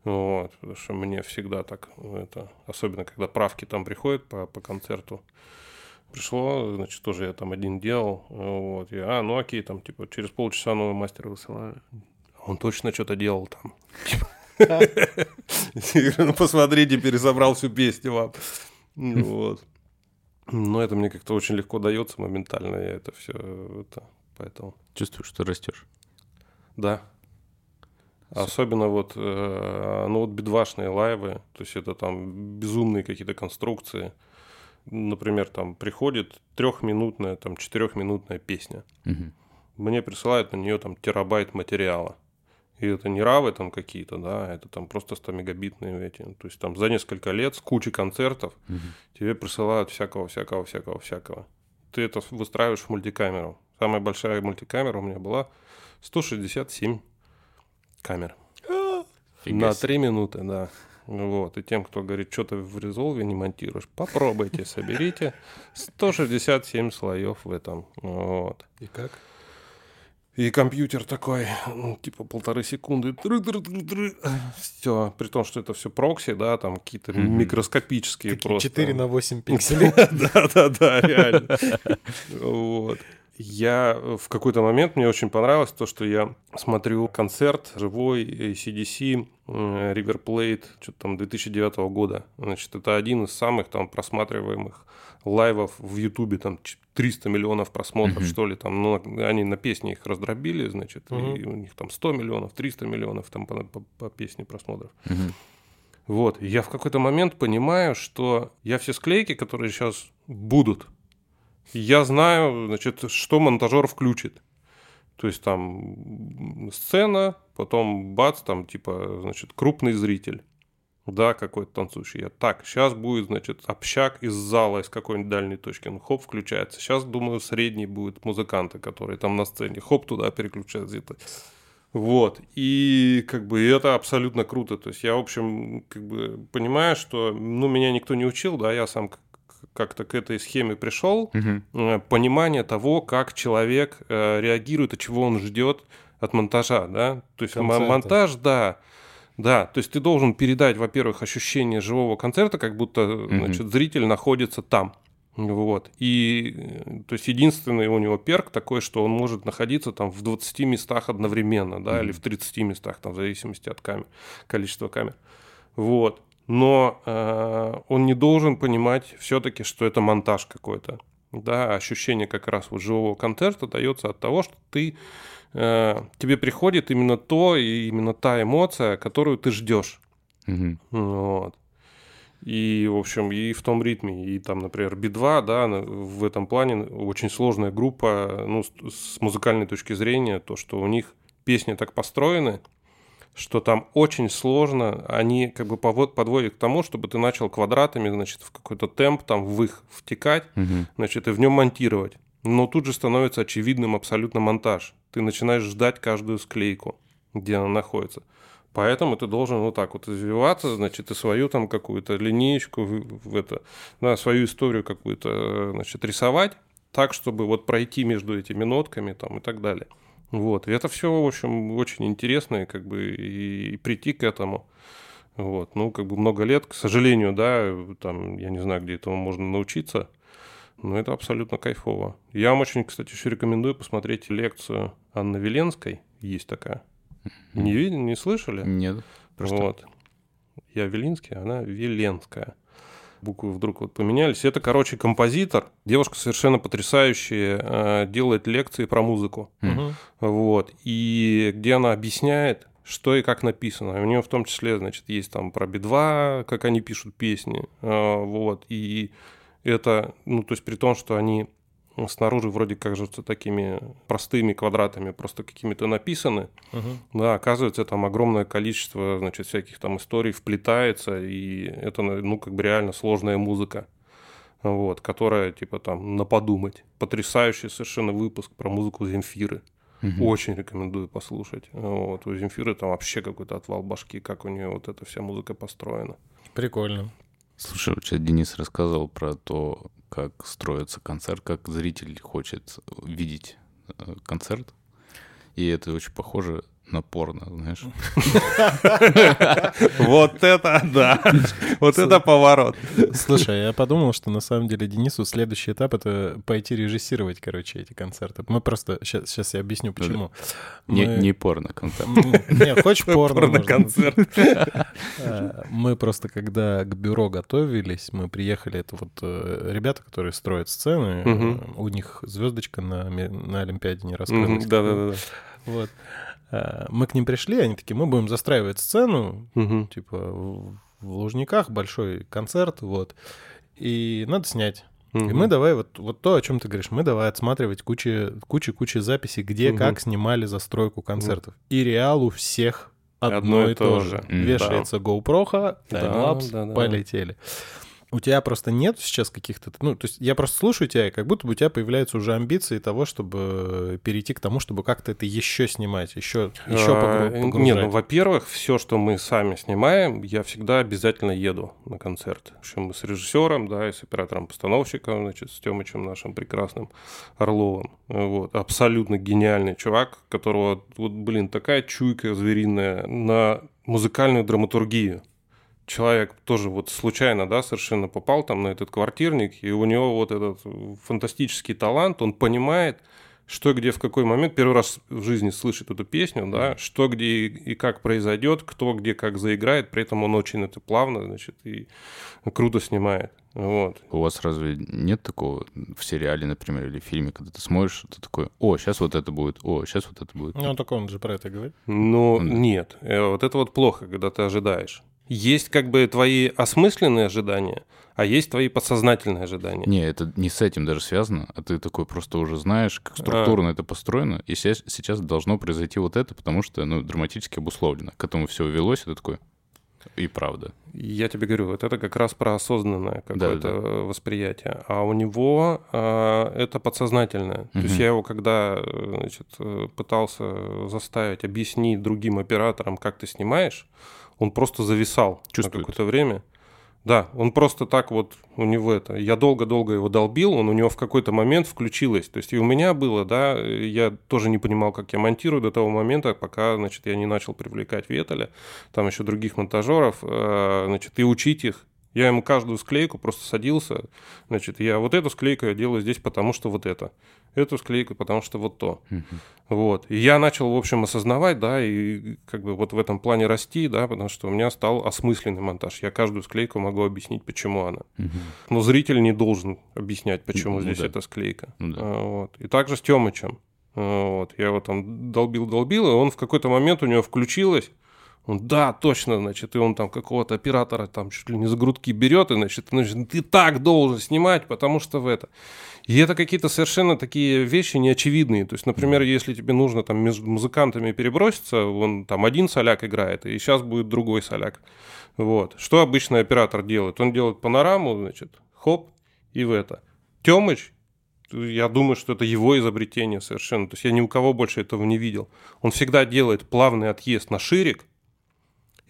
Speaker 1: вот, потому что мне всегда так, это, особенно когда правки там приходят по, по концерту, пришло, значит, тоже я там один делал, вот, я, а, ну окей, там, типа, через полчаса новый мастер высылаю, он точно что-то делал там, [LAUGHS] ну посмотрите, пересобрал всю песню вам, [LAUGHS] вот. Но это мне как-то очень легко дается моментально, я это все, это, поэтому...
Speaker 2: Чувствую, что растешь.
Speaker 1: Да. Особенно вот, э, ну вот бедвашные лайвы, то есть это там безумные какие-то конструкции. Например, там приходит трехминутная, там четырехминутная песня.
Speaker 2: Угу.
Speaker 1: Мне присылают на нее там терабайт материала. И это не равы там какие-то, да, это там просто 100 мегабитные эти. То есть там за несколько лет с кучей концертов угу. тебе присылают всякого, всякого, всякого, всякого. Ты это выстраиваешь в мультикамеру. Самая большая мультикамера у меня была 167 камер. Фига На 3 минуты, да. Вот. И тем, кто говорит, что ты в резолве не монтируешь, попробуйте, соберите 167 слоев в этом. Вот.
Speaker 3: И как?
Speaker 1: И компьютер такой, ну, типа полторы секунды. Все. При том, что это все прокси, да, там какие-то mm-hmm. микроскопические
Speaker 3: Такие просто. 4 на 8 [LAUGHS] пикселей.
Speaker 1: Да-да-да, реально. Вот. Я в какой-то момент, мне очень понравилось то, что я смотрю концерт живой ACDC River Plate, что-то там 2009 года. Значит, это один из самых там просматриваемых лайвов в Ютубе, там 300 миллионов просмотров, mm-hmm. что ли, там, ну, они на песни их раздробили, значит, mm-hmm. и у них там 100 миллионов, 300 миллионов там по, по, по песне просмотров. Mm-hmm. Вот, я в какой-то момент понимаю, что я все склейки, которые сейчас будут, я знаю, значит, что монтажер включит. То есть там сцена, потом бац, там типа, значит, крупный зритель. Да, какой-то танцующий. Я так, сейчас будет, значит, общак из зала, из какой-нибудь дальней точки. Ну, хоп, включается. Сейчас, думаю, средний будет музыканты, которые там на сцене. Хоп, туда переключаются где-то. Вот. И как бы это абсолютно круто. То есть я, в общем, как бы понимаю, что, ну, меня никто не учил, да, я сам как-то к этой схеме пришел, угу. понимание того, как человек э, реагирует и чего он ждет от монтажа, да. То есть Концерта. монтаж, да, да, то есть ты должен передать, во-первых, ощущение живого концерта, как будто mm-hmm. значит, зритель находится там. Вот. И то есть единственный у него перк такой, что он может находиться там в 20 местах одновременно, да, mm-hmm. или в 30 местах, там, в зависимости от камер, количества камер. Вот. Но э, он не должен понимать все-таки, что это монтаж какой-то. Да, ощущение как раз вот живого концерта дается от того, что ты Э, тебе приходит именно то и именно та эмоция, которую ты ждешь. Угу. Вот. И, в общем, и в том ритме. И там, например, Би-2, да, в этом плане очень сложная группа, ну, с музыкальной точки зрения, то, что у них песни так построены, что там очень сложно, они как бы подводят к тому, чтобы ты начал квадратами, значит, в какой-то темп там в их втекать, угу. значит, и в нем монтировать. Но тут же становится очевидным абсолютно монтаж. Ты начинаешь ждать каждую склейку, где она находится. Поэтому ты должен вот так вот извиваться, значит, и свою там какую-то линеечку, в это, да, свою историю какую-то, значит, рисовать так, чтобы вот пройти между этими нотками там и так далее. Вот. И это все, в общем, очень интересно, и как бы и, и прийти к этому. Вот. Ну, как бы много лет, к сожалению, да, там, я не знаю, где этому можно научиться – ну, это абсолютно кайфово. Я вам очень, кстати, еще рекомендую посмотреть лекцию Анны Веленской. Есть такая. Не видели, не слышали?
Speaker 2: Нет.
Speaker 1: Просто... Вот. Я Велинский, она Веленская. Буквы вдруг вот поменялись. Это, короче, композитор. Девушка совершенно потрясающая, э, делает лекции про музыку. Угу. Вот. И где она объясняет, что и как написано. У нее в том числе, значит, есть там про Би-2, как они пишут песни. Э, вот. И это, ну, то есть при том, что они снаружи вроде как же такими простыми квадратами просто какими-то написаны, угу. да, оказывается, там огромное количество, значит, всяких там историй вплетается, и это, ну, как бы реально сложная музыка, вот, которая, типа, там, на подумать. Потрясающий совершенно выпуск про музыку Земфиры. Угу. Очень рекомендую послушать. Вот, у Земфиры там вообще какой-то отвал башки, как у нее вот эта вся музыка построена.
Speaker 3: Прикольно.
Speaker 2: Слушай, вот сейчас Денис рассказывал про то, как строится концерт, как зритель хочет видеть э, концерт. И это очень похоже на порно, знаешь.
Speaker 1: Вот это да! Вот это поворот.
Speaker 3: Слушай, я подумал, что на самом деле Денису следующий этап — это пойти режиссировать, короче, эти концерты. Мы просто... Сейчас я объясню, почему.
Speaker 2: Не порно-концерт.
Speaker 3: Не, хочешь [LAUGHS] порно-концерт. А, [LAUGHS] мы просто, когда к бюро готовились, мы приехали, это вот э, ребята, которые строят сцены, у них звездочка на Олимпиаде не раскрылась.
Speaker 1: Да-да-да.
Speaker 3: Вот. Э, мы к ним пришли, они такие, мы будем застраивать сцену, угу. типа в Лужниках большой концерт, вот, и надо снять. Угу. И мы давай, вот, вот то, о чем ты говоришь, мы давай отсматривать кучу, кучу, кучу записей, где угу. как снимали застройку концертов. Угу. И реал у всех одно, одно и то же. Вешается да. GoPro, таймлапс, да, да, да. полетели у тебя просто нет сейчас каких-то... Ну, то есть я просто слушаю тебя, и как будто бы у тебя появляются уже амбиции того, чтобы перейти к тому, чтобы как-то это еще снимать, еще, еще
Speaker 1: а, погружать. Нет, ну, во-первых, все, что мы сами снимаем, я всегда обязательно еду на концерт. В общем, мы с режиссером, да, и с оператором-постановщиком, значит, с Тёмычем нашим прекрасным Орловым. Вот. Абсолютно гениальный чувак, которого, вот, блин, такая чуйка звериная на музыкальную драматургию человек тоже вот случайно, да, совершенно попал там на этот квартирник, и у него вот этот фантастический талант, он понимает, что где в какой момент, первый раз в жизни слышит эту песню, да, что где и как произойдет, кто где как заиграет, при этом он очень это плавно, значит, и круто снимает. Вот.
Speaker 2: У вас разве нет такого в сериале, например, или в фильме, когда ты смотришь, ты такой, о, сейчас вот это будет, о, сейчас вот это будет.
Speaker 3: Ну, так он же про это говорит.
Speaker 1: Ну, да. нет. Э, вот это вот плохо, когда ты ожидаешь есть как бы твои осмысленные ожидания, а есть твои подсознательные ожидания.
Speaker 2: Не, это не с этим даже связано, а ты такой просто уже знаешь, как структурно а. это построено, и сейчас, сейчас должно произойти вот это, потому что, ну, драматически обусловлено. К этому все велось, это такой, и правда.
Speaker 1: Я тебе говорю, вот это как раз про осознанное какое-то да, да. восприятие. А у него а, это подсознательное. Угу. То есть я его когда значит, пытался заставить объяснить другим операторам, как ты снимаешь, он просто зависал Чувствует. на какое-то время. Да, он просто так вот, у него это, я долго-долго его долбил, он у него в какой-то момент включилось. То есть и у меня было, да, я тоже не понимал, как я монтирую до того момента, пока, значит, я не начал привлекать Ветеля, там еще других монтажеров, э, значит, и учить их. Я ему каждую склейку просто садился, значит, я вот эту склейку я делаю здесь, потому что вот это эту склейку, потому что вот то. Угу. Вот. И я начал, в общем, осознавать, да, и как бы вот в этом плане расти, да, потому что у меня стал осмысленный монтаж. Я каждую склейку могу объяснить, почему она. Угу. Но зритель не должен объяснять, почему ну, здесь да. эта склейка. Ну, да. А, вот. И также с Тёмычем. А, вот. Я его там долбил-долбил, и он в какой-то момент у него включилось, он, да, точно, значит, и он там какого-то оператора там чуть ли не за грудки берет, и, значит, значит, ты так должен снимать, потому что в это. И это какие-то совершенно такие вещи неочевидные. То есть, например, если тебе нужно там между музыкантами переброситься, он там один соляк играет, и сейчас будет другой соляк. Вот. Что обычно оператор делает? Он делает панораму, значит, хоп, и в это. Тёмыч, я думаю, что это его изобретение совершенно. То есть я ни у кого больше этого не видел. Он всегда делает плавный отъезд на ширик,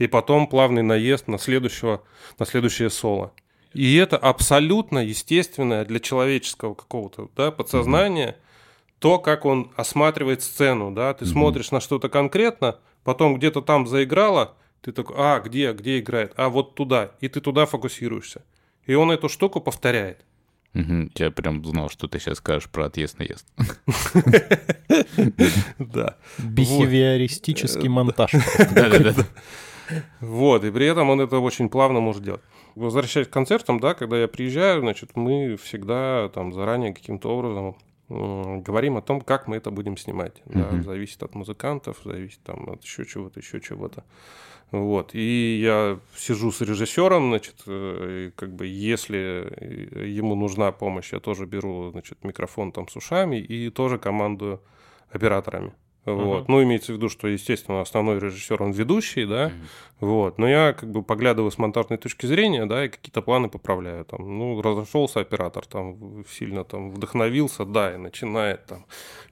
Speaker 1: и потом плавный наезд на, следующего, на следующее соло. И это абсолютно естественное для человеческого какого-то да, подсознания, mm-hmm. то, как он осматривает сцену. Да? Ты mm-hmm. смотришь на что-то конкретно, потом где-то там заиграло, ты такой, а, где, где играет? А, вот туда. И ты туда фокусируешься. И он эту штуку повторяет.
Speaker 2: Угу, я прям знал, что ты сейчас скажешь про отъезд-наезд. [LAUGHS]
Speaker 1: Да.
Speaker 3: Бихевиористический монтаж.
Speaker 2: Да-да-да.
Speaker 1: Вот, и при этом он это очень плавно может делать. Возвращаясь к концертам, да, когда я приезжаю, значит, мы всегда там заранее каким-то образом говорим о том, как мы это будем снимать. Mm-hmm. Да, зависит от музыкантов, зависит там от еще чего-то, еще чего-то. Вот. И я сижу с режиссером, значит, э, и как бы если ему нужна помощь, я тоже беру, значит, микрофон там с ушами и тоже командую операторами. Вот. Uh-huh. Ну, имеется в виду, что, естественно, основной режиссер, он ведущий, да, uh-huh. вот, но я как бы поглядываю с монтажной точки зрения, да, и какие-то планы поправляю, там, ну, разошелся оператор, там, сильно там вдохновился, да, и начинает там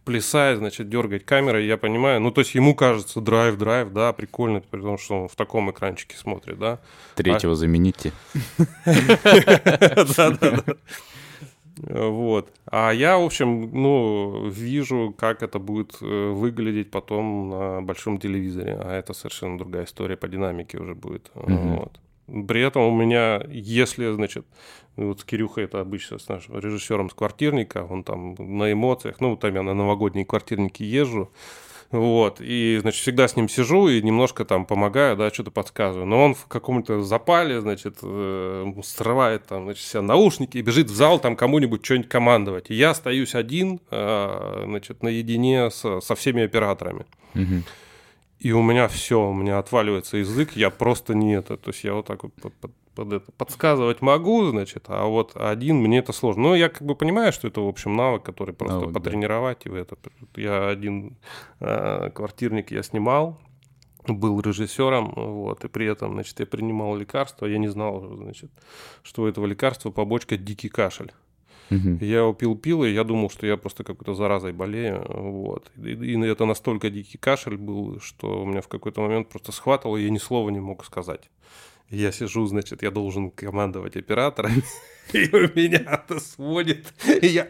Speaker 1: плясать, значит, дергать камерой, я понимаю, ну, то есть ему кажется, драйв, драйв, да, прикольно, потому что он в таком экранчике смотрит, да.
Speaker 2: Третьего а... замените. [LAUGHS]
Speaker 1: Да-да-да. Вот. А я, в общем, ну, вижу, как это будет э, выглядеть потом на большом телевизоре. А это совершенно другая история по динамике уже будет. Mm-hmm. Вот. При этом у меня, если, значит, вот с Кирюхой это обычно с нашим режиссером с квартирника, он там на эмоциях, ну, там я на новогодние квартирники езжу, вот, и, значит, всегда с ним сижу и немножко там помогаю, да, что-то подсказываю. Но он в каком-то запале, значит, э, срывает там, значит, все наушники и бежит в зал там кому-нибудь что-нибудь командовать. И я остаюсь один, э, значит, наедине с, со всеми операторами. И у меня все, у меня отваливается язык, я просто не это. То есть я вот так вот под это подсказывать могу, значит, а вот один мне это сложно. Но я как бы понимаю, что это, в общем, навык, который просто навык, потренировать. Да. И это. Я один э, квартирник я снимал, был режиссером, вот, и при этом, значит, я принимал лекарства, я не знал, значит, что у этого лекарства побочка дикий кашель. Угу. Я его пил-пил, и я думал, что я просто какой-то заразой болею. Вот. И, и это настолько дикий кашель был, что у меня в какой-то момент просто схватывало, и я ни слова не мог сказать. Я сижу, значит, я должен командовать операторами, [LAUGHS] и у меня это сводит, и я...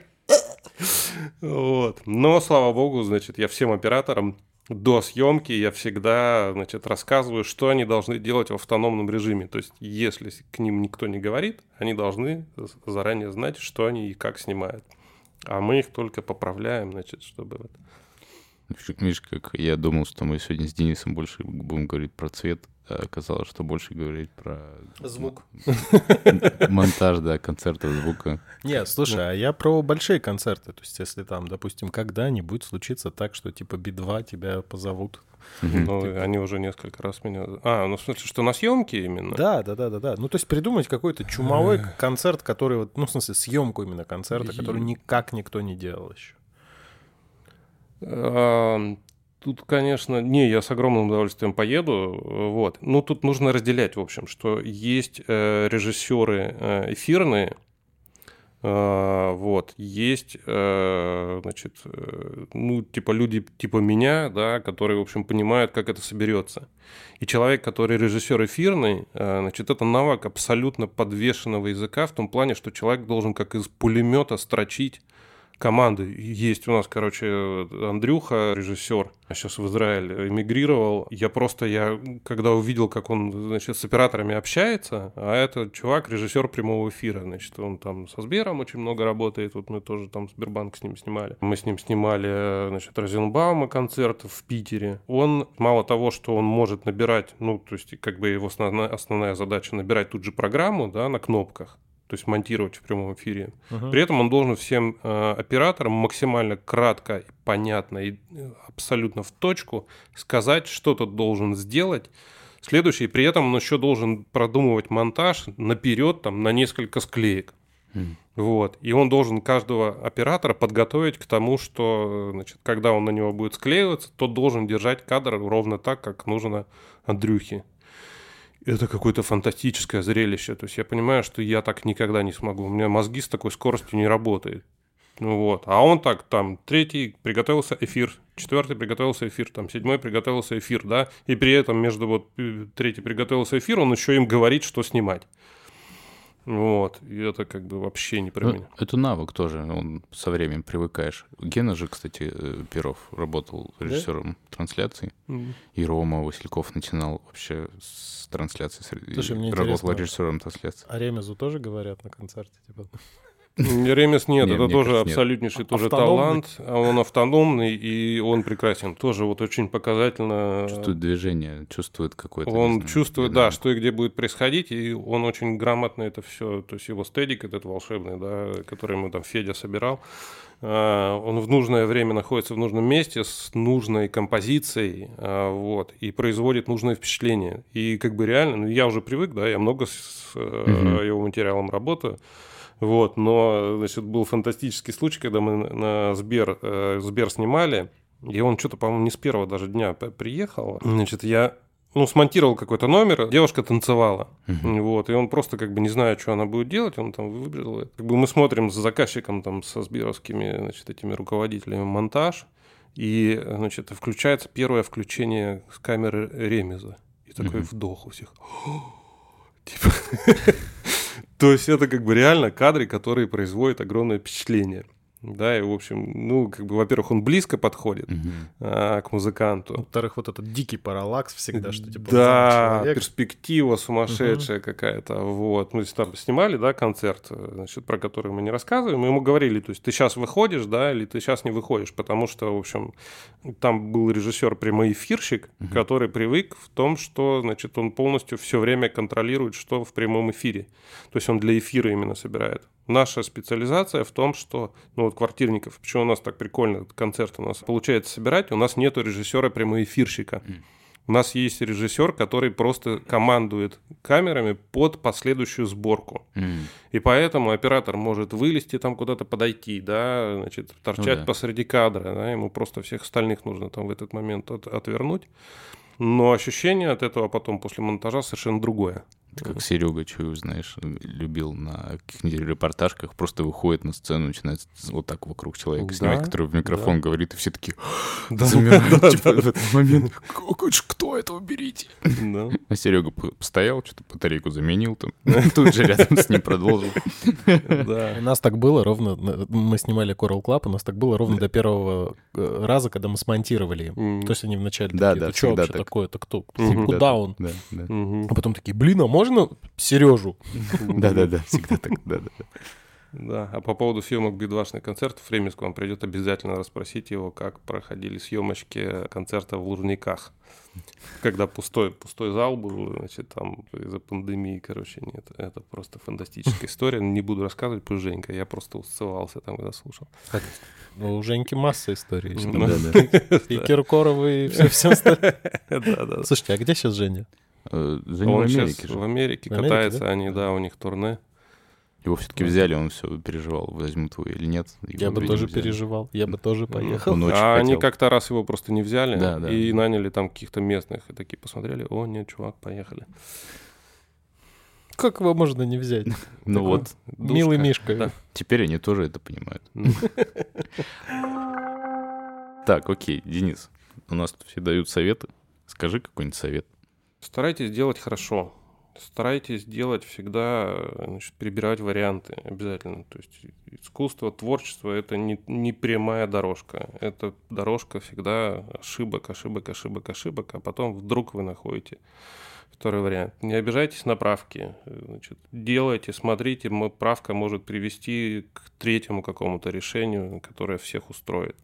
Speaker 1: Вот. Но, слава богу, значит, я всем операторам до съемки я всегда, значит, рассказываю, что они должны делать в автономном режиме. То есть, если к ним никто не говорит, они должны заранее знать, что они и как снимают. А мы их только поправляем, значит, чтобы...
Speaker 2: Видишь, как я думал, что мы сегодня с Денисом больше будем говорить про цвет, оказалось, что больше говорить про...
Speaker 3: Звук.
Speaker 2: Монтаж, да, концертов звука.
Speaker 3: Нет, слушай, а я про большие концерты. То есть, если там, допустим, когда-нибудь случится так, что типа Би-2 тебя позовут.
Speaker 1: Ну, типа... они уже несколько раз меня... А, ну, в смысле, что на съемке именно?
Speaker 3: Да, да, да, да, да. Ну, то есть придумать какой-то чумовой концерт, который вот, ну, в смысле, съемку именно концерта, который никак никто не делал еще.
Speaker 1: Тут, конечно, не, я с огромным удовольствием поеду, вот. Ну, тут нужно разделять, в общем, что есть э, режиссеры э, эфирные, э, вот, есть, э, значит, э, ну, типа люди типа меня, да, которые, в общем, понимают, как это соберется. И человек, который режиссер эфирный, э, значит, это навык абсолютно подвешенного языка в том плане, что человек должен как из пулемета строчить команды. Есть у нас, короче, Андрюха, режиссер, сейчас в Израиль эмигрировал. Я просто, я когда увидел, как он, значит, с операторами общается, а это чувак, режиссер прямого эфира, значит, он там со Сбером очень много работает, вот мы тоже там Сбербанк с ним снимали. Мы с ним снимали, значит, Розенбаума концерт в Питере. Он, мало того, что он может набирать, ну, то есть, как бы его основная, основная задача набирать тут же программу, да, на кнопках, то есть монтировать в прямом эфире. Uh-huh. При этом он должен всем э, операторам максимально кратко, понятно и э, абсолютно в точку сказать, что тот должен сделать. Следующий, при этом он еще должен продумывать монтаж наперед там, на несколько склеек. Mm. Вот. И он должен каждого оператора подготовить к тому, что, значит, когда он на него будет склеиваться, тот должен держать кадр ровно так, как нужно Андрюхе это какое-то фантастическое зрелище. То есть я понимаю, что я так никогда не смогу. У меня мозги с такой скоростью не работают. Ну вот. А он так, там, третий приготовился эфир, четвертый приготовился эфир, там, седьмой приготовился эфир, да, и при этом между вот э, третий приготовился эфир, он еще им говорит, что снимать. Вот, и это как бы вообще не про ну, меня.
Speaker 2: Это навык тоже, он со временем привыкаешь. Гена же, кстати, э, Перов работал режиссером да? трансляций, mm и Рома Васильков начинал вообще с трансляции.
Speaker 3: Слушай, мне
Speaker 2: работал режиссером трансляции.
Speaker 3: А Ремезу тоже говорят на концерте? Типа?
Speaker 1: Ремес нет, нет это тоже кажется, абсолютнейший нет. тоже автономный. талант. А он автономный, и он прекрасен. Тоже вот очень показательно.
Speaker 2: Чувствует движение, чувствует какое-то...
Speaker 1: Он знаю, чувствует, да, что и где будет происходить, и он очень грамотно это все, то есть его стедик этот волшебный, да, который ему там Федя собирал, а, он в нужное время находится в нужном месте с нужной композицией, а, вот, и производит нужное впечатление. И как бы реально, ну, я уже привык, да, я много с угу. его материалом работаю, вот, но, значит, был фантастический случай, когда мы на Сбер, э, Сбер снимали, и он что-то, по-моему, не с первого даже дня приехал. Значит, я ну, смонтировал какой-то номер, девушка танцевала. Uh-huh. Вот, и он просто как бы не зная, что она будет делать, он там выбрал. Как бы мы смотрим с заказчиком, там, со сберовскими, значит, этими руководителями монтаж, и, значит, включается первое включение с камеры Ремеза. И такой uh-huh. вдох у всех. [GASPS] Типа... То есть это как бы реально кадры, которые производят огромное впечатление. Да, и, в общем, ну, как бы, во-первых, он близко подходит угу. а, к музыканту.
Speaker 3: Во-вторых, вот этот дикий параллакс всегда, что типа...
Speaker 1: Да, перспектива сумасшедшая угу. какая-то, вот. Мы там снимали, да, концерт, значит, про который мы не рассказываем, мы ему говорили, то есть ты сейчас выходишь, да, или ты сейчас не выходишь, потому что, в общем, там был режиссер прямоэфирщик, угу. который привык в том, что, значит, он полностью все время контролирует, что в прямом эфире. То есть он для эфира именно собирает. Наша специализация в том, что, ну вот квартирников, почему у нас так прикольно концерт у нас получается собирать, у нас нету режиссера прямоэфирщика. Mm. У нас есть режиссер, который просто командует камерами под последующую сборку.
Speaker 2: М.
Speaker 1: И поэтому оператор может вылезти там куда-то подойти, да, значит, торчать
Speaker 2: Ну да.
Speaker 1: посреди кадра, да, ему просто всех остальных нужно там в этот момент от- отвернуть. Но ощущение от этого потом после монтажа совершенно другое.
Speaker 2: Как Серега Чуев, знаешь, любил на каких-нибудь репортажках, просто выходит на сцену, начинает вот так вокруг человека
Speaker 1: Да,
Speaker 2: снимать, который в микрофон
Speaker 1: да.
Speaker 2: говорит, и все такие [GASPS]
Speaker 1: Да,
Speaker 2: замирают
Speaker 1: да,
Speaker 2: типа,
Speaker 1: да,
Speaker 2: в этот момент. «Кто- Кто это, уберите?
Speaker 1: да.
Speaker 2: А Серега постоял, что-то батарейку заменил там, [LAUGHS] тут же рядом с ним продолжил.
Speaker 1: Да. [LAUGHS]
Speaker 3: У нас так было ровно, мы снимали Coral Club, у нас так было ровно до первого э, раза, когда мы смонтировали. То есть они вначале
Speaker 2: Да,
Speaker 3: такие,
Speaker 2: да,
Speaker 3: это что вообще
Speaker 2: так.
Speaker 3: такое, это кто?
Speaker 1: Мгм.
Speaker 3: Куда он?
Speaker 2: Да, да.
Speaker 1: Мгм.
Speaker 3: А потом такие, блин, а можно Сережу? [LAUGHS]
Speaker 2: Да-да-да, всегда так, да-да-да.
Speaker 1: Да, а по поводу съемок бедвашных концертов, Фремис к вам придет обязательно расспросить его, как проходили съемочки концерта в Лужниках. Когда пустой, пустой зал был, значит, там из-за пандемии, короче, нет. Это просто фантастическая [LAUGHS] история. Не буду рассказывать, пусть Женька. Я просто усцевался там, когда слушал.
Speaker 3: Ну, у Женьки масса историй. И Киркоровы, и все, все остальное. [LAUGHS] Слушайте, а где сейчас Женя?
Speaker 2: Э, Женя в
Speaker 1: Он
Speaker 2: Америке
Speaker 1: сейчас
Speaker 2: же.
Speaker 1: в Америке
Speaker 3: В Америке,
Speaker 1: катается,
Speaker 3: да?
Speaker 1: они, да, у них турне.
Speaker 2: Его все-таки взяли, он все переживал, возьмут его или нет. Его,
Speaker 3: Я бы тоже
Speaker 2: взяли.
Speaker 3: переживал, я бы тоже поехал.
Speaker 2: Он очень
Speaker 1: а они
Speaker 2: хотел.
Speaker 1: как-то раз его просто не взяли
Speaker 2: Да, да.
Speaker 1: и наняли там каких-то местных. И такие посмотрели, о, нет, чувак, поехали.
Speaker 3: Как его можно не взять?
Speaker 2: Ну вот.
Speaker 3: Милый Мишка.
Speaker 2: Теперь они тоже это понимают.
Speaker 1: М.
Speaker 2: Так, окей, Денис, у нас тут все дают советы. Скажи какой-нибудь совет.
Speaker 1: Старайтесь делать хорошо. Старайтесь делать всегда, значит, перебирать варианты обязательно. То есть искусство, творчество — это не, не прямая дорожка. Это дорожка всегда ошибок, ошибок, ошибок, ошибок, а потом вдруг вы находите второй вариант. Не обижайтесь на правки. Значит, делайте, смотрите, правка может привести к третьему какому-то решению, которое всех устроит.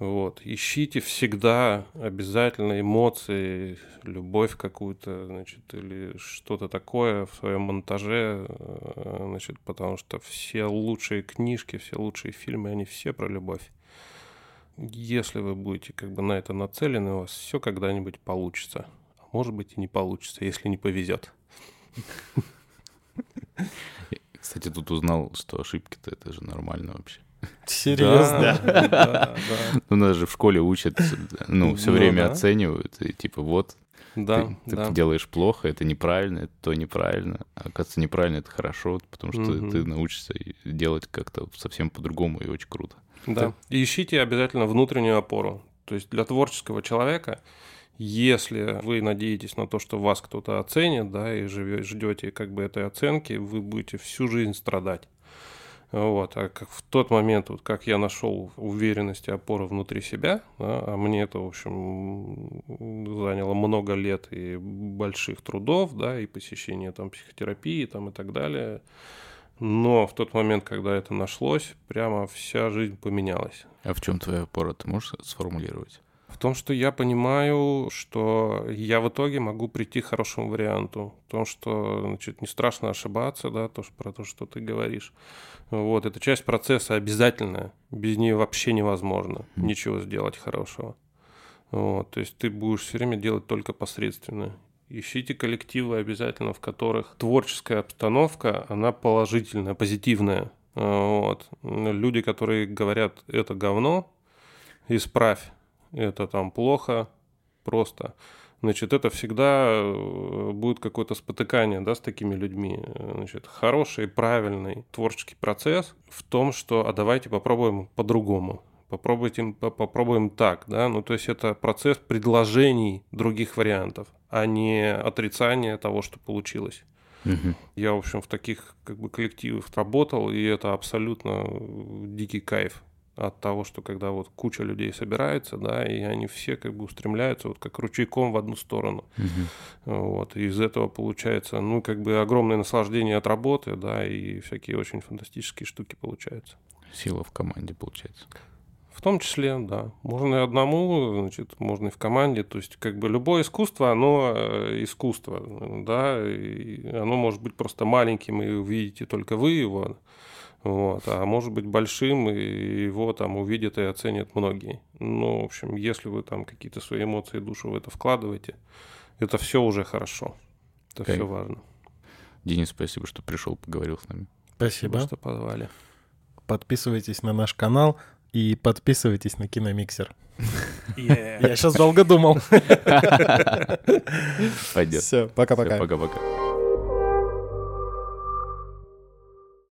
Speaker 1: Вот. Ищите всегда обязательно эмоции, любовь какую-то, значит, или что-то такое в своем монтаже, э, значит, потому что все лучшие книжки, все лучшие фильмы, они все про любовь. Если вы будете как бы на это нацелены, у вас все когда-нибудь получится. А может быть и не получится, если не повезет. [LAUGHS]
Speaker 2: Кстати, тут узнал, что ошибки-то это же нормально вообще.
Speaker 3: Серьезно?
Speaker 1: Да, да, да.
Speaker 2: Ну, нас же в школе учат, ну, все
Speaker 1: Ну
Speaker 2: время
Speaker 1: да.
Speaker 2: оценивают, и типа вот,
Speaker 1: Да,
Speaker 2: ты, ты
Speaker 1: да.
Speaker 2: делаешь плохо, это неправильно, это то неправильно. А оказывается, неправильно это хорошо, потому что
Speaker 1: Мгм.
Speaker 2: ты научишься делать как-то совсем по-другому и очень круто.
Speaker 1: Да. И ищите обязательно внутреннюю опору. То есть для творческого человека, если вы надеетесь на то, что вас кто-то оценит, да, и живе- ждете как бы этой оценки, вы будете всю жизнь страдать. Вот. А как в тот момент, вот как я нашел уверенность и опору внутри себя, да, а мне это, в общем, заняло много лет и больших трудов, да, и посещения там психотерапии там, и так далее. Но в тот момент, когда это нашлось, прямо вся жизнь поменялась.
Speaker 2: А в чем твоя опора, ты можешь сформулировать?
Speaker 1: В том, что я понимаю, что я в итоге могу прийти к хорошему варианту. В том, что значит, не страшно ошибаться, да, то, что, про то, что ты говоришь. Вот, это часть процесса обязательная. Без нее вообще невозможно ничего сделать хорошего. Вот, то есть ты будешь все время делать только посредственно. Ищите коллективы обязательно, в которых творческая обстановка, она положительная, позитивная. Вот. Люди, которые говорят, это говно, исправь, это там плохо, просто. Значит, это всегда э, будет какое-то спотыкание, да, с такими людьми. Значит, хороший, правильный творческий процесс в том, что, а давайте попробуем по-другому. Попробуйте, по- попробуем так, да, ну, то есть это процесс предложений других вариантов, а не отрицание того, что получилось.
Speaker 2: Мгм.
Speaker 1: Я, в общем, в таких как бы коллективах работал, и это абсолютно э, дикий кайф от того, что когда вот куча людей собирается, да, и они все как бы устремляются вот как ручейком в одну сторону.
Speaker 2: Мгм.
Speaker 1: Вот, и из этого получается, ну, как бы огромное наслаждение от работы, да, и всякие очень фантастические штуки получаются.
Speaker 2: Сила в команде, получается.
Speaker 1: В том числе, да. Можно и одному, значит, можно и в команде. То есть, как бы любое искусство, оно э, искусство, да, и оно может быть просто маленьким, и вы видите только вы его. Вот. А может быть большим, и его там увидят и оценят многие. Ну, в общем, если вы там какие-то свои эмоции и душу в это вкладываете, это все уже хорошо. Это okay. все важно.
Speaker 2: Денис, спасибо, что пришел, поговорил с нами.
Speaker 3: Спасибо. спасибо
Speaker 1: что позвали.
Speaker 3: Подписывайтесь на наш канал и подписывайтесь на Киномиксер. [LAUGHS] Yeah. Я сейчас долго думал.
Speaker 2: Пойдет.
Speaker 3: Все, пока-пока.
Speaker 2: Пока-пока.